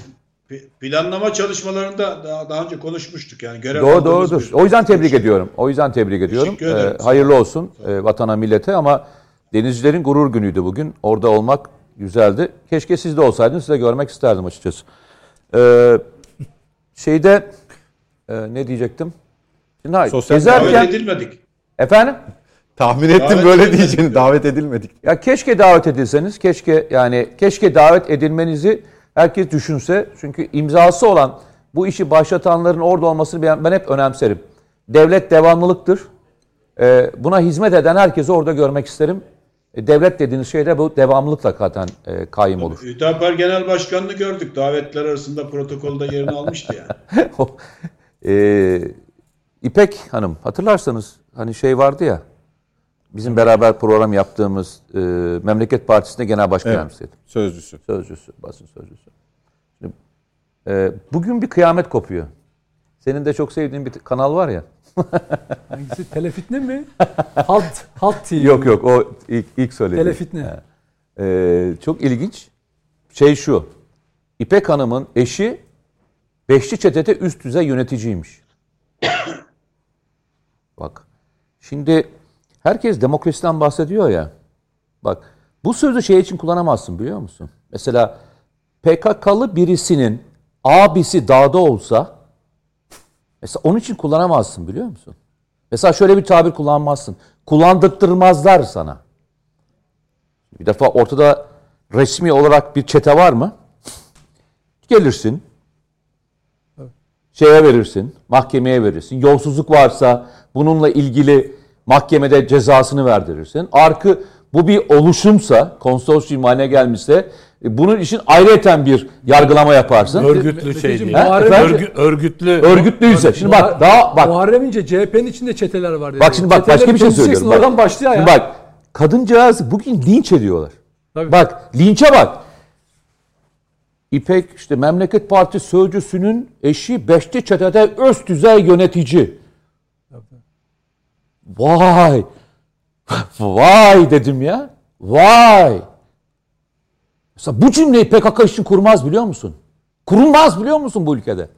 planlama çalışmalarında daha, daha önce konuşmuştuk yani görev Doğru doğrudur. O yüzden tebrik ediyorum. O yüzden tebrik ediyorum. Ee, hayırlı olsun e, vatana millete ama denizcilerin gurur günüydü bugün. Orada olmak güzeldi. Keşke siz de olsaydınız. Size görmek isterdim açıkçası. Ee, şeyde e, ne diyecektim? Şimdi hayır. Sosyal gezerken, davet edilmedik. Efendim? Tahmin ettim davet böyle diyeceğini. Davet edilmedik. Ya keşke davet edilseniz. Keşke yani keşke davet edilmenizi herkes düşünse. Çünkü imzası olan bu işi başlatanların orada olmasını ben, ben hep önemserim. Devlet devamlılıktır. Ee, buna hizmet eden herkesi orada görmek isterim. E, devlet dediğiniz şey de bu devamlılıkla zaten e, kaim olur. Hüdapar Genel Başkanı'nı gördük. Davetler arasında protokolda yerini almıştı yani. e, İpek Hanım hatırlarsanız hani şey vardı ya bizim beraber program yaptığımız e, Memleket Partisi'nde genel başkan evet, yardımcısıydı. Sözcüsü. Sözcüsü, basın sözcüsü. Şimdi, e, bugün bir kıyamet kopuyor. Senin de çok sevdiğin bir kanal var ya. Hangisi? Telefitne mi? Halt, Halt TV. Yok yok o ilk, ilk söylediğim. Telefitne. Ee, çok ilginç. Şey şu. İpek Hanım'ın eşi Beşli Çete'de üst düzey yöneticiymiş. Bak. Şimdi herkes demokrasiden bahsediyor ya. Bak bu sözü şey için kullanamazsın biliyor musun? Mesela PKK'lı birisinin abisi dağda olsa mesela onun için kullanamazsın biliyor musun? Mesela şöyle bir tabir kullanmazsın. Kullandırtırmazlar sana. Bir defa ortada resmi olarak bir çete var mı? Gelirsin, şeye verirsin, mahkemeye verirsin. Yolsuzluk varsa bununla ilgili mahkemede cezasını verdirirsin. Arkı bu bir oluşumsa, konsorsiyum haline gelmişse e, bunun için ayrıyeten bir yargılama yaparsın. Örgütlü şey değil. Örgü, örgütlü. Örgütlüyse. Şimdi bak daha bak. Muharrem İnce CHP'nin içinde çeteler var. Dedi. Bak şimdi bak başka bir şey söylüyorum. Oradan başlıyor ya. Bak kadıncağız bugün linç ediyorlar. Tabii. Bak linçe bak. İpek işte Memleket Parti sözcüsünün eşi Beşli Çete'de öz düzey yönetici. Vay. Vay dedim ya. Vay. Mesela bu cümleyi PKK için kurmaz biliyor musun? Kurulmaz biliyor musun bu ülkede?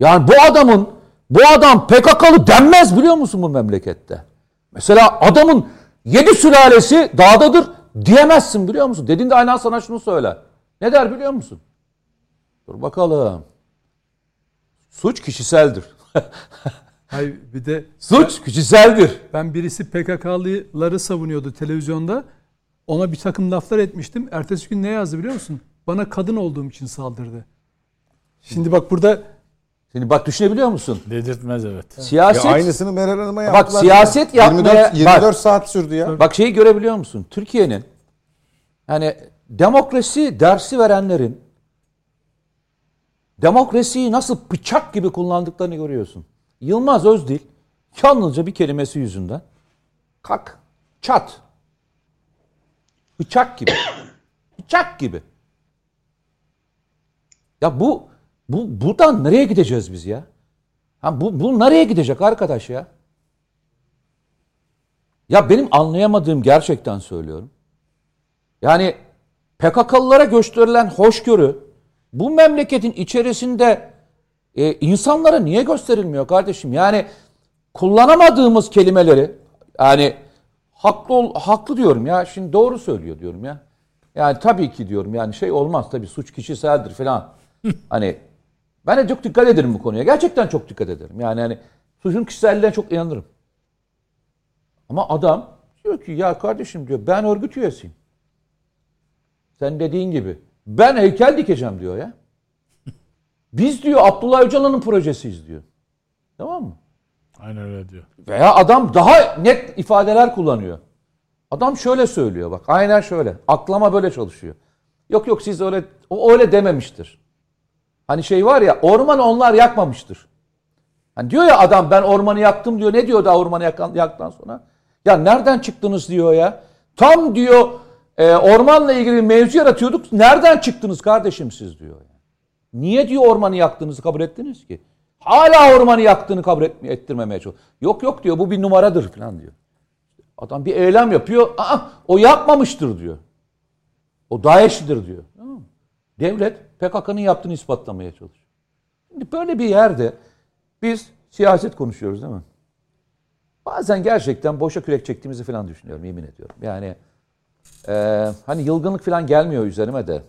Yani bu adamın bu adam PKK'lı denmez biliyor musun bu memlekette? Mesela adamın Yedi sülalesi dağdadır diyemezsin biliyor musun? Dediğinde aynen sana şunu söyler. Ne der biliyor musun? Dur bakalım. Suç kişiseldir. Hayır bir de suç ben, kişiseldir. Ben birisi PKK'lıları savunuyordu televizyonda. Ona bir takım laflar etmiştim. Ertesi gün ne yazdı biliyor musun? Bana kadın olduğum için saldırdı. Şimdi bak burada Şimdi bak düşünebiliyor musun? Dedirtmez evet. Siyaset. Ya aynısını Meral Hanım'a yaptılar. Bak siyaset yapmaya 24, 24 bak, saat sürdü ya. Bak şeyi görebiliyor musun? Türkiye'nin yani demokrasi dersi verenlerin demokrasiyi nasıl bıçak gibi kullandıklarını görüyorsun. Yılmaz Özdil yalnızca bir kelimesi yüzünden kak, çat, bıçak gibi. bıçak gibi. Ya bu bu buradan nereye gideceğiz biz ya? Ha bu bu nereye gidecek arkadaş ya? Ya benim anlayamadığım gerçekten söylüyorum. Yani PKK'lılara gösterilen hoşgörü bu memleketin içerisinde e, insanlara niye gösterilmiyor kardeşim? Yani kullanamadığımız kelimeleri yani haklı ol, haklı diyorum ya. Şimdi doğru söylüyor diyorum ya. Yani tabii ki diyorum yani şey olmaz tabii suç kişiseldir falan. hani ben de çok dikkat ederim bu konuya. Gerçekten çok dikkat ederim. Yani hani suçun kişiselliğine çok inanırım. Ama adam diyor ki ya kardeşim diyor ben örgüt üyesiyim. Sen dediğin gibi. Ben heykel dikeceğim diyor ya. Biz diyor Abdullah Öcalan'ın projesiyiz diyor. Tamam mı? Aynen öyle diyor. Veya adam daha net ifadeler kullanıyor. Adam şöyle söylüyor bak. Aynen şöyle. Aklama böyle çalışıyor. Yok yok siz öyle o öyle dememiştir. Hani şey var ya orman onlar yakmamıştır. Hani diyor ya adam ben ormanı yaktım diyor. Ne diyor da ormanı yakan, yaktan sonra? Ya nereden çıktınız diyor ya. Tam diyor e, ormanla ilgili mevzu yaratıyorduk. Nereden çıktınız kardeşim siz diyor. Niye diyor ormanı yaktığınızı kabul ettiniz ki? Hala ormanı yaktığını kabul etme, ettirmemeye çalışıyor. Yok yok diyor bu bir numaradır falan diyor. Adam bir eylem yapıyor. Aa, o yapmamıştır diyor. O DAEŞ'dir diyor. Devlet PKK'nın yaptığını ispatlamaya çalışıyor. Şimdi böyle bir yerde biz siyaset konuşuyoruz değil mi? Bazen gerçekten boşa kürek çektiğimizi falan düşünüyorum yemin ediyorum. Yani e, hani yılgınlık falan gelmiyor üzerime de.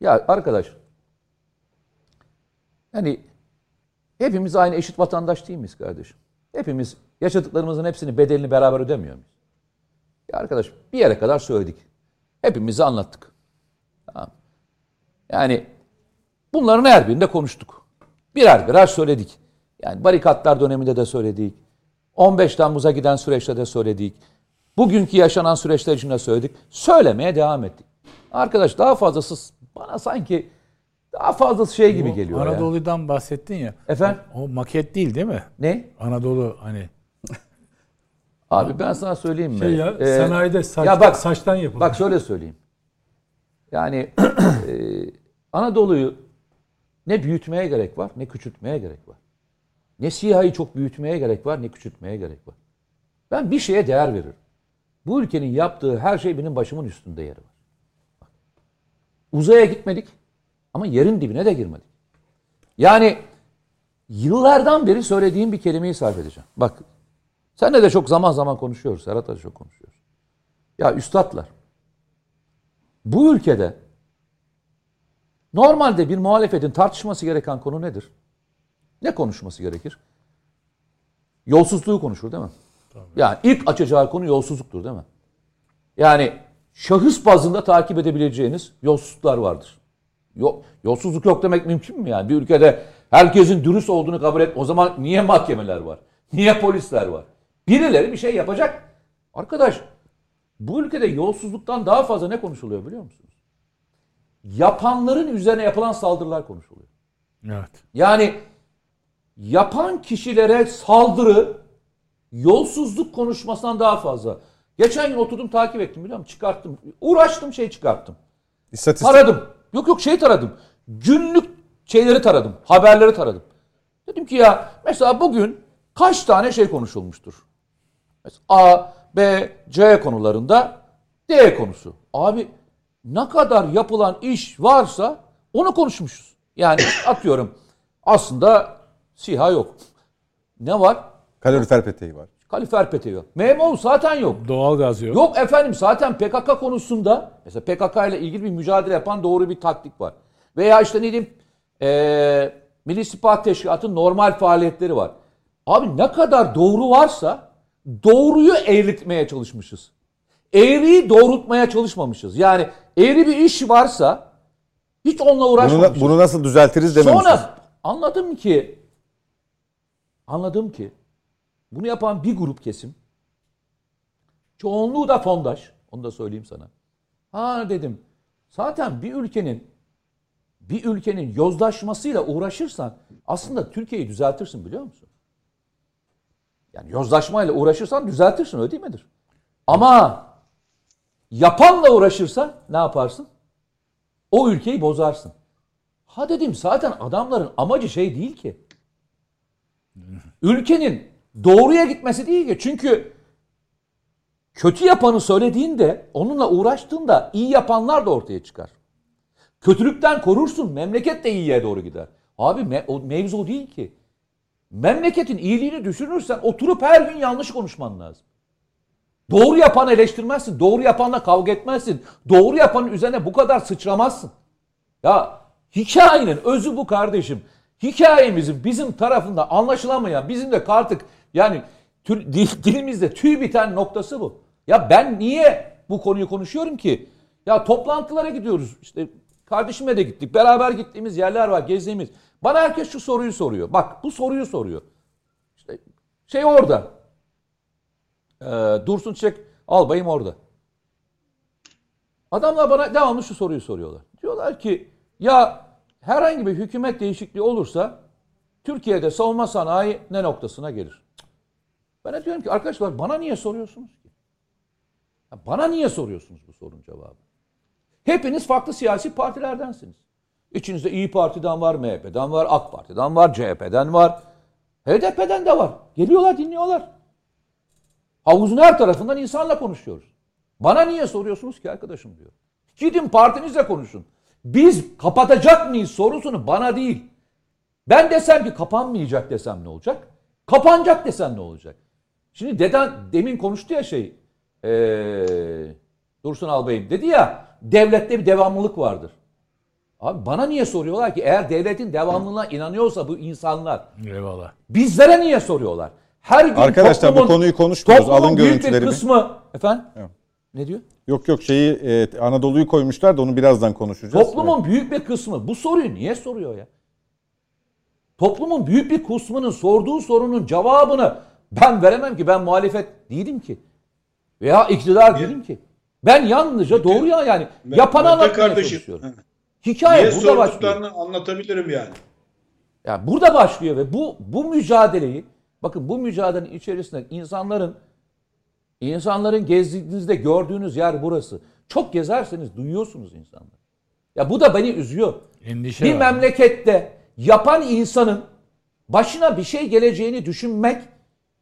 Ya arkadaş hani hepimiz aynı eşit vatandaş değil miyiz kardeşim? Hepimiz yaşadıklarımızın hepsini bedelini beraber ödemiyor muyuz? Ya arkadaş bir yere kadar söyledik. Hepimizi anlattık. Tamam. Yani bunların her birinde konuştuk. Birer birer söyledik. Yani barikatlar döneminde de söyledik. 15 Temmuz'a giden süreçte de söyledik. Bugünkü yaşanan süreçler için de söyledik. Söylemeye devam ettik. Arkadaş daha fazlası bana sanki daha fazlası şey gibi geliyor. Anadolu'dan ya. bahsettin ya. Efendim? O, o maket değil değil mi? Ne? Anadolu hani. Abi ben sana söyleyeyim mi? Şey ya, ee, sanayide saç, ya bak, saçtan yapılıyor. Bak şöyle söyleyeyim. Yani e, Anadolu'yu ne büyütmeye gerek var ne küçültmeye gerek var. Ne SİHA'yı çok büyütmeye gerek var ne küçültmeye gerek var. Ben bir şeye değer veririm. Bu ülkenin yaptığı her şey benim başımın üstünde yeri var. Uzaya gitmedik ama yerin dibine de girmedik. Yani yıllardan beri söylediğim bir kelimeyi sarf edeceğim. Bak senle de çok zaman zaman konuşuyoruz. Serhat'la çok konuşuyoruz. Ya üstadlar bu ülkede normalde bir muhalefetin tartışması gereken konu nedir? Ne konuşması gerekir? Yolsuzluğu konuşur değil mi? Tabii. Yani ilk açacağı konu yolsuzluktur değil mi? Yani şahıs bazında takip edebileceğiniz yolsuzluklar vardır. Yok, yolsuzluk yok demek mümkün mü yani? Bir ülkede herkesin dürüst olduğunu kabul et. O zaman niye mahkemeler var? Niye polisler var? Birileri bir şey yapacak. Arkadaş bu ülkede yolsuzluktan daha fazla ne konuşuluyor biliyor musunuz? Yapanların üzerine yapılan saldırılar konuşuluyor. Evet. Yani yapan kişilere saldırı yolsuzluk konuşmasından daha fazla. Geçen gün oturdum takip ettim biliyor musun? Çıkarttım. Uğraştım şey çıkarttım. İstatistik. Taradım. Yok yok şey taradım. Günlük şeyleri taradım. Haberleri taradım. Dedim ki ya mesela bugün kaç tane şey konuşulmuştur? Mesela A, B, C konularında D konusu. Abi ne kadar yapılan iş varsa onu konuşmuşuz. Yani atıyorum aslında SİHA yok. Ne var? Kalorifer peteği var. Kalifer petrol yok. MMO zaten yok. Doğal gaz yok. Yok efendim zaten PKK konusunda mesela PKK ile ilgili bir mücadele yapan doğru bir taktik var. Veya işte ne diyeyim ee, Milli İstihbarat Teşkilatı normal faaliyetleri var. Abi ne kadar doğru varsa doğruyu eğritmeye çalışmışız. Eğriyi doğrultmaya çalışmamışız. Yani eğri bir iş varsa hiç onunla uğraşmamışız. Bunu, bunu nasıl düzeltiriz dememişiz. Sonra anladım ki anladım ki bunu yapan bir grup kesim çoğunluğu da fondaş. Onu da söyleyeyim sana. Ha dedim. Zaten bir ülkenin bir ülkenin yozlaşmasıyla uğraşırsan aslında Türkiye'yi düzeltirsin biliyor musun? Yani yozlaşmayla uğraşırsan düzeltirsin öyle değil midir? Ama yapanla uğraşırsan ne yaparsın? O ülkeyi bozarsın. Ha dedim zaten adamların amacı şey değil ki. Ülkenin doğruya gitmesi değil ki. Çünkü kötü yapanı söylediğinde, onunla uğraştığında iyi yapanlar da ortaya çıkar. Kötülükten korursun, memleket de iyiye doğru gider. Abi me- o mevzu değil ki. Memleketin iyiliğini düşünürsen oturup her gün yanlış konuşman lazım. Doğru yapanı eleştirmezsin. Doğru yapanla kavga etmezsin. Doğru yapanın üzerine bu kadar sıçramazsın. Ya hikayenin özü bu kardeşim. Hikayemizin bizim tarafında anlaşılamayan, bizim de artık yani tür, dilimizde tüy biten noktası bu. Ya ben niye bu konuyu konuşuyorum ki? Ya toplantılara gidiyoruz. İşte kardeşime de gittik. Beraber gittiğimiz yerler var, gezdiğimiz. Bana herkes şu soruyu soruyor. Bak bu soruyu soruyor. İşte şey orada. Ee, Dursun Çiçek albayım orada. Adamlar bana devamlı şu soruyu soruyorlar. Diyorlar ki ya herhangi bir hükümet değişikliği olursa Türkiye'de savunma sanayi ne noktasına gelir? Ben de diyorum ki arkadaşlar bana niye soruyorsunuz ki? Bana niye soruyorsunuz bu sorunun cevabı? Hepiniz farklı siyasi partilerdensiniz. İçinizde İyi Parti'den var, MHP'den var, AK Parti'den var, CHP'den var. HDP'den de var. Geliyorlar, dinliyorlar. Havuzun her tarafından insanla konuşuyoruz. Bana niye soruyorsunuz ki arkadaşım diyor. Gidin partinizle konuşun. Biz kapatacak mıyız sorusunu bana değil. Ben desem ki kapanmayacak desem ne olacak? Kapanacak desem ne olacak? Şimdi deden demin konuştu ya şey ee, Dursun Albayım dedi ya devlette bir devamlılık vardır. Abi bana niye soruyorlar ki eğer devletin devamlılığına inanıyorsa bu insanlar. Eyvallah. Bizlere niye soruyorlar? Her gün Arkadaşlar toplumun, bu konuyu konuşmuyoruz. Alın görüntüleri. büyük bir kısmı. Efendim? Evet. Ne diyor? Yok yok şeyi e, Anadolu'yu koymuşlar da onu birazdan konuşacağız. Toplumun evet. büyük bir kısmı bu soruyu niye soruyor ya? Toplumun büyük bir kısmının sorduğu sorunun cevabını ben veremem ki ben muhalefet değilim ki. Veya iktidar değilim ki. Ben yalnızca doğru ya yani yapan anlatmaya çalışıyorum. Hikaye Niye burada başlıyor. anlatabilirim yani. Yani burada başlıyor ve bu bu mücadeleyi bakın bu mücadelenin içerisinde insanların insanların gezdiğinizde gördüğünüz yer burası. Çok gezerseniz duyuyorsunuz insanları. Ya bu da beni üzüyor. Endişe bir var. memlekette yapan insanın başına bir şey geleceğini düşünmek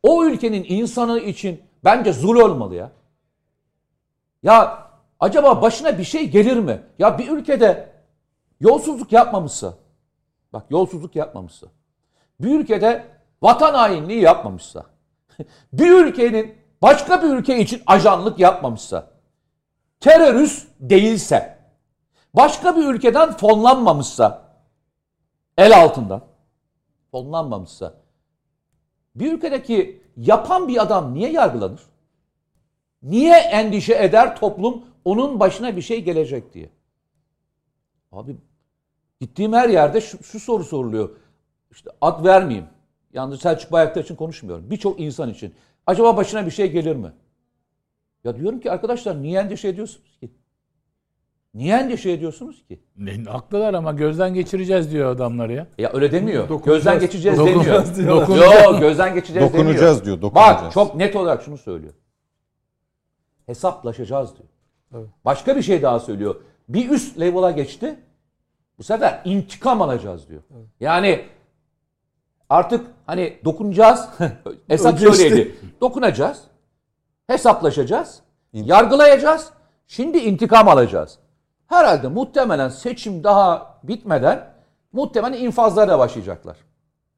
o ülkenin insanı için bence zul olmalı ya. Ya acaba başına bir şey gelir mi? Ya bir ülkede Yolsuzluk yapmamışsa, bak yolsuzluk yapmamışsa, bir ülkede vatan hainliği yapmamışsa, bir ülkenin başka bir ülke için ajanlık yapmamışsa, terörist değilse, başka bir ülkeden fonlanmamışsa, el altından fonlanmamışsa, bir ülkedeki yapan bir adam niye yargılanır? Niye endişe eder toplum onun başına bir şey gelecek diye? Abi Gittiğim her yerde şu, şu soru soruluyor. İşte ad vermeyeyim. Yalnız Selçuk Bayraktar için konuşmuyorum. Birçok insan için. Acaba başına bir şey gelir mi? Ya diyorum ki arkadaşlar niye endişe ediyorsunuz ki? Niye endişe ediyorsunuz ki? Ne, haklılar ama gözden geçireceğiz diyor adamlar ya. Ya öyle demiyor. Gözden geçeceğiz demiyor. Yok gözden geçeceğiz dokunacağız demiyor. diyor. Dokunacağız. Bak çok net olarak şunu söylüyor. Hesaplaşacağız diyor. Evet. Başka bir şey daha söylüyor. Bir üst level'a geçti. Bu sefer intikam alacağız diyor. Yani artık hani dokunacağız. Hesap şöyleydi. Dokunacağız. Hesaplaşacağız. Yargılayacağız. Şimdi intikam alacağız. Herhalde muhtemelen seçim daha bitmeden muhtemelen infazlara başlayacaklar.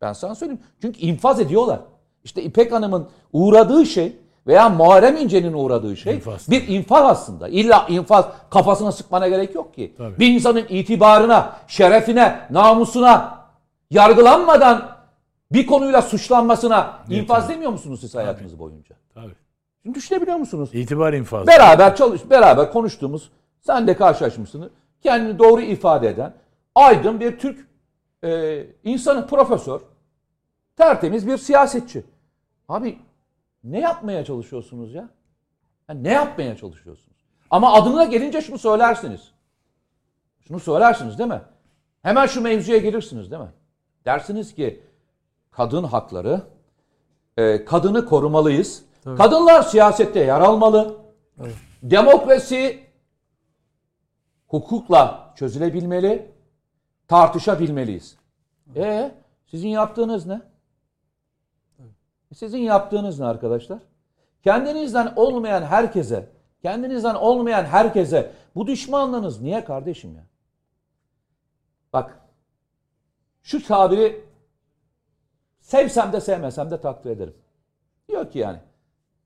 Ben sana söyleyeyim. Çünkü infaz ediyorlar. İşte İpek Hanım'ın uğradığı şey veya Muharrem İnce'nin uğradığı şey infaz. bir infaz aslında. İlla infaz kafasına sıkmana gerek yok ki. Tabii. Bir insanın itibarına, şerefine, namusuna yargılanmadan bir konuyla suçlanmasına Niye infaz tabii. demiyor musunuz siz hayatınız tabii. boyunca? Tabii. Düşünebiliyor musunuz? İtibar infazı. Beraber çalış, beraber konuştuğumuz, sen de karşılaşmışsın. Kendini doğru ifade eden aydın bir Türk e, insanı, profesör, tertemiz bir siyasetçi. Abi ne yapmaya çalışıyorsunuz ya? Yani ne yapmaya çalışıyorsunuz? Ama adına gelince şunu söylersiniz. Şunu söylersiniz değil mi? Hemen şu mevzuya gelirsiniz değil mi? Dersiniz ki kadın hakları, e, kadını korumalıyız. Tabii. Kadınlar siyasette yer almalı. Evet. Demokrasi hukukla çözülebilmeli, tartışabilmeliyiz. E sizin yaptığınız ne? Sizin yaptığınız ne arkadaşlar? Kendinizden olmayan herkese, kendinizden olmayan herkese bu düşmanlığınız niye kardeşim ya? Bak şu tabiri sevsem de sevmesem de takdir ederim. Diyor ki yani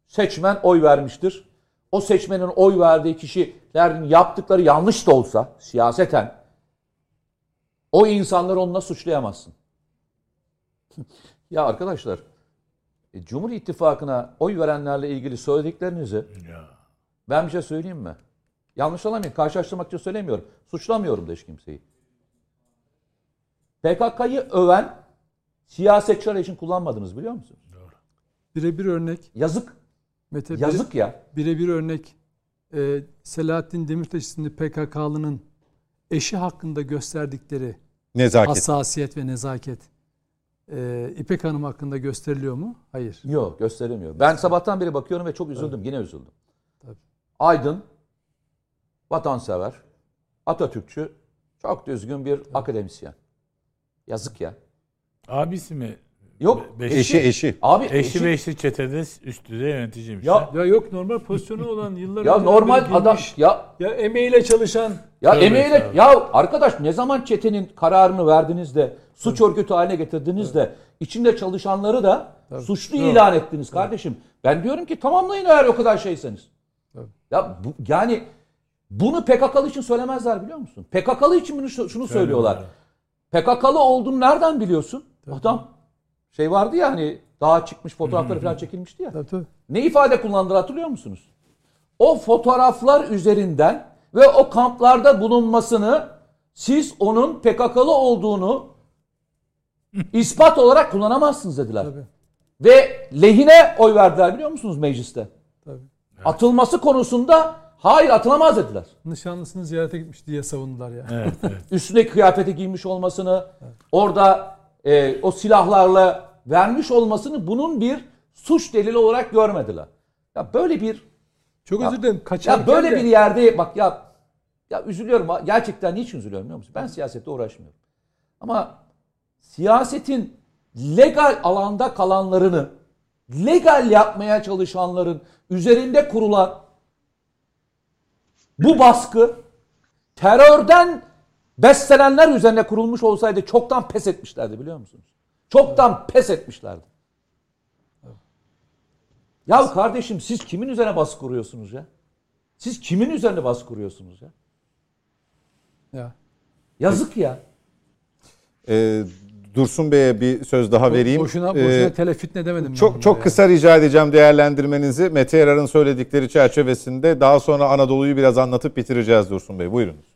seçmen oy vermiştir. O seçmenin oy verdiği kişilerin yaptıkları yanlış da olsa siyaseten o insanları onunla suçlayamazsın. ya arkadaşlar e, Cumhur İttifakı'na oy verenlerle ilgili söylediklerinizi ya. ben bir şey söyleyeyim mi? Yanlış olamayın. Karşılaştırmak için söylemiyorum. Suçlamıyorum da hiç kimseyi. PKK'yı öven siyasetçiler için kullanmadınız biliyor musunuz? Doğru. Birebir örnek. Yazık. Mete, Yazık bire, ya. Birebir örnek. Ee, Selahattin Demirtaş isimli PKK'lının eşi hakkında gösterdikleri nezaket. hassasiyet ve nezaket e, İpek Hanım hakkında gösteriliyor mu? Hayır. Yok gösterilmiyor. Ben sabahtan beri bakıyorum ve çok üzüldüm. Tabii. Yine üzüldüm. Tabii. Aydın, vatansever, Atatürkçü, çok düzgün bir Tabii. akademisyen. Yazık ya. Abisi mi? Yok. Beşi, eşi eşi. Abi eşi, eşi beşli çetede üst düzey yöneticiymiş. Ya, ya yok normal pozisyonu olan yıllar Ya normal adam ya ya emeğiyle çalışan ya emeğiyle abi. ya arkadaş ne zaman çetenin kararını verdiniz de suç Tabii. örgütü haline getirdiniz de içinde çalışanları da Tabii. suçlu Tabii. ilan ettiniz kardeşim. Ben diyorum ki tamamlayın eğer o kadar şeyseniz. Tabii. Ya bu, yani bunu PKK'lı için söylemezler biliyor musun? PKK'lı için bunu şunu söylüyorlar. PKK'lı olduğunu nereden biliyorsun? Tabii. Adam şey vardı ya hani daha çıkmış fotoğrafları falan çekilmişti ya. Tabii, Ne ifade kullandılar hatırlıyor musunuz? O fotoğraflar üzerinden ve o kamplarda bulunmasını siz onun PKK'lı olduğunu ispat olarak kullanamazsınız dediler. Tabii. Ve lehine oy verdiler biliyor musunuz mecliste? Tabii. Atılması konusunda hayır atılamaz dediler. Nişanlısını ziyarete gitmiş diye savundular ya. Evet, evet. Üstüne kıyafeti giymiş olmasını, evet. orada e, o silahlarla vermiş olmasını bunun bir suç delili olarak görmediler. Ya böyle bir çok özür dilerim. Ya böyle de... bir yerde bak ya ya üzülüyorum. Gerçekten niçin üzülüyorum biliyor musun? Ben siyasette uğraşmıyorum. Ama siyasetin legal alanda kalanlarını legal yapmaya çalışanların üzerinde kurulan bu baskı terörden beslenenler üzerine kurulmuş olsaydı çoktan pes etmişlerdi biliyor musunuz? Çoktan pes etmişlerdi. Ya kardeşim siz kimin üzerine baskı kuruyorsunuz ya? Siz kimin üzerine baskı kuruyorsunuz ya? Ya. Yazık ya. Ee, Dursun Bey'e bir söz daha vereyim. Boşuna, boşuna ee, telefitne demedim. Çok çok ya. kısa rica edeceğim değerlendirmenizi. Mete Yarar'ın söyledikleri çerçevesinde daha sonra Anadolu'yu biraz anlatıp bitireceğiz Dursun Bey. Buyurunuz.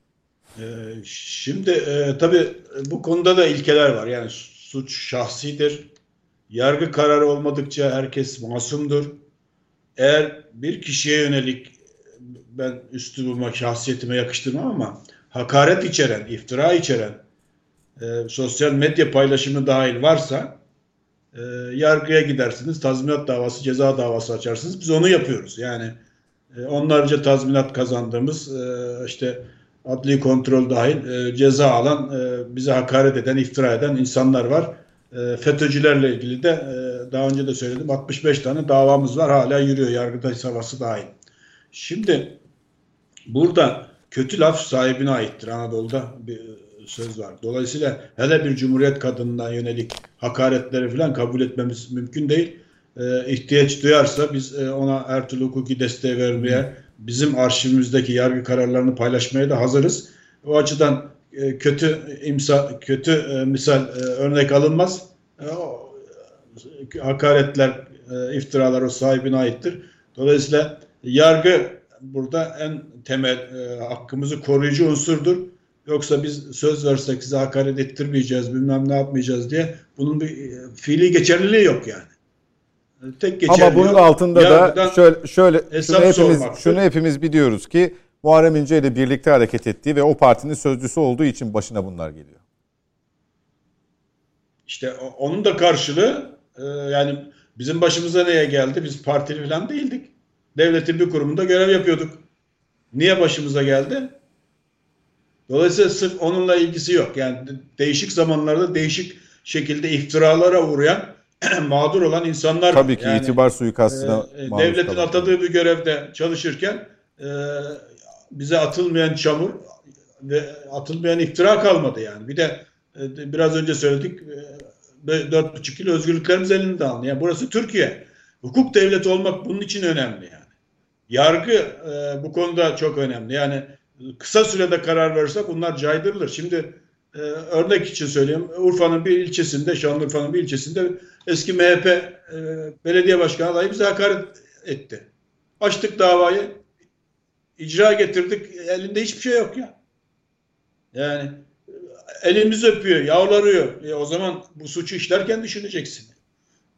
Ee, şimdi e, tabii bu konuda da ilkeler var. Yani suç şahsidir. Yargı kararı olmadıkça herkes masumdur. Eğer bir kişiye yönelik ben üstü şahsiyetime yakıştırmam ama hakaret içeren, iftira içeren, e, sosyal medya paylaşımı dahil varsa e, yargıya gidersiniz. Tazminat davası, ceza davası açarsınız. Biz onu yapıyoruz. Yani e, onlarca tazminat kazandığımız e, işte adli kontrol dahil e, ceza alan, e, bize hakaret eden, iftira eden insanlar var. E, FETÖ'cülerle ilgili de e, daha önce de söyledim 65 tane davamız var hala yürüyor Yargıtay savası dahil. Şimdi burada kötü laf sahibine aittir Anadolu'da bir söz var. Dolayısıyla hele bir cumhuriyet kadınına yönelik hakaretleri falan kabul etmemiz mümkün değil. e, ihtiyaç duyarsa biz e, ona her türlü hukuki desteği vermeye, bizim arşivimizdeki yargı kararlarını paylaşmaya da hazırız. O açıdan e, kötü imsa, kötü e, misal e, örnek alınmaz. Hakaretler, iftiralar o sahibine aittir. Dolayısıyla yargı burada en temel hakkımızı koruyucu unsurdur. Yoksa biz söz versek size hakaret ettirmeyeceğiz, bilmem ne yapmayacağız diye bunun bir e, fiili geçerliliği yok yani. Tek geçerli Ama bunun altında da şöyle şöyle şunu hepimiz şunu hepimiz biliyoruz ki Muharrem İnce ile birlikte hareket ettiği ve o partinin sözcüsü olduğu için başına bunlar geliyor. İşte onun da karşılığı e, yani bizim başımıza neye geldi? Biz partili falan değildik. Devletin bir kurumunda görev yapıyorduk. Niye başımıza geldi? Dolayısıyla sırf onunla ilgisi yok. Yani değişik zamanlarda değişik şekilde iftiralara uğrayan mağdur olan insanlar Tabii ki yani, itibar suikastına e, devletin atadığı bir görevde çalışırken e, bize atılmayan çamur ve atılmayan iftira kalmadı yani. Bir de e, biraz önce söyledik e, dört buçuk yıl özgürlüklerimiz elinde alındı. Yani burası Türkiye. Hukuk devleti olmak bunun için önemli yani. Yargı e, bu konuda çok önemli. Yani kısa sürede karar verirsek bunlar caydırılır. Şimdi e, örnek için söyleyeyim. Urfa'nın bir ilçesinde, Şanlıurfa'nın bir ilçesinde eski MHP e, belediye başkanı adayı bize hakaret etti. Açtık davayı. icra getirdik. Elinde hiçbir şey yok ya. Yani elimizi öpüyor, yavlarıyor. E, o zaman bu suçu işlerken düşüneceksin.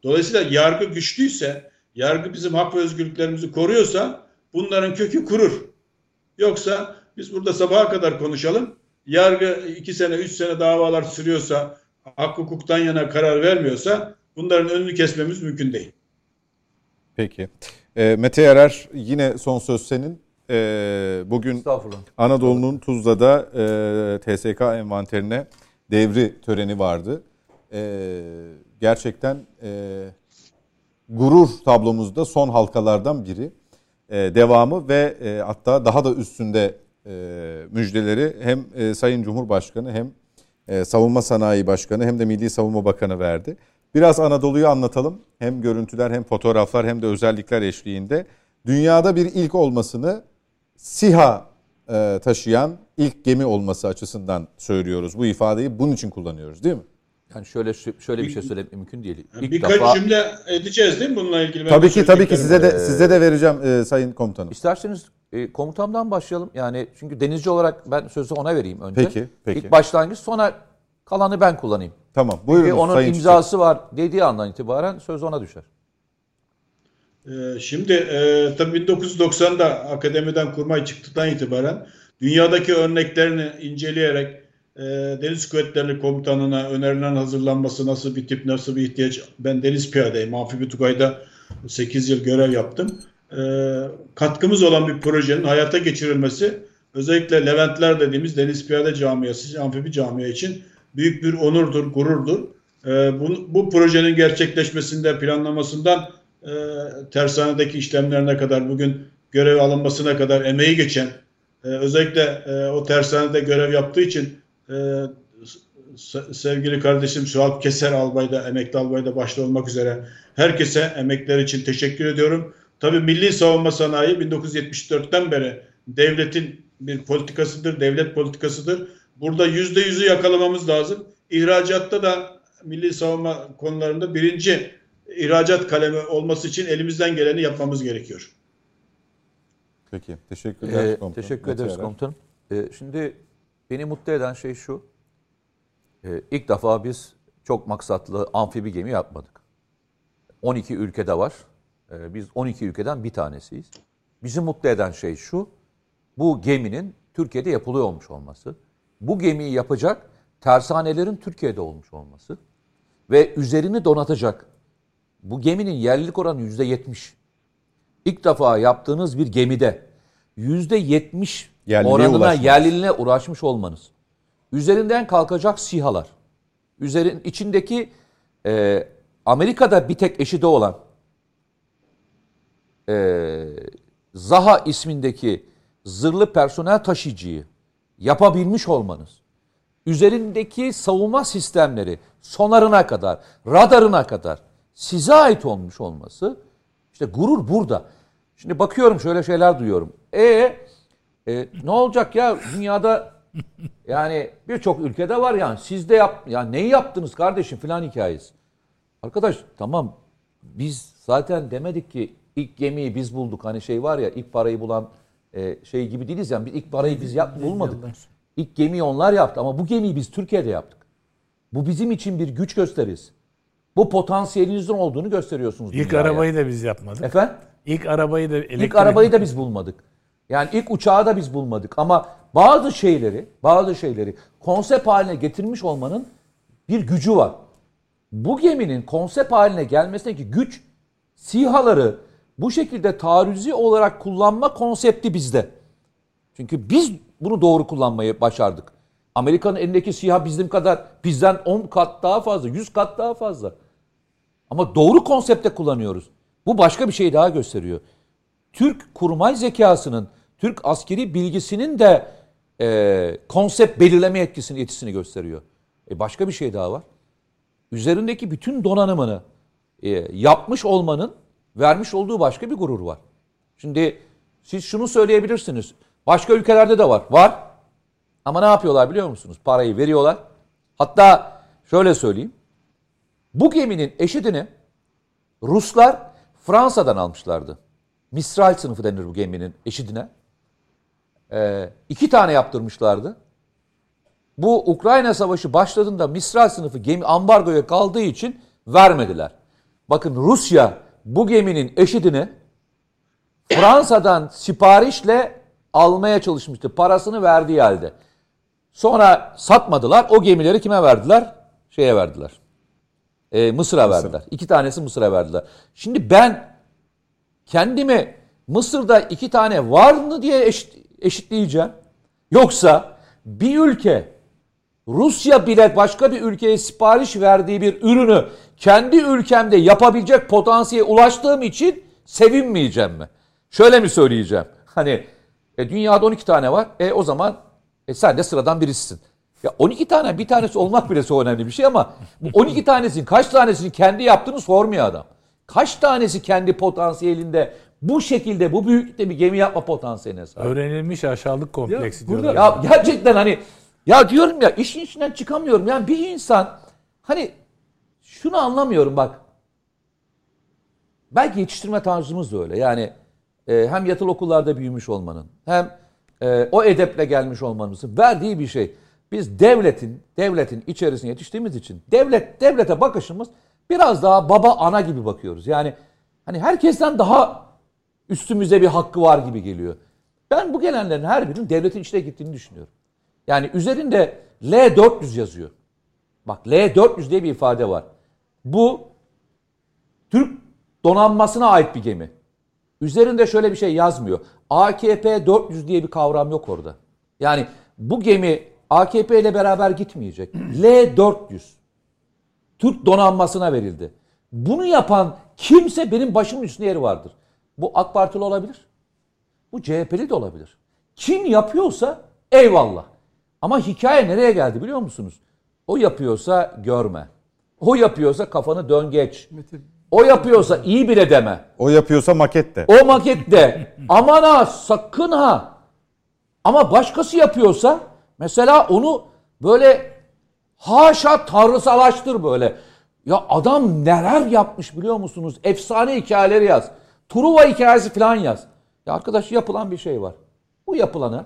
Dolayısıyla yargı güçlüyse, yargı bizim hak ve özgürlüklerimizi koruyorsa bunların kökü kurur. Yoksa biz burada sabaha kadar konuşalım. Yargı iki sene, üç sene davalar sürüyorsa, hak hukuktan yana karar vermiyorsa bunların önünü kesmemiz mümkün değil. Peki. E, Mete Yarar yine son söz senin. E, bugün Anadolu'nun Tuzla'da e, TSK envanterine devri töreni vardı. E, gerçekten e, gurur tablomuzda son halkalardan biri. E, devamı ve e, hatta daha da üstünde müjdeleri hem e, Sayın Cumhurbaşkanı hem e, Savunma Sanayi Başkanı hem de Milli Savunma Bakanı verdi. Biraz Anadolu'yu anlatalım. Hem görüntüler hem fotoğraflar hem de özellikler eşliğinde. Dünyada bir ilk olmasını SİHA e, taşıyan ilk gemi olması açısından söylüyoruz. Bu ifadeyi bunun için kullanıyoruz değil mi? Yani şöyle şöyle bir şey söylemek mümkün değil. İlk Birkaç defa, cümle edeceğiz değil mi bununla ilgili? tabii ki tabii ki size de ee, size de vereceğim e, sayın komutanım. İsterseniz e, komutandan başlayalım. Yani çünkü denizci olarak ben sözü ona vereyim önce. Peki, peki. İlk başlangıç sonra kalanı ben kullanayım. Tamam. Buyurun Çünkü onun sayın imzası Çiçek. var dediği andan itibaren söz ona düşer. Ee, şimdi e, tabii 1990'da akademiden kurmay çıktıktan itibaren dünyadaki örneklerini inceleyerek e, Deniz Kuvvetleri Komutanı'na önerilen hazırlanması nasıl bir tip, nasıl bir ihtiyaç. Ben deniz piyadeyim. Amfibi Tugay'da 8 yıl görev yaptım. E, katkımız olan bir projenin hayata geçirilmesi özellikle Leventler dediğimiz Deniz Piyade Camiası, Amfibi Camia için büyük bir onurdur, gururdur. E, bu, bu projenin gerçekleşmesinde, planlamasından e, tersanedeki işlemlerine kadar, bugün görev alınmasına kadar emeği geçen, e, özellikle e, o tersanede görev yaptığı için e, sevgili kardeşim Suat Keser albayda, emekli albayda başta olmak üzere herkese emekler için teşekkür ediyorum. Tabii Milli Savunma Sanayi 1974'ten beri devletin bir politikasıdır, devlet politikasıdır. Burada yüzde yüzü yakalamamız lazım. İhracatta da milli savunma konularında birinci ihracat kalemi olması için elimizden geleni yapmamız gerekiyor. Peki, teşekkür ederiz ee, komutanım. Teşekkür ederiz komutanım. Ee, şimdi Beni mutlu eden şey şu. E, ilk defa biz çok maksatlı amfibi gemi yapmadık. 12 ülkede var. E, biz 12 ülkeden bir tanesiyiz. Bizi mutlu eden şey şu. Bu geminin Türkiye'de yapılıyor olmuş olması. Bu gemiyi yapacak tersanelerin Türkiye'de olmuş olması. Ve üzerini donatacak. Bu geminin yerlilik oranı yüzde yetmiş. İlk defa yaptığınız bir gemide yüzde yetmiş oranına, ulaşmanız. yerliliğine uğraşmış olmanız. Üzerinden kalkacak sihalar. Üzerin içindeki e, Amerika'da bir tek eşi de olan e, Zaha ismindeki zırhlı personel taşıyıcıyı yapabilmiş olmanız. Üzerindeki savunma sistemleri sonarına kadar, radarına kadar size ait olmuş olması işte gurur burada. Şimdi bakıyorum şöyle şeyler duyuyorum. E, e ne olacak ya dünyada yani birçok ülkede var yani siz de yap ya neyi yaptınız kardeşim filan hikayesi. Arkadaş tamam biz zaten demedik ki ilk gemiyi biz bulduk hani şey var ya ilk parayı bulan e, şey gibi değiliz yani ilk parayı biz yap, bulmadık. İlk gemiyi onlar yaptı ama bu gemiyi biz Türkiye'de yaptık. Bu bizim için bir güç gösteririz. Bu potansiyelinizin olduğunu gösteriyorsunuz İlk dünyaya. arabayı da biz yapmadık. Efendim? İlk arabayı da elektrik... İlk arabayı da biz bulmadık. Yani ilk uçağı da biz bulmadık ama bazı şeyleri, bazı şeyleri konsept haline getirmiş olmanın bir gücü var. Bu geminin konsept haline gelmesindeki güç SİHA'ları bu şekilde taarruzi olarak kullanma konsepti bizde. Çünkü biz bunu doğru kullanmayı başardık. Amerika'nın elindeki SİHA bizim kadar bizden 10 kat daha fazla, 100 kat daha fazla. Ama doğru konsepte kullanıyoruz. Bu başka bir şey daha gösteriyor. Türk kurmay zekasının, Türk askeri bilgisinin de e, konsept belirleme etkisini, etkisini gösteriyor. E başka bir şey daha var. Üzerindeki bütün donanımını e, yapmış olmanın vermiş olduğu başka bir gurur var. Şimdi siz şunu söyleyebilirsiniz. Başka ülkelerde de var. Var. Ama ne yapıyorlar biliyor musunuz? Parayı veriyorlar. Hatta şöyle söyleyeyim. Bu geminin eşidini Ruslar Fransa'dan almışlardı. Mistral sınıfı denir bu geminin eşidine. Ee, iki tane yaptırmışlardı. Bu Ukrayna Savaşı başladığında Mistral sınıfı gemi ambargoya kaldığı için vermediler. Bakın Rusya bu geminin eşidini Fransa'dan siparişle almaya çalışmıştı. Parasını verdiği halde. Sonra satmadılar. O gemileri kime verdiler? Şeye verdiler. Ee, Mısır'a Mısır. verdiler. İki tanesi Mısır'a verdiler. Şimdi ben kendimi Mısır'da iki tane var mı diye eşit, eşitleyeceğim. Yoksa bir ülke Rusya bile başka bir ülkeye sipariş verdiği bir ürünü kendi ülkemde yapabilecek potansiyele ulaştığım için sevinmeyeceğim mi? Şöyle mi söyleyeceğim? Hani e, dünyada 12 tane var. E o zaman e, sen de sıradan birisisin. Ya 12 tane bir tanesi olmak bile çok önemli bir şey ama bu 12 tanesinin kaç tanesini kendi yaptığını sormuyor adam. Kaç tanesi kendi potansiyelinde bu şekilde bu büyüklükte bir gemi yapma potansiyeline sahip. Öğrenilmiş aşağılık kompleksi ya, diyorlar. Ya gerçekten hani ya diyorum ya işin içinden çıkamıyorum. Yani bir insan hani şunu anlamıyorum bak. Belki yetiştirme tarzımız da öyle. Yani e, hem yatılı okullarda büyümüş olmanın hem e, o edeple gelmiş olmamızın verdiği bir şey. Biz devletin devletin içerisine yetiştiğimiz için devlet devlete bakışımız biraz daha baba ana gibi bakıyoruz. Yani hani herkesten daha üstümüze bir hakkı var gibi geliyor. Ben bu gelenlerin her birinin devletin içine gittiğini düşünüyorum. Yani üzerinde L400 yazıyor. Bak L400 diye bir ifade var. Bu Türk donanmasına ait bir gemi. Üzerinde şöyle bir şey yazmıyor. AKP 400 diye bir kavram yok orada. Yani bu gemi AKP ile beraber gitmeyecek. L400 Türk donanmasına verildi. Bunu yapan kimse benim başımın üstünde yeri vardır. Bu AK Partili olabilir. Bu CHP'li de olabilir. Kim yapıyorsa eyvallah. Ama hikaye nereye geldi biliyor musunuz? O yapıyorsa görme. O yapıyorsa kafanı dön geç. O yapıyorsa iyi bile deme. O yapıyorsa maket de. O maket de. Aman ha sakın ha. Ama başkası yapıyorsa mesela onu böyle haşa tanrısalaştır böyle. Ya adam neler yapmış biliyor musunuz? Efsane hikayeleri yaz. Truva hikayesi falan yaz. Ya arkadaş yapılan bir şey var. Bu yapılanı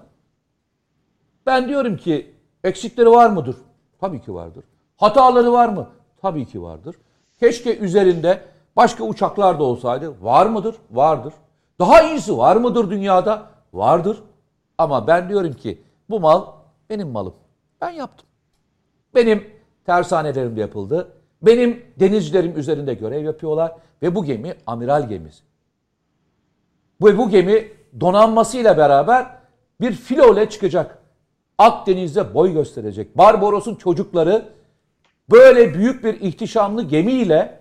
ben diyorum ki eksikleri var mıdır? Tabii ki vardır. Hataları var mı? Tabii ki vardır. Keşke üzerinde başka uçaklar da olsaydı. Var mıdır? Vardır. Daha iyisi var mıdır dünyada? Vardır. Ama ben diyorum ki bu mal benim malım. Ben yaptım. Benim tersanelerim yapıldı. Benim denizcilerim üzerinde görev yapıyorlar ve bu gemi amiral gemisi. Bu, bu gemi donanmasıyla beraber bir filo ile çıkacak. Akdeniz'de boy gösterecek. Barbaros'un çocukları böyle büyük bir ihtişamlı gemiyle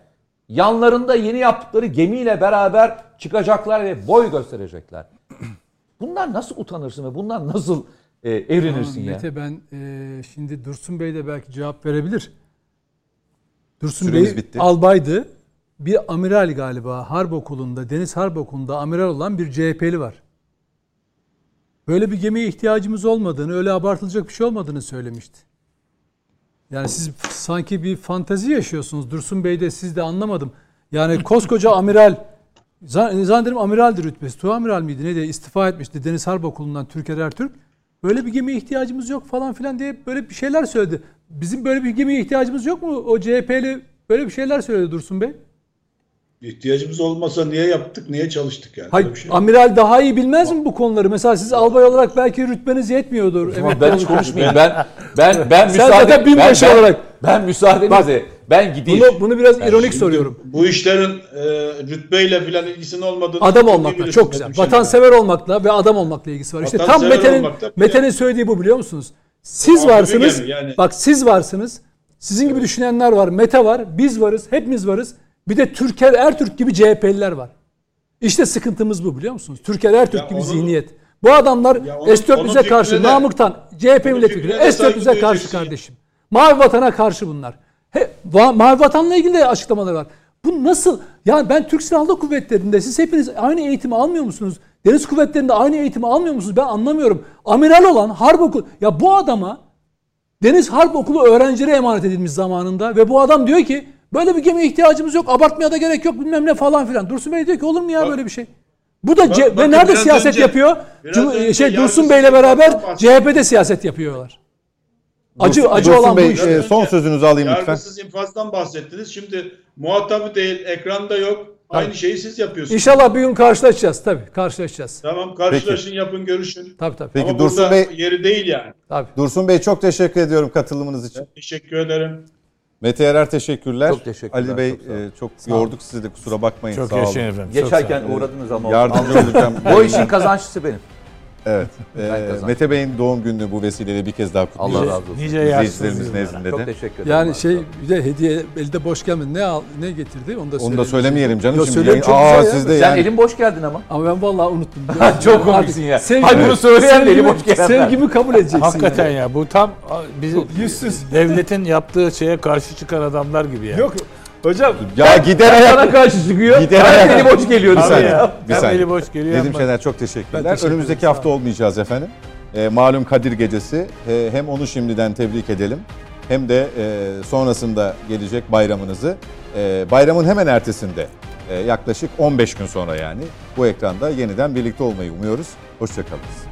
yanlarında yeni yaptıkları gemiyle beraber çıkacaklar ve boy gösterecekler. Bunlar nasıl utanırsın ve bunlar nasıl e, erinirsin ya? Mete ben e, şimdi Dursun Bey de belki cevap verebilir. Dursun Süremiz Bey bitti. albaydı. bir amiral galiba Harp Okulu'nda, Deniz Harp Okulu'nda amiral olan bir CHP'li var. Böyle bir gemiye ihtiyacımız olmadığını, öyle abartılacak bir şey olmadığını söylemişti. Yani siz sanki bir fantazi yaşıyorsunuz. Dursun Bey de siz de anlamadım. Yani koskoca amiral zannederim amiraldir rütbesi. Tuğ amiral miydi? Ne diye istifa etmişti Deniz Harp Okulu'ndan Türker Ertürk. Böyle bir gemiye ihtiyacımız yok falan filan diye böyle bir şeyler söyledi. Bizim böyle bir gemiye ihtiyacımız yok mu? O CHP'li böyle bir şeyler söyledi Dursun Bey. İhtiyacımız olmasa niye yaptık, niye çalıştık yani? Hayır, şey amiral daha iyi bilmez mi bu konuları? Mesela siz albay olarak belki rütbeniz yetmiyordur. Tamam, ben hiç konuşmayayım. Ben ben ben Sen müsaade zaten binbaşı ben, olarak. Ben müsaadenizle ben gideyim. Bunu, bunu biraz yani ironik soruyorum. Bu işlerin e, rütbeyle filan ilgisinin olmadığını adam olmakla çok güzel. Şey Vatansever olmakla ve adam olmakla ilgisi var. İşte tam Mete'nin Mete'nin söylediği bu biliyor musunuz? Siz varsınız. Yani. Bak siz varsınız. Sizin gibi düşünenler var. Mete var. Biz varız. Hepimiz varız. Bir de Türker Ertürk gibi CHP'liler var. İşte sıkıntımız bu biliyor musunuz? Türker Ertürk ya gibi onu, zihniyet. Bu adamlar S-400'e karşı, de, Namık'tan CHP milletvekili S-400'e karşı kardeşim. Mavi Vatan'a karşı bunlar. He, va, Mavi Vatan'la ilgili de açıklamalar var. Bu nasıl? Yani ben Türk Silahlı Kuvvetleri'nde siz hepiniz aynı eğitimi almıyor musunuz? Deniz Kuvvetleri'nde aynı eğitimi almıyor musunuz? Ben anlamıyorum. Amiral olan harp okulu. Ya bu adama Deniz Harp Okulu öğrencilere emanet edilmiş zamanında ve bu adam diyor ki Böyle bir gemiye ihtiyacımız yok. Abartmaya da gerek yok bilmem ne falan filan. Dursun Bey diyor ki olur mu ya bak, böyle bir şey? Bu da bak, ve nerede siyaset önce, yapıyor? Cum- şey Dursun Bey'le beraber CHP'de siyaset yapıyorlar. Acı Dursun, acı Dursun olan Bey, bu işte. E, son sözünüzü alayım lütfen. Yargısız infazdan bahsettiniz. Şimdi muhatabı değil, ekranda yok. Aynı tabii. şeyi siz yapıyorsunuz. İnşallah bir gün karşılaşacağız tabii. Karşılaşacağız. Tamam karşılaşın Peki. yapın görüşün. Tabii tabii. Peki Ama Dursun Bey yeri değil yani. Tabii. Dursun Bey çok teşekkür ediyorum katılımınız için. Ben teşekkür ederim. Mete Erer teşekkürler. Çok teşekkürler. Ali Bey çok, e, çok yorduk sizi de kusura bakmayın. Çok sağ olun. efendim. Geçerken uğradınız ama. Yardımcı olacağım. Bu işin kazançlısı benim. Evet. E, Mete Bey'in doğum gününü bu vesileyle bir kez daha kutluyoruz. Allah razı olsun. Nice İzleyicilerimiz nezdinde Çok teşekkür ederim. Yani şey bir de hediye elde boş gelmedi. Ne al, ne getirdi onu da Onu da söylemeyelim canım. Yo, şimdi. Aa, Aa, siz de yani. Sen elin boş geldin ama. Ama ben vallahi unuttum. Çok komiksin ya. Sevgimi, Hayır bunu söyleyen de eli boş gelen. Sevgimi kabul edeceksin. Hakikaten yani. ya. Bu tam bizim yüzsüz devletin yaptığı şeye karşı çıkan adamlar gibi yani. Yok Hocam ya gider ayak bana karşı çıkıyor. Gider ayak. eli boş geliyor. Bir saniye. Ya. Bir saniye. eli boş geliyor. Nedim Şener çok teşekkürler. teşekkür Önümüzdeki hafta olmayacağız efendim. E, malum Kadir Gecesi. E, hem onu şimdiden tebrik edelim hem de e, sonrasında gelecek bayramınızı. E, bayramın hemen ertesinde e, yaklaşık 15 gün sonra yani bu ekranda yeniden birlikte olmayı umuyoruz. Hoşçakalın.